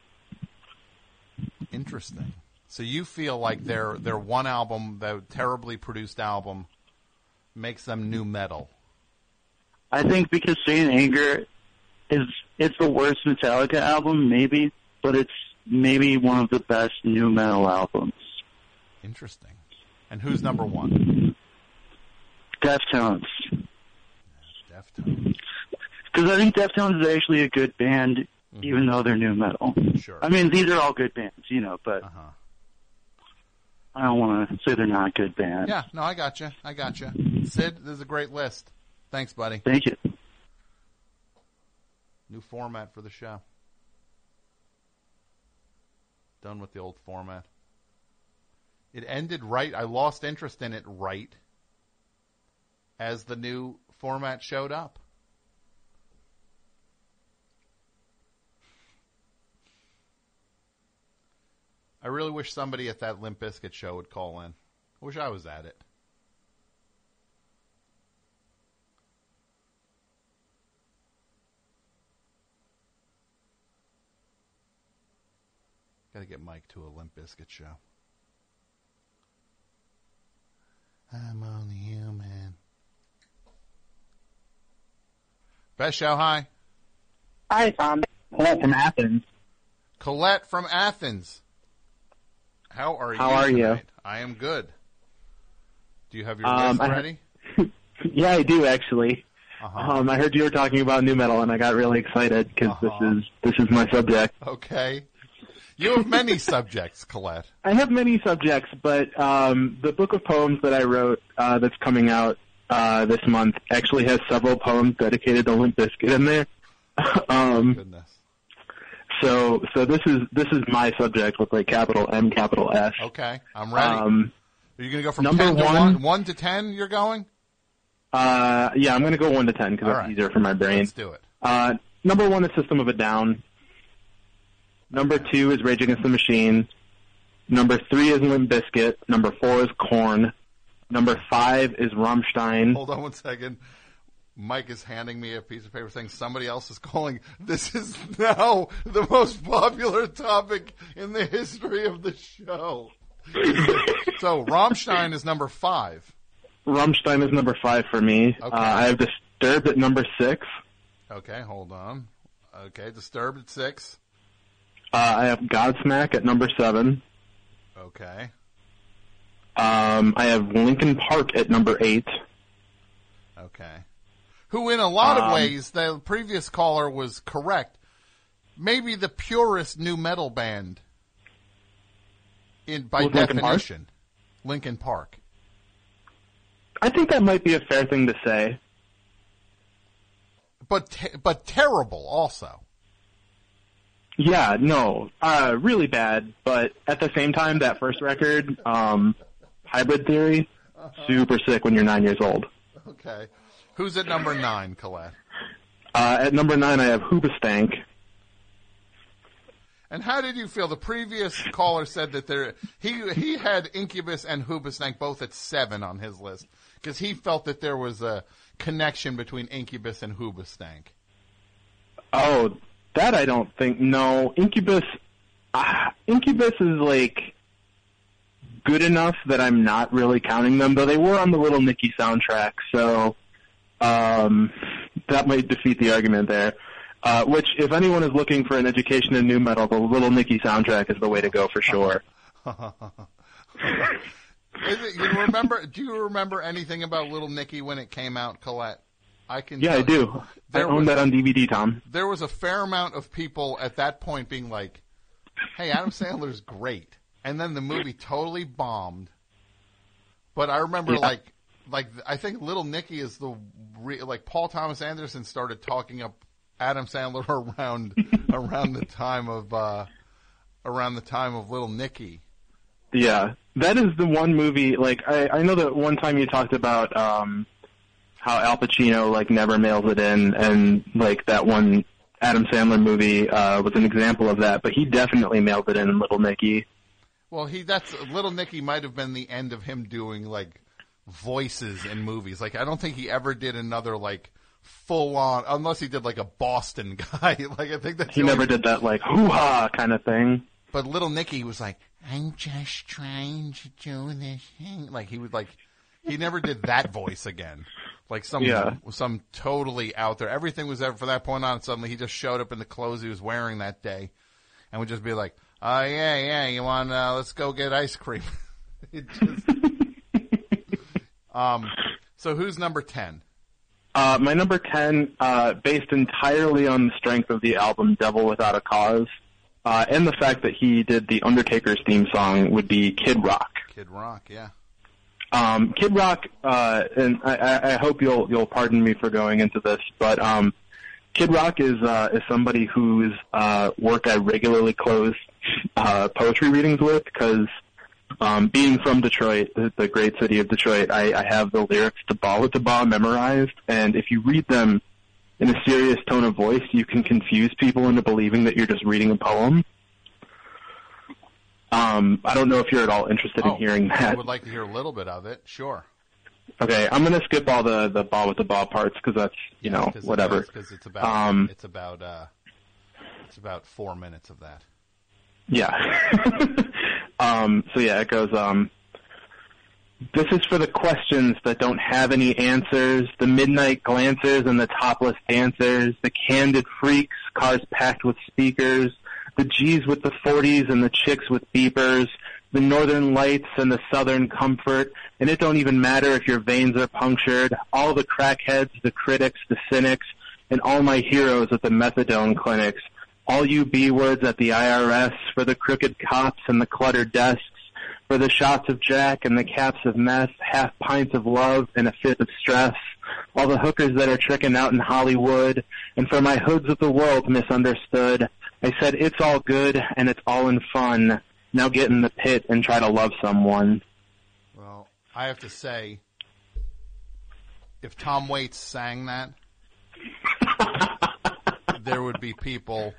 Interesting. So you feel like their their one album, the terribly produced album, makes them nu metal. I think because Saint Anger is it's the worst Metallica album, maybe, but it's maybe one of the best nu metal albums. Interesting. And who's number one? Deftones. Deftones. Because I think Deftones is actually a good band, even though they're nu metal. Sure. I mean, these are all good bands, you know, but Uh-huh. I don't want to say they're not good bands. Yeah, no, I got you. I got you. Sid, this is a great list. Thanks, buddy. Thank you. New format for the show. Done with the old format. It ended right. I lost interest in it right as the new format showed up. I really wish somebody at that Limp Bizkit show would call in. I wish I was at it. Got to get Mike to a Limp Bizkit show. I'm only human. Best show, hi. Hi, Tom. Colette from Athens. Colette from Athens. How are How you? are you? I am good. Do you have your Um, list ready? Yeah, I do actually. Uh-huh. Um, I heard you were talking about nu metal, and I got really excited because Uh-huh. this is this is my subject. Okay. You have many subjects, Colette. I have many subjects, but um, the book of poems that I wrote uh, that's coming out uh, this month actually has several poems dedicated to Limp Bizkit in there. um, Goodness. So so this is this is my subject with like capital M, capital S. Okay, I'm ready. Um, Are you going to go from number 10 to one- 1? 1 to 10 you're going? uh, yeah, I'm going to go one to ten because that's right. easier for my brain. Let's do it. Uh, number one is System of a Down. Number two is Rage Against the Machine. Number three is Limp Bizkit. Number four is Korn. Number five is Rammstein. Hold on one second. Mike is handing me a piece of paper saying somebody else is calling. This is now the most popular topic in the history of the show. so Rammstein is number five. Rammstein is number five for me. Uh, I have Disturbed at number six. Okay, hold on. Okay, Disturbed at six. Uh, I have Godsmack at number seven. Okay. Um, I have Linkin Park at number eight. Okay. Who, in a lot of Um, ways, the previous caller was correct. Maybe the purest nu metal band in by Was Linkin Park? definition. Linkin Park. I think that might be a fair thing to say. But te- but terrible also. Yeah, no, uh, really bad. But at the same time, that first record, um, Hybrid Theory, super sick when you're nine years old. Okay. Who's at number nine, Colette? Uh, at number nine, I have Hoobastank. And how did you feel? The previous caller said that there he he had Incubus and Hoobastank both at seven on his list because he felt that there was a connection between Incubus and Hoobastank. Oh, that I don't think. No, Incubus. Uh, Incubus is like good enough that I'm not really counting them, though they were on the Little Nicky soundtrack, so um, that might defeat the argument there. Uh, which, if anyone is looking for an education in nu metal, the Little Nicky soundtrack is the way to go for sure. Is it, you remember? Do you remember anything about Little Nicky when it came out, Colette? I can. Yeah, I tell you. do. I There own was- that on DVD, Tom. There was a fair amount of people at that point being like, "Hey, Adam Sandler's great," and then the movie totally bombed. But I remember Yeah. like like I think Little Nicky is the re, like Paul Thomas Anderson started talking up Adam Sandler around around the time of uh around the time of Little Nicky. Yeah, that is the one movie. Like I, I know that one time you talked about um, how Al Pacino like never mails it in, and like that one Adam Sandler movie uh, was an example of that. But he definitely mailed it in in Little Nicky. Well, he that's Little Nicky might have been the end of him doing like voices in movies. Like I don't think he ever did another like full on unless he did like a Boston guy. like I think that He never did that like hoo ha kind of thing. But Little Nicky was like, I'm just trying to do this thing. Like he would like, he never did that voice again. Like some, Yeah. some totally out there. Everything was ever from that point on. Suddenly he just showed up in the clothes he was wearing that day, and would just be like, "Oh yeah, yeah, you want? Uh, let's go get ice cream." it just, um. So who's number ten? Uh, my number 10, uh, based entirely on the strength of the album Devil Without a Cause, uh, and the fact that he did the Undertaker's theme song would be Kid Rock. Kid Rock. Yeah. Um, Kid Rock, uh, and I- I, I hope you'll, you'll pardon me for going into this, but, um, Kid Rock is, uh, is somebody whose, uh, work I regularly close, uh, poetry readings with, because, um, being from Detroit, the, the great city of Detroit, I, I have the lyrics to Bawitdaba memorized, and if you read them in a serious tone of voice, you can confuse people into believing that you're just reading a poem. Um, I don't know if you're at all interested in hearing that. I would like to hear a little bit of it. Sure. Okay, I'm gonna skip all the the bawitdaba parts because that's you know Because whatever. Because it's about Um, it's about uh, it's about four minutes of that. Yeah. um, so yeah, it goes, um, this is for the questions that don't have any answers, the midnight glancers and the topless dancers, the candid freaks, cars packed with speakers, the G's with the 40s and the chicks with beepers, the northern lights and the southern comfort, and it don't even matter if your veins are punctured, all the crackheads, the critics, the cynics, and all my heroes at the methadone clinics, all you B words at the IRS, for the crooked cops and the cluttered desks, for the shots of Jack and the caps of meth, half pints of love and a fit of stress, all the hookers that are tricking out in Hollywood, and for my hoods of the world misunderstood, I said it's all good and it's all in fun. Now get in the pit and try to love someone. Well, I have to say, if Tom Waits sang that, there would be people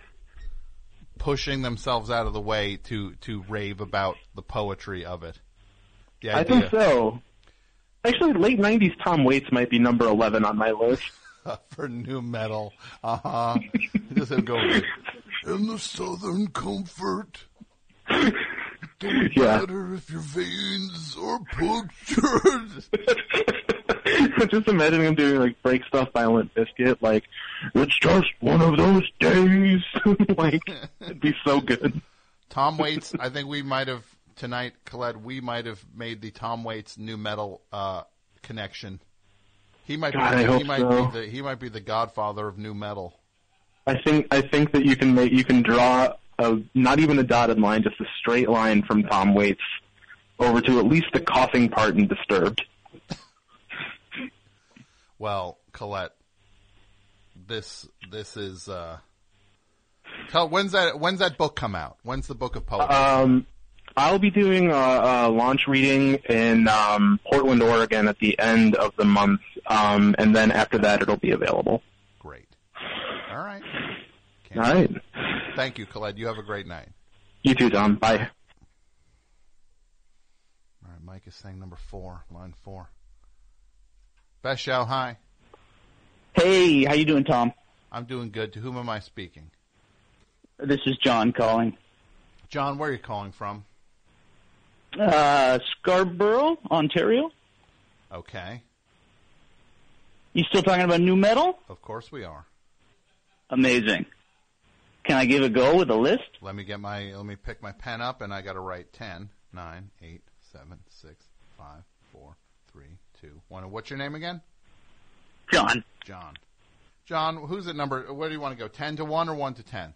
pushing themselves out of the way to to rave about the poetry of it. The I think so. Actually, late '90s Tom Waits might be number 11 on my list. for nu metal. Uh huh. Just go in the southern comfort. Don't Yeah. matter if your veins are punctured. just imagine him doing like break stuff by Limp Bizkit, like it's just one of those days. like it'd be so good. Tom Waits, I think we might have tonight, Colette. We might have made the Tom Waits nu metal uh, connection. He might God, be. He might so. be the. He might be the godfather of nu metal. I think I think that you can make you can draw a not even a dotted line, just a straight line from Tom Waits over to at least the coughing part in Disturbed. Well, Colette, this this is. uh Tell when's that? When's that book come out? When's the book of poetry? Um, I'll be doing a, a launch reading in um, Portland, Oregon, at the end of the month, um, and then after that, it'll be available. Great. All right. All right. Thank you, Colette. You have a great night. You too, Tom. Bye. All right, Mike is saying number four, line four. Best show, hi. Hey, how you doing, Tom? I'm doing good. To whom am I speaking? This is John calling. John, where are you calling from? Uh, Scarborough, Ontario. Okay. You still talking about nu metal? Of course we are. Amazing. Can I give a go with a list? Let me get my let me pick my pen up and I gotta write ten, nine, eight, seven, six, five, four, three, two, one. And what's your name again? John. John. John, who's at number where do you want to go? Ten to one or one to ten?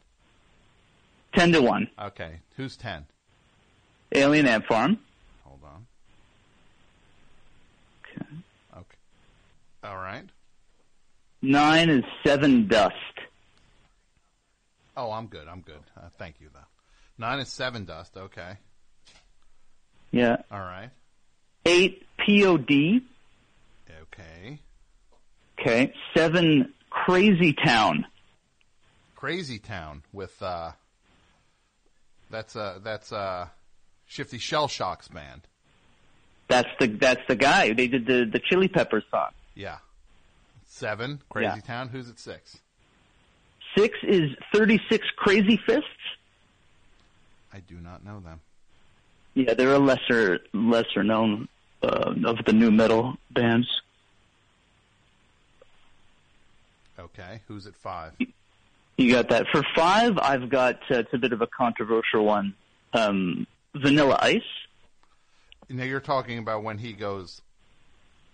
Ten to one. Okay. Who's ten? Alien Ant Farm. Hold on. Okay. Okay. All right. Nine is Sevendust. Oh, I'm good. I'm good. Uh, thank you, though. Nine is Sevendust. Okay. Yeah. All right. Eight POD. Okay. Okay. Seven Crazy Town. Crazy Town with uh that's uh that's uh Shifty Shellshock's band. That's the that's the guy. They did the the Chili Peppers song. Yeah. Seven, Crazy Yeah. Town. Who's at six? Six is thirty six Crazy Fists. I do not know them. Yeah, they're a lesser lesser known uh, of the nu metal bands. Okay. Who's at five? You got that. For five, I've got uh, it's a bit of a controversial one. Um, Vanilla Ice. Now you're talking about when he goes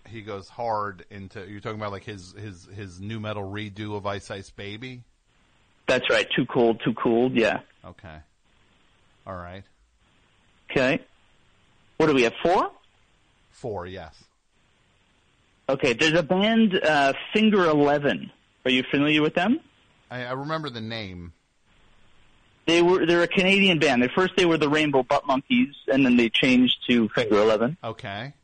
he goes hard into you're talking about like his his his nu metal redo of Ice Ice Baby? That's right. Too cold, too cold. Yeah. Okay. All right. Okay. What do we have? Four. Four, yes. Okay. There's a band, uh, Finger Eleven. Are you familiar with them? I, I remember the name. They were they're a Canadian band. At first they were the Rainbow Butt Monkeys, and then they changed to Finger Eleven. Okay.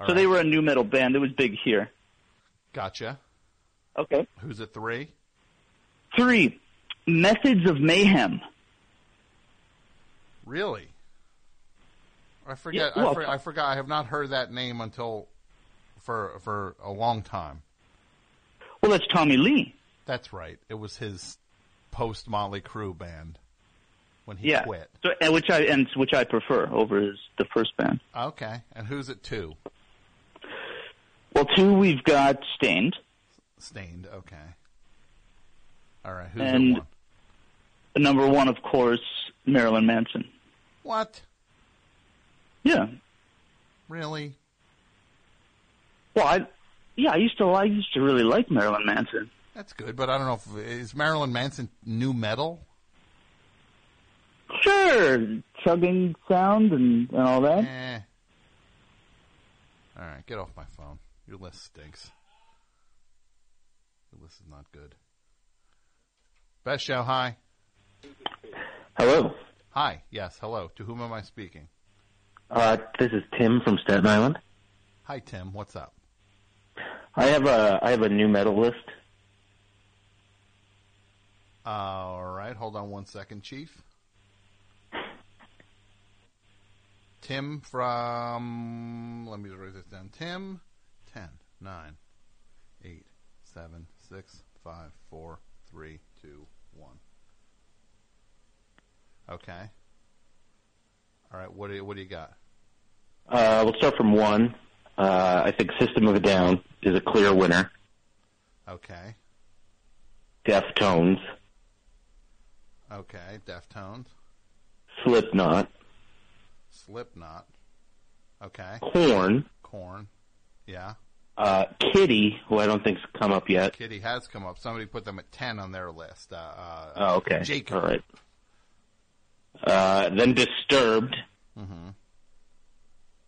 All so right. they were a nu metal band. that was big here. Gotcha. Okay. Who's at three? Three, Methods of Mayhem. Really? I forget. Yeah, well- I, for, I forgot. I have not heard that name until for for a long time. Well, that's Tommy Lee. That's right. It was his post Mötley Crüe band when he yeah. quit. So, and which I and which I prefer over his the first band. Okay. And who's it two? Well, two we've got Staind, Staind. Okay. All right. Who's and one? the number one, of course, Marilyn Manson. What? Yeah. Really? Well, I yeah, I used to I used to really like Marilyn Manson. That's good, but I don't know if is Marilyn Manson nu metal. Sure, chugging sound and, and all that. Eh. All right, get off my phone. Your list stinks. Your list is not good. Best show. Hi. Hello. Hi. Yes. Hello. To whom am I speaking? Uh, this is Tim from Staten Island. Hi, Tim. What's up? I have a I have a nu metal list. All right. Hold on one second, Chief. Tim from. Let me just write this down. Tim, 10, 9, 8, 7, 6, 5, 4, 3, 2, 1. Okay. All right. What do you, what do you got? Uh, we'll start from one. Uh, I think System of a Down is a clear winner. Okay. Deftones, Okay. Deftones. Slipknot, Slipknot. Okay. Korn, Korn. Yeah. Uh, Kittie, who I don't think's come up yet. Kittie has come up. Somebody put them at 10 on their list. Uh, uh, Oh, okay. Jacob. All right. Uh, then Disturbed, hmm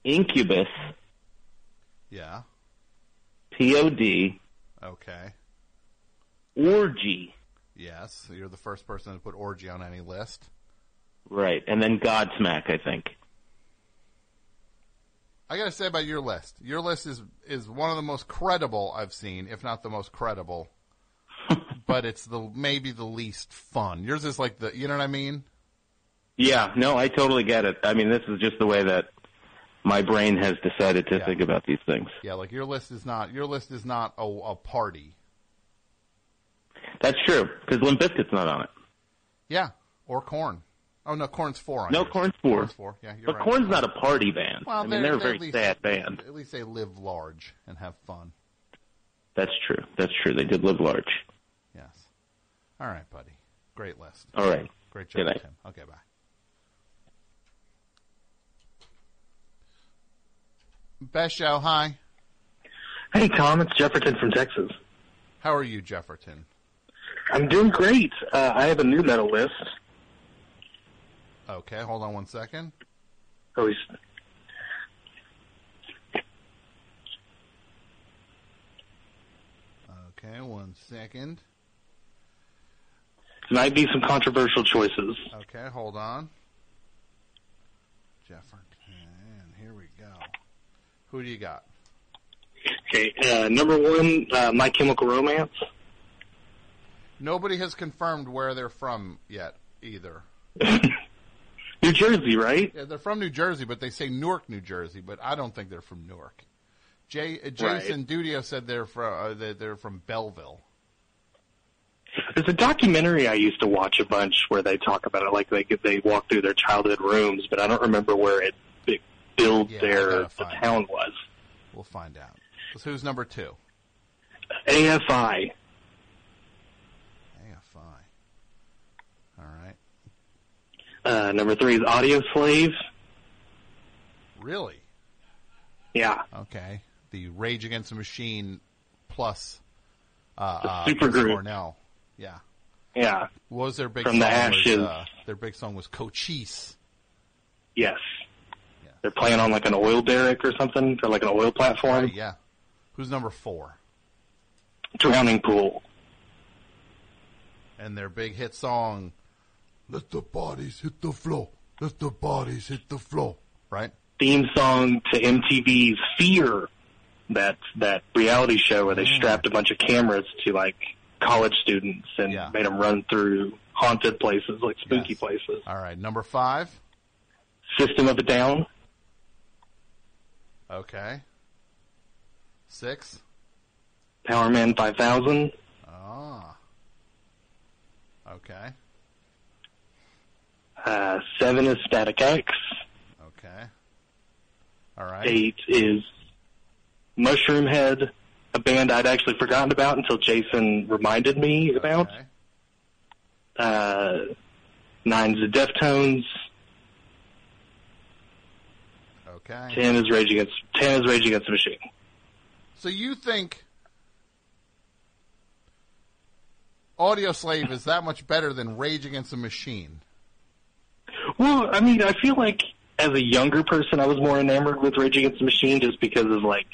Incubus, Yeah. POD, Okay. Orgy. Yes. You're the first person to put Orgy on any list. Right, and then Godsmack, I think. I gotta say about your list. Your list is is one of the most credible I've seen, if not the most credible. but it's the maybe the least fun. Yours is like the you know what I mean? Yeah, no, I totally get it. I mean, this is just the way that my brain has decided to think about these things. Yeah, like your list is not your list is not a, a party. That's true, because Limp Bizkit's not on it. Yeah, or Korn. Oh no, Korn's four on. No, yours. Korn's four. Korn's four. Yeah, you're But right. Korn's not a party band. Well, I mean, they're, they're a very at least- sad band. At least they live large and have fun. That's true. That's true. They did live large. Yes. All right, buddy. Great list. All right. Great job. Tim. Okay, bye. Best show. Hi. Hey, Tom, it's Jefferson from Texas. How are you, Jefferson? I'm doing great. Uh, I have a nu metal list. Okay, hold on one second. Oh, he's... Okay, one second. Might be some controversial choices. Okay, hold on. Jefferson, And here we go. Who do you got? Okay, uh, number one, uh, My Chemical Romance. Nobody has confirmed where they're from yet, either. New Jersey, right? Yeah, they're from New Jersey, but they say Newark, New Jersey, but I don't think they're from Newark. Jay, uh, Jason Dudio said they're from uh, they're from Belleville. There's a documentary I used to watch a bunch where they talk about it, like they they walk through their childhood rooms, but I don't remember where it, it builds Yeah, their the town was. We'll find out. So who's number two? AFI. All right. Uh, number three is Audio Slave. Really? Yeah. Okay. The Rage Against the Machine plus uh, The uh, super Chris group. Cornell. Yeah. Yeah. What was their big From song? the was, uh, their big song was Cochise. Yes. They're playing on like an oil derrick or something, or like an oil platform. Right, yeah. Who's number four? Drowning Pool. And their big hit song, Let the Bodies Hit the Floor. Let the Bodies Hit the Floor. Right? Theme song to MTV's Fear, that that reality show where they Mm. strapped a bunch of cameras to like college students and made them run through haunted places, like spooky places. All right. Number five. System of a Down. Okay. Six. Powerman 5000. Ah. Okay. Uh, seven is Static X. Okay. All right. Eight is Mushroomhead, a band I'd actually forgotten about until Jason reminded me about. Uh, nine's the Deftones. Okay. Ten is Rage Against. Ten is Rage Against the Machine. So you think Audioslave is that much better than Rage Against the Machine? Well, I mean, I feel like as a younger person, I was more enamored with Rage Against the Machine just because of like,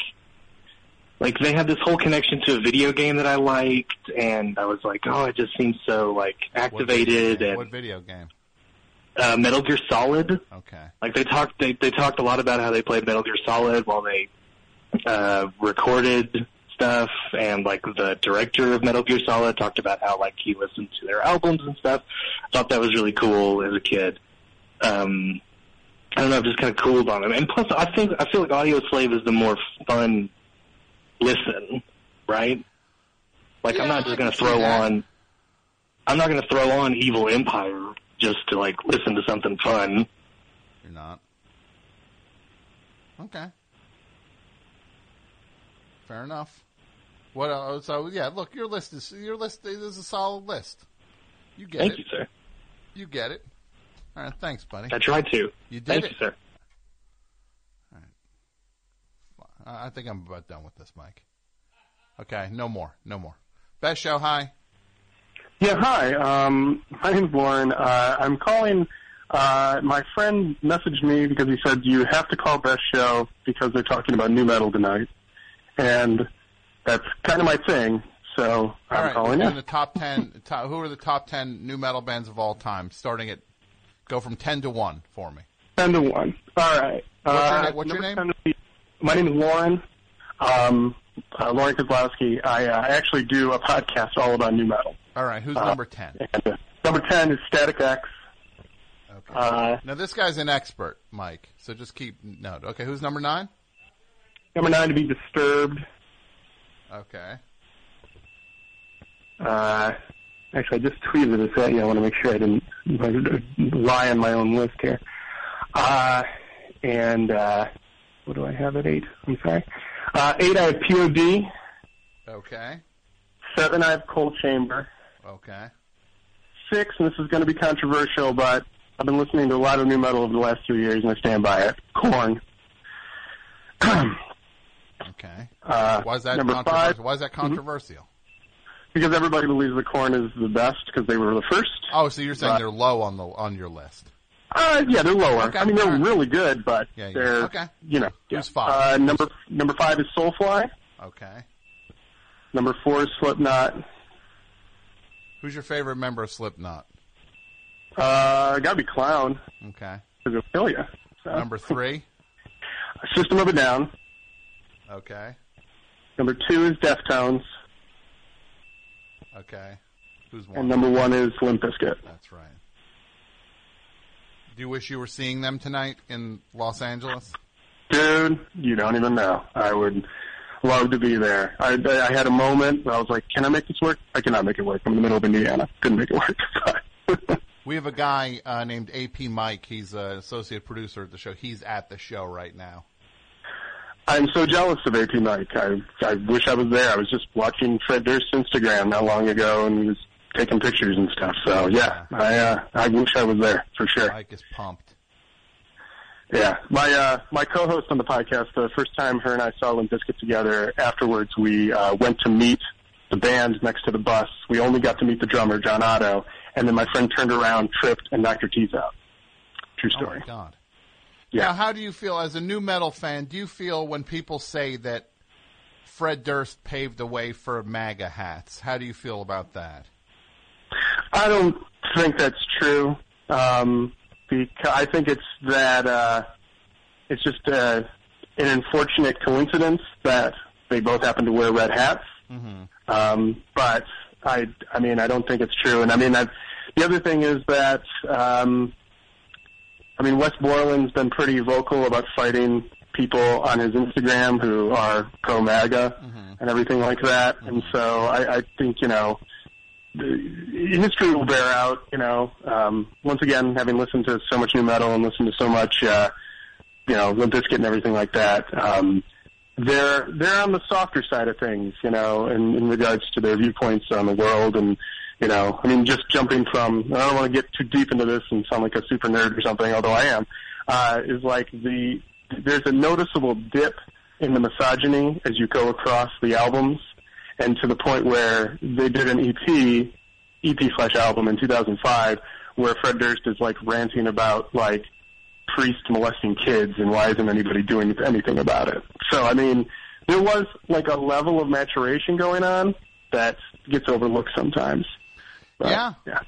like they had this whole connection to a video game that I liked, and I was like, oh, it just seems so like activated and What video game? uh, Metal Gear Solid. Okay. Like they talked, they they talked a lot about how they played Metal Gear Solid while they uh, recorded stuff, and like the director of Metal Gear Solid talked about how like he listened to their albums and stuff. I thought that was really cool as a kid. Um, I don't know, I've just kind of cooled on him. And plus, I think I feel like Audio Slave is the more fun listen, right? Like I'm not just going to throw on. I'm not going to throw on Evil Empire just to like listen to something fun. You're not. Okay. Fair enough. What else? So yeah, look, your list is your list is a solid list. You get Thank it. you, sir. You get it. All right, thanks, buddy. I tried to. You did Thank it. you, sir. I I think I'm about done with this, Mike. Okay, no more, no more. Best show, hi. Yeah, hi. Um, my name's Lauren. Uh, I'm calling. Uh, my friend messaged me because he said you have to call Best Show because they're talking about nu metal tonight, and that's kind of my thing. So All I'm right, calling we're you. the top ten. Top, who are the top ten nu metal bands of all time? Starting at go from ten to one for me. Ten to one. All right. What's your Uh, name- what's your name? my name is Lauren. Um, uh, Lauren Kozlowski. I uh, actually do a podcast all about nu metal. All right, who's Uh, number ten? And, uh, number ten is Static X. Okay. Uh, now this guy's an expert, Mike. So just keep note. Okay, who's number nine? number nine to be Disturbed. Okay. Uh, actually, I just tweeted this at you. I want to make sure I didn't lie on my own list here. Uh, and uh, what do I have at eight? I'm sorry. Uh, eight, I have POD. Okay. Seven, I have Coal Chamber. Okay. Six, and this is going to be controversial, but I've been listening to a lot of nu metal over the last three years, and I stand by it. Korn. Okay. Uh, Why is that number controversial? five? Why is that controversial? Because everybody believes the Korn is the best because they were the first. Oh, so you're saying Uh, they're low on the on your list? Uh, yeah, they're lower. Okay, I mean, they're right. really good, but Yeah, yeah. they're Okay. you know. Who's yeah. five? Uh, number number five is Soulfly. Okay. Number four is Slipknot. Who's your favorite member of Slipknot? Uh, gotta be Clown. Okay. Because it'll kill you. So. Number three. System of a Down. Okay. Number two is Deftones. Okay. Who's one? And number one is Limp Bizkit. That's right. Do you wish you were seeing them tonight in Los Angeles? Dude, you don't even know. I would love to be there. I, I had a moment where I was like, can I make this work? I cannot make it work. I'm in the middle of Indiana. Couldn't make it work. We have a guy uh, named AP Mike. He's an associate producer at the show. He's at the show right now. I'm so jealous of AP Mike. I I wish I was there. I was just watching Fred Durst's Instagram not long ago, and he was taking pictures and stuff. So yeah, I uh, I wish I was there for sure. Mike is pumped. Yeah, my uh, my co-host on the podcast, the first time her and I saw Limp Bizkit together, afterwards we uh, went to meet the band next to the bus. We only got to meet the drummer, John Otto, and then my friend turned around, tripped, and knocked her teeth out. True story. Oh my God. Yeah. Now, how do you feel as a nu metal fan? Do you feel when people say that Fred Durst paved the way for MAGA hats? How do you feel about that? I don't think that's true. Um, because I think it's that uh, it's just uh, an unfortunate coincidence that they both happen to wear red hats. Mm-hmm. Um, but I, I mean, I don't think it's true. And I mean, I've, the other thing is that, um, I mean, Wes Borland's been pretty vocal about fighting people on his Instagram who are pro MAGA and everything like that. And so I, I think, you know, the history will bear out, you know, um, once again, having listened to so much nu metal and listened to so much, uh, you know, Limp Bizkit and everything like that, um, they're, they're on the softer side of things, you know, in, in regards to their viewpoints on the world. And, you know, I mean, just jumping from, I don't want to get too deep into this and sound like a super nerd or something, although I am, uh, is like the, there's a noticeable dip in the misogyny as you go across the albums and to the point where they did an EP, EP slash album in 2005, where Fred Durst is like ranting about like priests molesting kids and why isn't anybody doing anything about it. So I mean, there was like a level of maturation going on that gets overlooked sometimes. But, yeah. Yeah.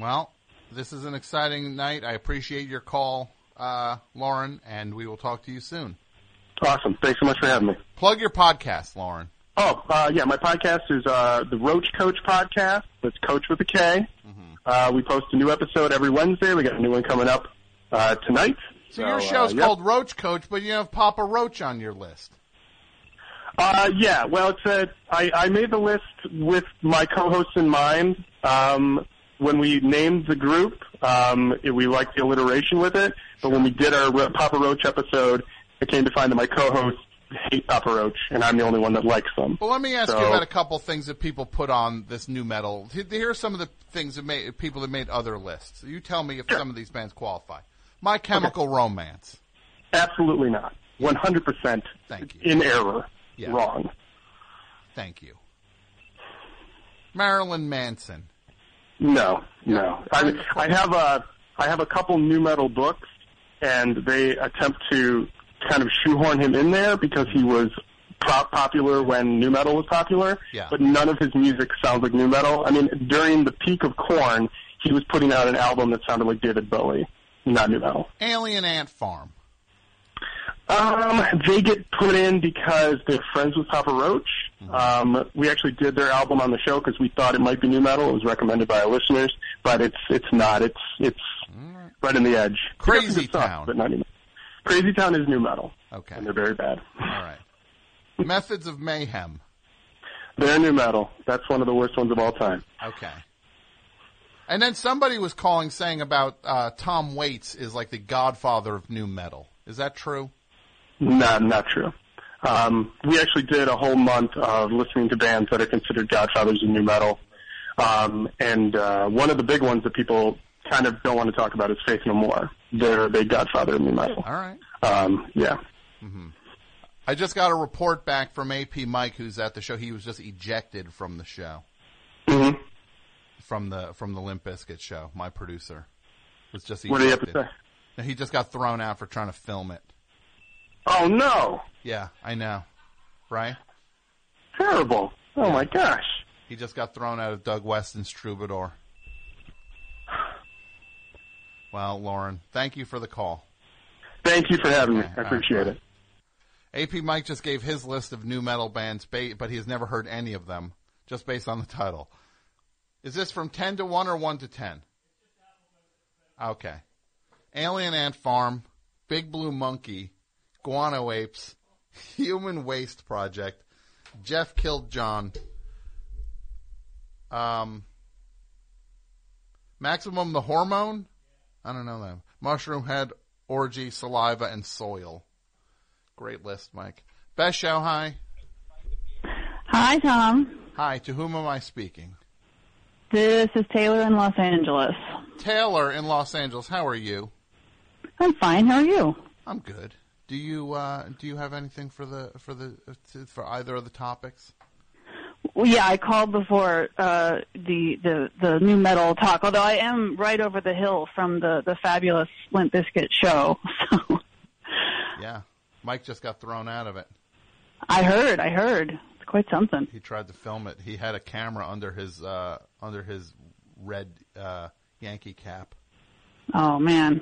Well, this is an exciting night. I appreciate your call, uh, Lauren, and we will talk to you soon. Awesome. Thanks so much for having me. Plug your podcast, Lauren. Oh, uh, yeah, my podcast is uh, the Roach Koach podcast. That's Coach with a K. Uh, we post a new episode every Wednesday. We got a new one coming up uh, tonight. So, your uh, show's yep. called Roach Koach, but you have Papa Roach on your list. Uh, yeah, well, it's a, I, I made the list with my co-hosts in mind. Um, when we named the group, um, it, we liked the alliteration with it, but when we did our Ro- Papa Roach episode, I came to find that my co-hosts hate Papa Roach, and I'm the only one that likes them. Well, let me ask So- you about a couple things that people put on this nu metal. Here- are some of the things that made people that made other lists. You tell me if some of these bands qualify. My Chemical Romance. Absolutely not. 100% Thank you. in error. Yeah. Wrong. Thank you. Marilyn Manson. No, no. I, I have a I have a couple nu metal books, and they attempt to kind of shoehorn him in there because he was pop- popular when nu metal was popular. Yeah. But none of his music sounds like nu metal. I mean, during the peak of Korn, he was putting out an album that sounded like David Bowie, not nu metal. Alien Ant Farm. Um, they get put in because they're friends with Papa Roach. Um, we actually did their album on the show because we thought it might be nu metal. It was recommended by our listeners, but it's it's not. It's it's right in the edge. Crazy Town, stuff, but not metal. Crazy Town is nu metal. Okay. and they're very bad. All right. Methods of Mayhem. They're nu metal. That's one of the worst ones of all time. Okay. And then somebody was calling saying about uh, Tom Waits is like the godfather of nu metal. Is that true? Not not true. Um, we actually did a whole month of listening to bands that are considered godfathers of nu metal, um, and uh, one of the big ones that people kind of don't want to talk about is Faith No More. They're a big godfather of nu metal. All right. Um, yeah. mhm I just got a report back from AP Mike, who's at the show. He was just ejected from the show, hmm from the from the Limp Bizkit show. My producer was just ejected. What do you have to say? He just got thrown out for trying to film it. Oh no! Yeah, I know. Right? Terrible. Oh my gosh. He just got thrown out of Doug Weston's Troubadour. Well, Lauren, thank you for the call. Thank you for having me. I appreciate right, it. AP Mike just gave his list of nu metal bands, but he has never heard any of them, just based on the title. Is this from 10 to 1 or 1 to 10? Okay. Alien Ant Farm, Big Blue Monkey, Guano Apes, Human Waste Project, Jeff Killed John, um, Maximum the Hormone? I don't know them. Mushroomhead, Orgy, Saliva, and Soil. Great list, Mike. Best show, hi. Hi, Tom. Hi, to whom am I speaking? This is Taylor in Los Angeles. Taylor in Los Angeles. How are you? I'm fine. How are you? I'm good. Do you uh, do you have anything for the for the for either of the topics? Well, yeah, I called before uh, the the the nu metal talk. Although I am right over the hill from the the fabulous Limp Bizkit show. So Yeah. Mike just got thrown out of it. I heard. I heard. It's quite something. He tried to film it. He had a camera under his uh, under his red uh, Yankee cap, Oh man.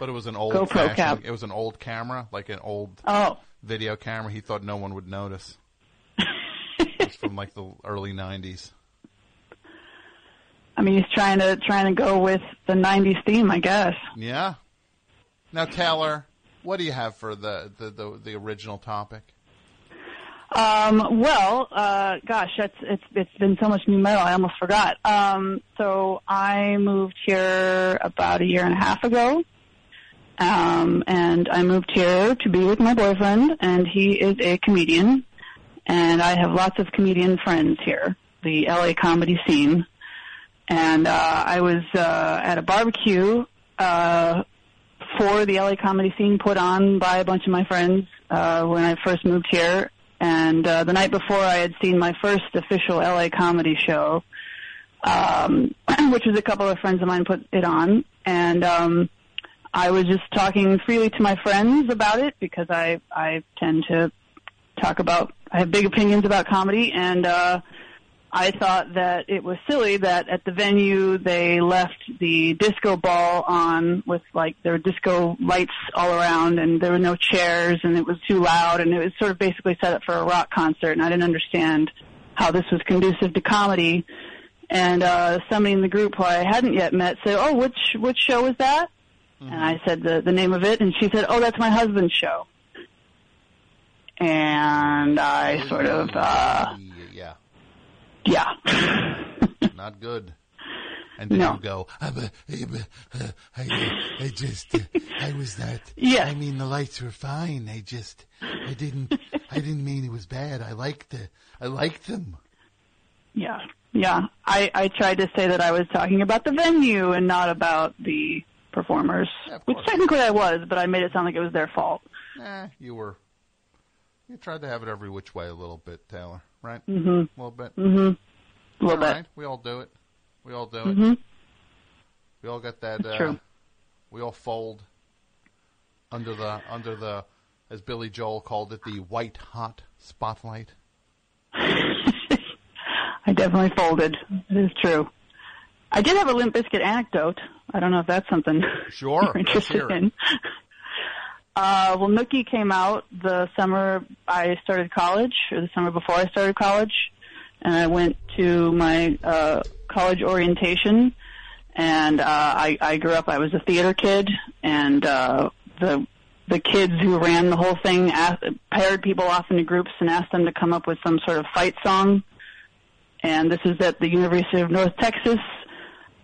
But it was an old GoPro cap. It was an old camera, like an old Oh. video camera. He thought no one would notice. it's from like the early '90s. I mean, he's trying to trying to go with the '90s theme, I guess. Yeah. Now, Taylor, what do you have for the the the, the original topic? Um, well, uh, gosh, that's it's it's been so much nu metal, I almost forgot. Um, so I moved here about a year and a half ago, um, and I moved here to be with my boyfriend, and he is a comedian, and I have lots of comedian friends here, the LA comedy scene, and uh, I was uh, at a barbecue uh, for the LA comedy scene put on by a bunch of my friends uh, when I first moved here. And uh, the night before, I had seen my first official LA comedy show, um, which was a couple of friends of mine put it on. And um, I was just talking freely to my friends about it because I I tend to talk about I have big opinions about comedy and. uh I thought that it was silly that at the venue they left the disco ball on with like there were disco lights all around and there were no chairs and it was too loud and it was sort of basically set up for a rock concert and I didn't understand how this was conducive to comedy. And uh somebody in the group who I hadn't yet met said, "Oh, which which show was that?" And I said the the name of it and she said, "Oh, that's my husband's show." And I sort of uh Yeah, yeah. not good. And then No. you go, "Ah, but- eh, but, uh, I, I just, uh, I was not. Yeah. I mean, the lights were fine. I just, I didn't, I didn't mean it was bad. I liked the, I liked them. Yeah, yeah. I I tried to say that I was talking about the venue and not about the performers, which technically I was, but I made it sound like it was their fault. Eh, you were. You tried to have it every which way a little bit, Taylor. Right? Mhm. A little bit. Mhm. A little All bit. right, We all do it. We all do it. Mhm. We all got that. Uh, true. We all fold under the under the, as Billy Joel called it, the white hot spotlight. I definitely folded. It is true. I did have a Limp Bizkit anecdote. I don't know if that's something Sure, you're interested in. Uh, well, Nookie came out the summer I started college, or the summer before I started college, and I went to my uh, college orientation. And uh, I, I grew up. I was a theater kid, and uh, the the kids who ran the whole thing asked, paired people off into groups and asked them to come up with some sort of fight song. And this is at the University of North Texas,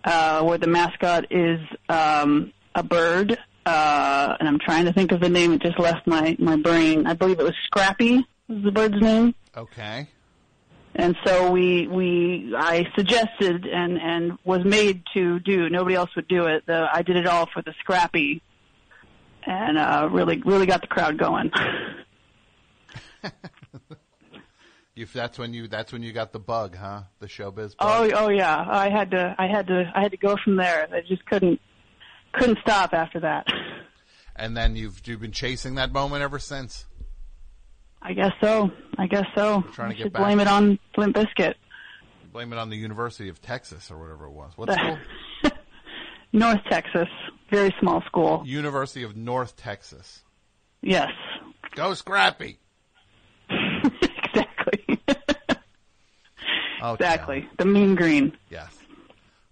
uh, where the mascot is um, a bird. Uh, and I'm trying to think of the name. It just left my my brain. I believe it was Scrappy. Was the bird's name? Okay. And so we we I suggested and and was made to do. Nobody else would do it. The, I did it all for the Scrappy, and uh, really really got the crowd going. If that's when you that's when you got the bug, huh? The showbiz bug. oh oh yeah, I had to I had to I had to go from there. I just couldn't couldn't stop after that. And then you've you've been chasing that moment ever since. I guess so. I guess so. Trying to get blame it on Flint Biscuit. Blame it on the University of Texas or whatever it was. What school? North Texas, very small school. University of North Texas. Yes. Go Scrappy. exactly. Oh, exactly. The mean green. Yes.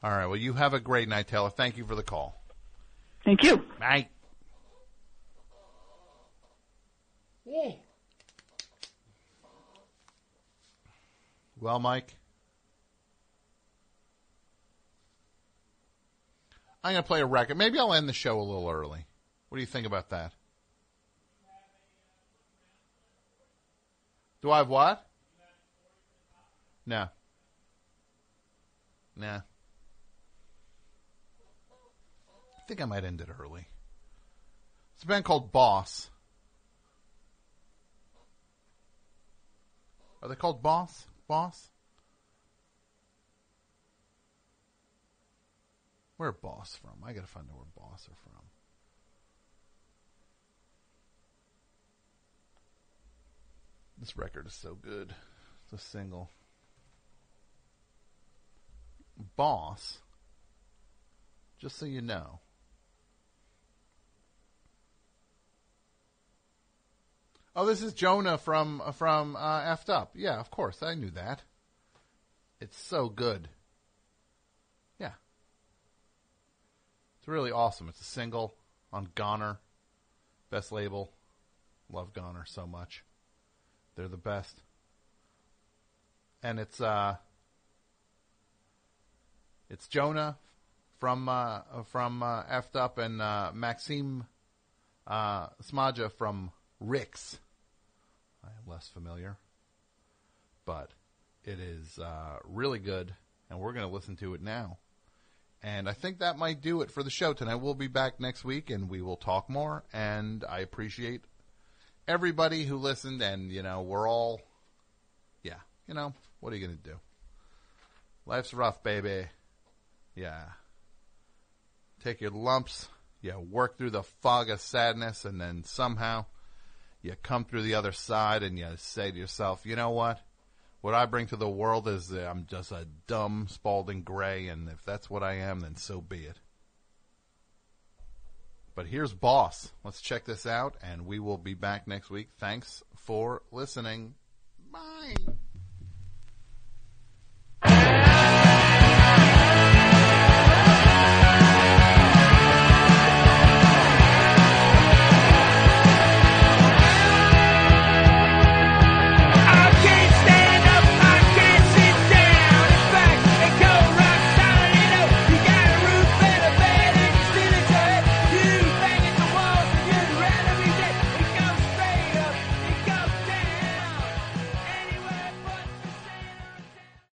All right. Well, you have a great night, Taylor. Thank you for the call. Thank you. Bye. Yeah. Well, Mike, I'm going to play a record. Maybe I'll end the show a little early. What do you think about that? Do I have what? No. Nah. I think I might end it early. It's a band called Boss. Are they called Boss? Boss? Where Boss from? I gotta find out where Boss are from. This record is so good. It's a single. Boss, just so you know, Oh, this is Jonah from from uh, Effed Up. Yeah, of course, I knew that. It's so good. Yeah, it's really awesome. It's a single on Goner, best label. Love Goner so much. They're the best, and it's uh, it's Jonah from uh, from uh, Effed Up and uh, Maxime uh, Smaja from Ricks. I am less familiar, but it is uh, really good, and we're to listen to it now. And I think that might do it for the show tonight. We'll be back next week, and we will talk more. And I appreciate everybody who listened, and you know we're all, yeah, you know what are you to do? Life's rough, baby. Yeah. Take your lumps. You work through the fog of sadness, and then somehow you come through the other side and you say to yourself, you know what? What I bring to the world is that I'm just a dumb Spalding Gray, and if that's what I am, then so be it. But here's Boss. Let's check this out, and we will be back next week. Thanks for listening. Bye.